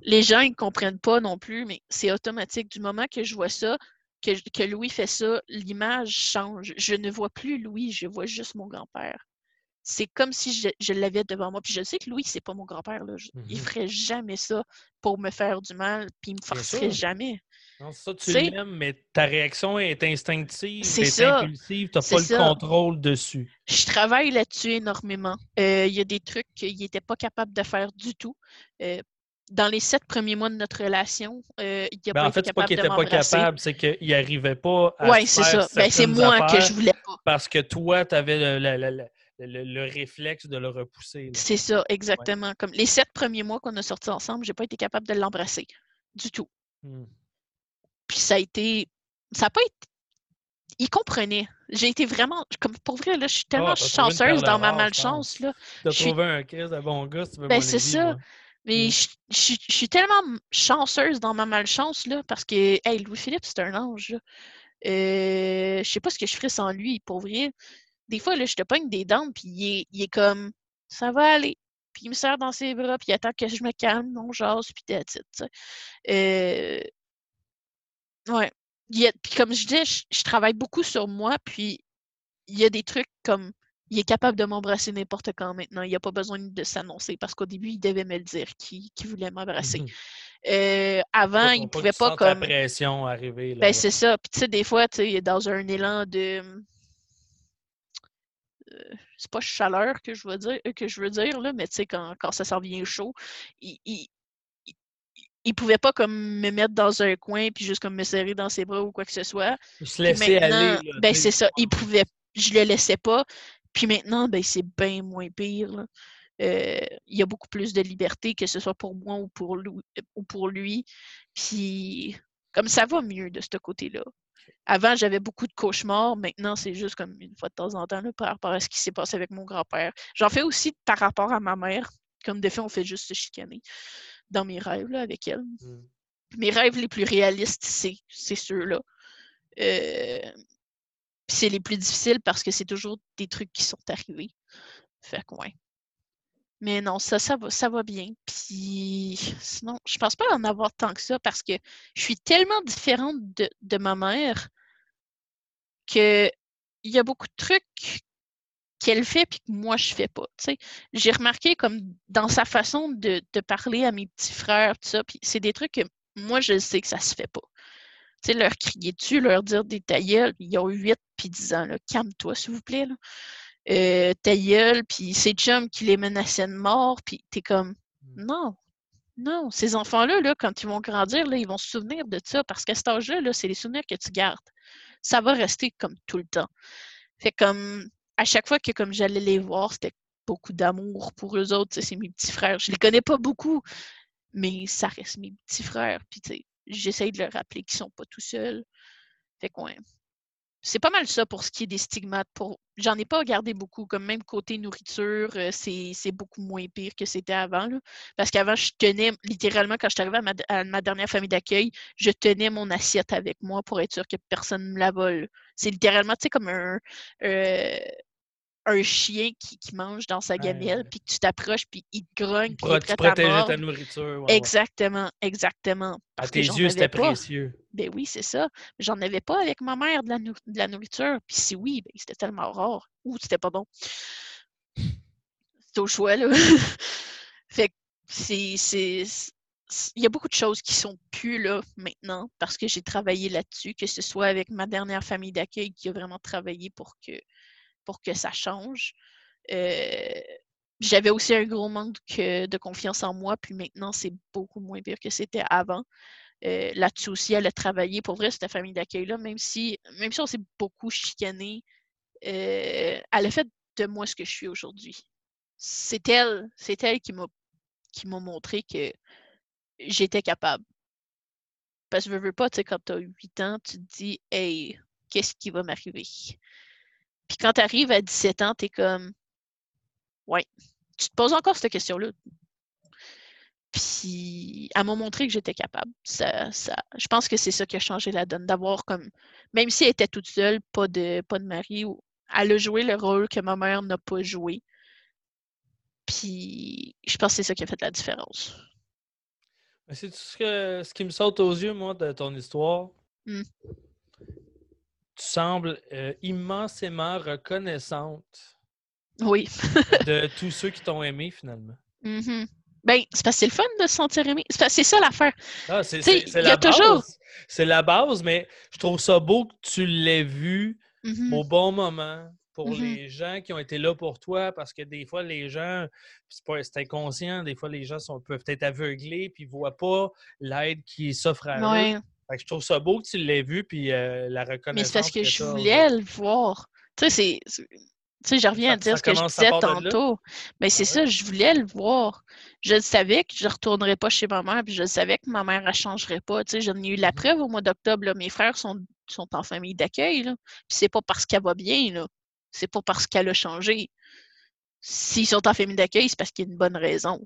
les gens, ils comprennent pas non plus, mais c'est automatique. Du moment que je vois ça, que, que Louis fait ça, l'image change. Je ne vois plus Louis, je vois juste mon grand-père c'est comme si je, l'avais devant moi. Puis je sais que Louis, c'est pas mon grand-père. Là. Il mmh ferait jamais ça pour me faire du mal, puis il me forcerait jamais. Non, ça, tu l'aimes, mais ta réaction est instinctive, c'est impulsive, tu n'as pas le contrôle dessus. Je travaille là-dessus énormément. Euh, il y a des trucs qu'il n'était pas capable de faire du tout. Euh, dans les sept premiers mois de notre relation, euh, il n'a ben, pas en fait, été capable pas qu'il n'était pas capable, c'est qu'il n'arrivait pas à Oui, c'est ça. Ben, c'est moi que je voulais pas. Parce que toi, tu avais le, le, réflexe de le repousser. C'est ça, exactement. Comme les sept premiers mois qu'on a sortis ensemble, j'ai pas été capable de l'embrasser du tout. Mmh. Puis ça a été. Ça n'a pas été. Il comprenait. J'ai été vraiment. Comme pour vrai, là, je suis tellement ah, chanceuse dans ma malchance. Tu as trouvé un crise de bon gars, tu veux Ben, c'est ça. Mais mmh. je, suis tellement chanceuse dans ma malchance, là, parce que, hey, Louis-Philippe, c'est un ange. Euh, je sais pas ce que je ferais sans lui, pour vrai des fois, là, je te pogne des dents, puis il est, comme ça va aller. Puis il me serre dans ses bras, puis il attend que je me calme, non, jase, puis t'es tu euh... Ouais. Puis comme je dis, je, travaille beaucoup sur moi, puis il y a des trucs comme il est capable de m'embrasser n'importe quand maintenant. Il n'y a pas besoin de s'annoncer parce qu'au début, il devait me le dire qu'il voulait m'embrasser. Mmh euh, avant, il ne pouvait pas, comme. La pression arriver. ben, c'est ça. Puis tu sais, des fois, tu sais, dans un élan de c'est pas chaleur que je veux dire, euh, que je veux dire là, mais tu sais, quand, quand, ça s'en vient chaud, il, il, pouvait pas comme me mettre dans un coin puis juste comme me serrer dans ses bras ou quoi que ce soit. Se laisser aller. ben c'est ça, il pouvait, je le laissais pas. Puis maintenant, ben c'est bien moins pire. Euh, il y a beaucoup plus de liberté, que ce soit pour moi ou pour lui. Ou pour lui. Puis comme ça va mieux de ce côté-là. Avant, j'avais beaucoup de cauchemars. Maintenant, c'est juste comme une fois de temps en temps par rapport à ce qui s'est passé avec mon grand-père. J'en fais aussi par rapport à ma mère. Comme des fois, on fait juste se chicaner dans mes rêves avec elle. Mmh. Mes rêves les plus réalistes, c'est, ceux-là. Euh, c'est les plus difficiles parce que c'est toujours des trucs qui sont arrivés. Fait que ouais. Mais non, ça, ça va, ça va bien. Puis sinon, je pense pas en avoir tant que ça parce que je suis tellement différente de, de ma mère que il y a beaucoup de trucs qu'elle fait puis que moi je fais pas. J'ai remarqué comme dans sa façon de, parler à mes petits frères, tout ça, puis c'est des trucs que moi je sais que ça se fait pas. Leur crier dessus, leur dire des tailleul, ils ont 8 puis 10 ans, calme-toi s'il vous plaît. Euh, puis c'est chums qui les menaçaient de mort, puis t'es comme mmh. non, non, ces enfants-là, là, quand ils vont grandir, là, ils vont se souvenir de ça parce qu'à cet âge-là, -là, c'est les souvenirs que tu gardes. Ça va rester comme tout le temps. Fait comme à chaque fois que comme j'allais les voir, c'était beaucoup d'amour pour eux autres. C'est mes petits frères. Je les connais pas beaucoup, mais ça reste mes petits frères. Puis j'essaye de leur rappeler qu'ils sont pas tout seuls. Fait que c'est pas mal ça pour ce qui est des stigmates. Pour... J'en ai pas regardé beaucoup, comme même côté nourriture, euh, c'est beaucoup moins pire que c'était avant. Parce qu'avant, je tenais, littéralement, quand je suis arrivée à ma, dernière famille d'accueil, je tenais mon assiette avec moi pour être sûr que personne ne me la vole. C'est littéralement, tu sais, comme un, euh, un chien qui, mange dans sa gamelle, puis que tu t'approches, puis il te grogne, puis il à ta nourriture. exactement, exactement. à tes yeux, c'était précieux. Ben oui, c'est ça. J'en avais pas avec ma mère de la, nourriture. Puis si oui, ben, c'était tellement rare. Ou c'était pas bon. C'est au choix, là. fait que c'est... Il y a beaucoup de choses qui sont plus là maintenant parce que j'ai travaillé là-dessus, que ce soit avec ma dernière famille d'accueil qui a vraiment travaillé pour que pour que ça change. Euh, j'avais aussi un gros manque de confiance en moi, puis maintenant, c'est beaucoup moins pire que c'était avant. Euh, là-dessus aussi, elle a travaillé. Pour vrai, cette famille d'accueil-là, même si, même si on s'est beaucoup chicané, euh, elle a fait de moi ce que je suis aujourd'hui. C'est elle, c'est elle qui m'a montré que j'étais capable. Parce que je veux pas, tu sais, quand tu as 8 ans, tu te dis Hey, qu'est-ce qui va m'arriver? Puis quand tu arrives à 17 ans, tu es comme Ouais. Tu te poses encore cette question-là. Puis elle m'a montré que j'étais capable. Ça, ça, je pense que c'est ça qui a changé la donne, d'avoir comme, même si elle était toute seule, pas de, pas de mari, elle a joué le rôle que ma mère n'a pas joué. Puis je pense que c'est ça qui a fait la différence. C'est tout ce, que, ce qui me saute aux yeux, moi, de ton histoire? Mmh tu sembles euh, immensément reconnaissante. Oui. de tous ceux qui t'ont aimé, finalement. Mm-hmm. Ben, c'est parce que c'est le fun de se sentir aimé. C'est ça l'affaire. Ah, c'est la base. Toujours... C'est la base, mais je trouve ça beau que tu l'aies vu mm-hmm. au bon moment pour mm-hmm. les gens qui ont été là pour toi, parce que des fois, les gens, c'est inconscient, des fois, les gens sont, peuvent être aveuglés puis ne voient pas l'aide qui s'offre à eux je trouve ça beau que tu l'aies vu, puis euh, la reconnaissance. Mais c'est parce que, je voulais le voir. Tu sais, Tu je reviens à dire ce que je disais tantôt. Mais c'est ça, je voulais le voir. Je savais que je ne retournerais pas chez ma mère, puis je savais que ma mère ne changerait pas. Tu sais, j'en ai eu la preuve au mois d'octobre. Mes frères sont, sont en famille d'accueil. Puis c'est pas parce qu'elle va bien, là. C'est pas parce qu'elle a changé. S'ils sont en famille d'accueil, c'est parce qu'il y a une bonne raison.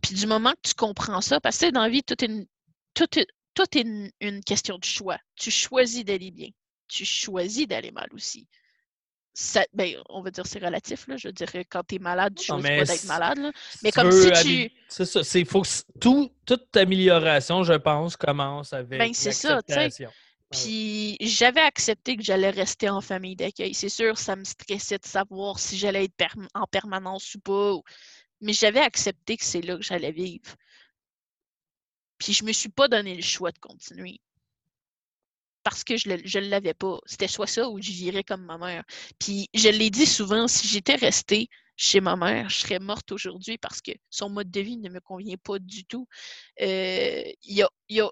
Puis du moment que tu comprends ça, parce que dans la vie, tout est une, tout est, tout est une, question de choix. Tu choisis d'aller bien. Tu choisis d'aller mal aussi. Ça, ben, on va dire c'est relatif. Là. Je dirais quand tu es malade, tu choisis pas d'être malade. Mais comme si tu. C'est ça. C'est, faut tout, toute amélioration, je pense, commence avec. Ben, c'est ça, Puis j'avais accepté que j'allais rester en famille d'accueil. C'est sûr, ça me stressait de savoir si j'allais être en permanence ou pas. Mais j'avais accepté que c'est là que j'allais vivre. Puis je me suis pas donné le choix de continuer. Parce que je ne l'avais pas. C'était soit ça ou je comme ma mère. Puis je l'ai dit souvent, si j'étais restée chez ma mère, je serais morte aujourd'hui parce que son mode de vie ne me convient pas du tout. Euh, y a,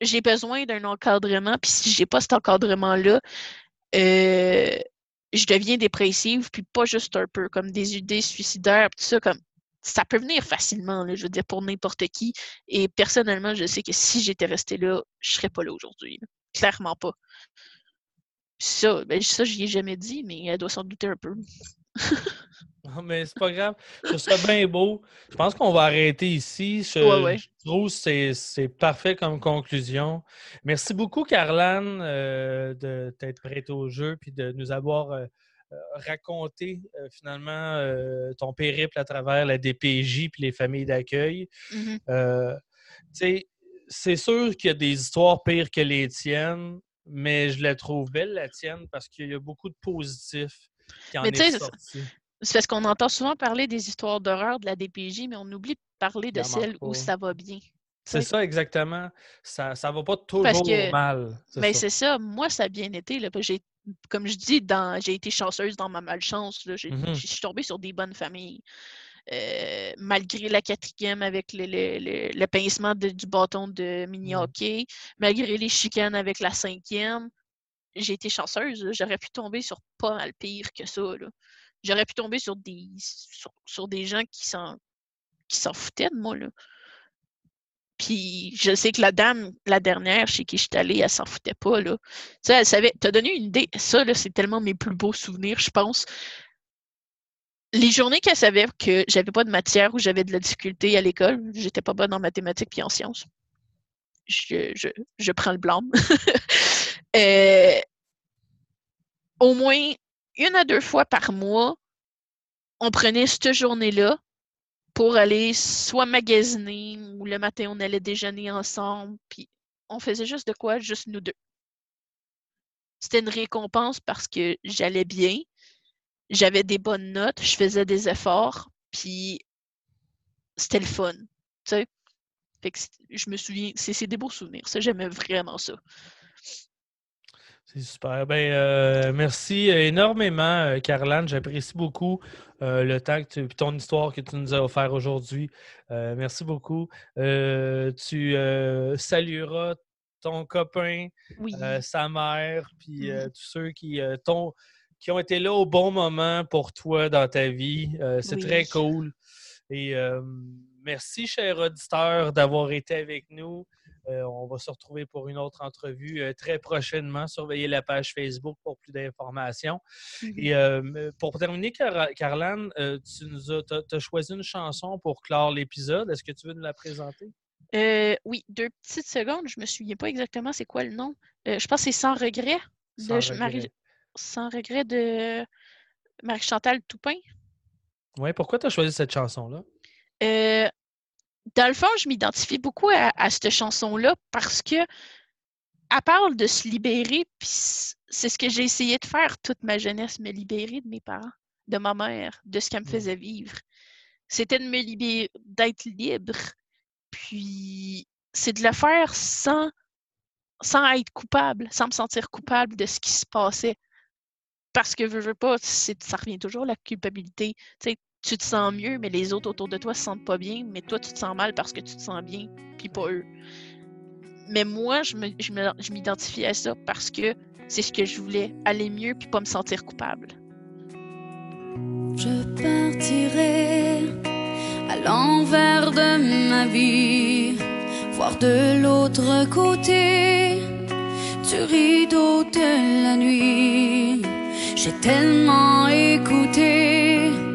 j'ai besoin d'un encadrement, puis si j'ai pas cet encadrement-là, euh, je deviens dépressive, puis pas juste un peu, comme des idées suicidaires, tout ça, comme ça peut venir facilement, je veux dire, pour n'importe qui. Et personnellement, je sais que si j'étais restée là, je serais pas là aujourd'hui. Clairement pas. Ça, ben, ça, j'y ai jamais dit, mais elle doit s'en douter un peu. non, mais c'est pas grave. Je trouve ça bien beau. Je pense qu'on va arrêter ici. Je, trouve que c'est parfait comme conclusion. Merci beaucoup, Carlane, euh, de t'être prête au jeu puis de nous avoir euh, raconter euh, finalement euh, ton périple à travers la DPJ puis les familles d'accueil. Mm-hmm. c'est sûr qu'il y a des histoires pires que les tiennes, mais je la trouve belle, la tienne, parce qu'il y a beaucoup de positifs qui en Mais est sorti. C'est parce qu'on entend souvent parler des histoires d'horreur de la DPJ, mais on oublie de parler de celles où ça va bien. C'est ça, exactement. Ça ça va pas toujours que- mal. c'est ça. c'est ça. Moi, ça a bien été. J'ai, comme je dis, dans, j'ai été chanceuse dans ma malchance. Là. J'ai. Je suis tombée sur des bonnes familles. Euh, malgré la quatrième avec le, le- le- le pincement de- du bâton de mini Mhm. hockey, malgré les chicanes avec la cinquième, j'ai été chanceuse. là. J'aurais pu tomber sur pas mal pire que ça. là. J'aurais pu tomber sur des, sur, sur des gens qui s'en, qui s'en foutaient de moi. Là. Puis je sais que la dame, la dernière chez qui je suis allée, elle s'en foutait pas, là. Tu sais, elle savait. T'as donné une idée. Ça, là, c'est tellement mes plus beaux souvenirs, je pense. Les journées qu'elle savait que j'avais pas de matière ou j'avais de la difficulté à l'école, j'étais pas bonne en mathématiques puis en sciences. Je, je, je prends le blâme. Euh, au moins une à deux fois par mois, on prenait cette journée-là pour aller soit magasiner ou le matin on allait déjeuner ensemble, puis on faisait juste de quoi, juste nous deux. C'était une récompense parce que j'allais bien, j'avais des bonnes notes, je faisais des efforts, puis c'était le fun, tu sais. Fait je me souviens, c'est c'est des beaux souvenirs, ça j'aimais vraiment ça. C'est super. Ben, euh, merci énormément, euh, Caroline. J'apprécie beaucoup euh, le temps que tu, ton histoire que tu nous as offert aujourd'hui. Euh, merci beaucoup. Euh, tu salueras ton copain, Oui, sa mère, puis tous ceux qui, t'ont- qui ont été là au bon moment pour toi dans ta vie. C'est très cool. Et merci, cher auditeur, d'avoir été avec nous. Euh, on va se retrouver pour une autre entrevue euh, très prochainement. Surveillez la page Facebook pour plus d'informations. Mhm. Et euh, pour terminer, Car Carlane, tu nous as, choisi une chanson pour clore l'épisode. Est-ce que tu veux nous la présenter? Euh, oui, deux petites secondes, je me souviens pas exactement c'est quoi le nom. Euh, je pense que c'est Sans regret de Sans Marie-. Sans regret de Marie-Chantal Toupin. Oui, pourquoi tu as choisi cette chanson-là? Euh, dans le fond, je m'identifie beaucoup à, à cette chanson-là parce que elle parle de se libérer, puis c'est ce que j'ai essayé de faire toute ma jeunesse, me libérer de mes parents, de ma mère, de ce qu'elle me faisait vivre. C'était de me libérer, d'être libre, puis c'est de le faire sans, sans être coupable, sans me sentir coupable de ce qui se passait. Parce que, veux, veux pas, ça revient toujours la culpabilité. Tu sais, tu te sens mieux, mais les autres autour de toi se sentent pas bien, mais toi, tu te sens mal parce que tu te sens bien, puis pas eux. Mais moi, je me- je je à ça parce que c'est ce que je voulais, aller mieux puis pas me sentir coupable. Je partirai à l'envers de ma vie, voir de l'autre côté du rideau de la nuit. J'ai tellement écouté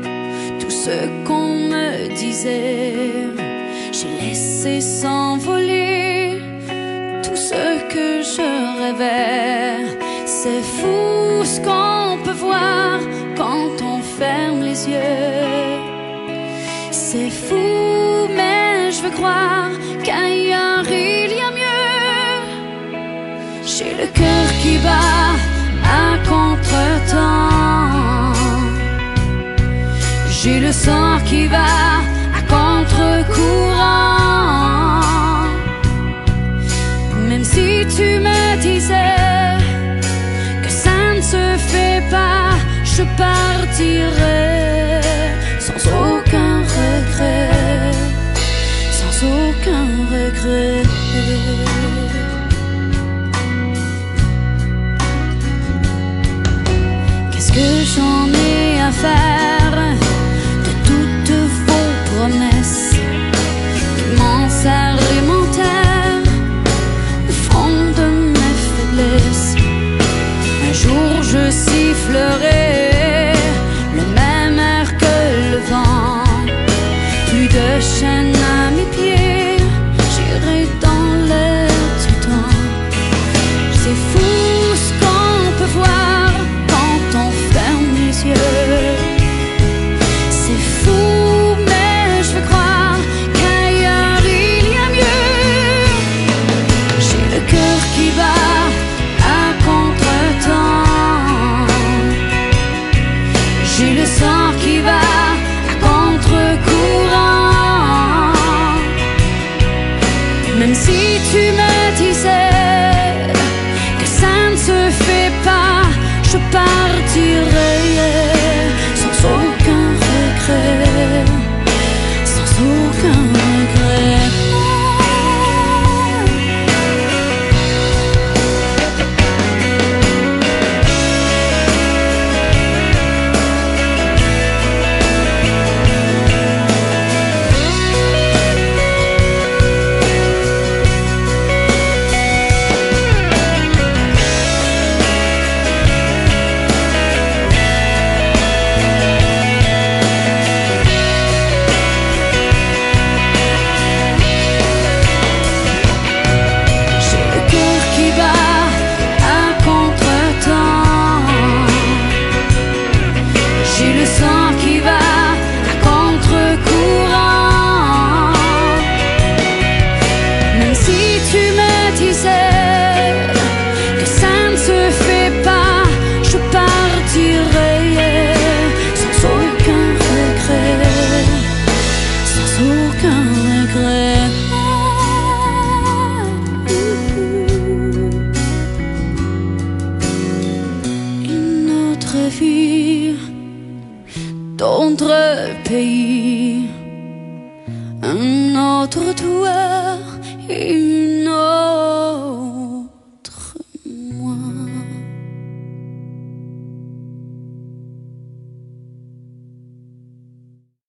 ce qu'on me disait. J'ai laissé s'envoler tout ce que je rêvais. C'est fou ce qu'on peut voir quand on ferme les yeux. C'est fou, mais je veux croire qu'ailleurs il y a mieux. J'ai le cœur qui bat J'ai le sang qui va à contre-courant. Même si tu me disais que ça ne se fait pas, je partirai sans aucun regret, sans aucun regret.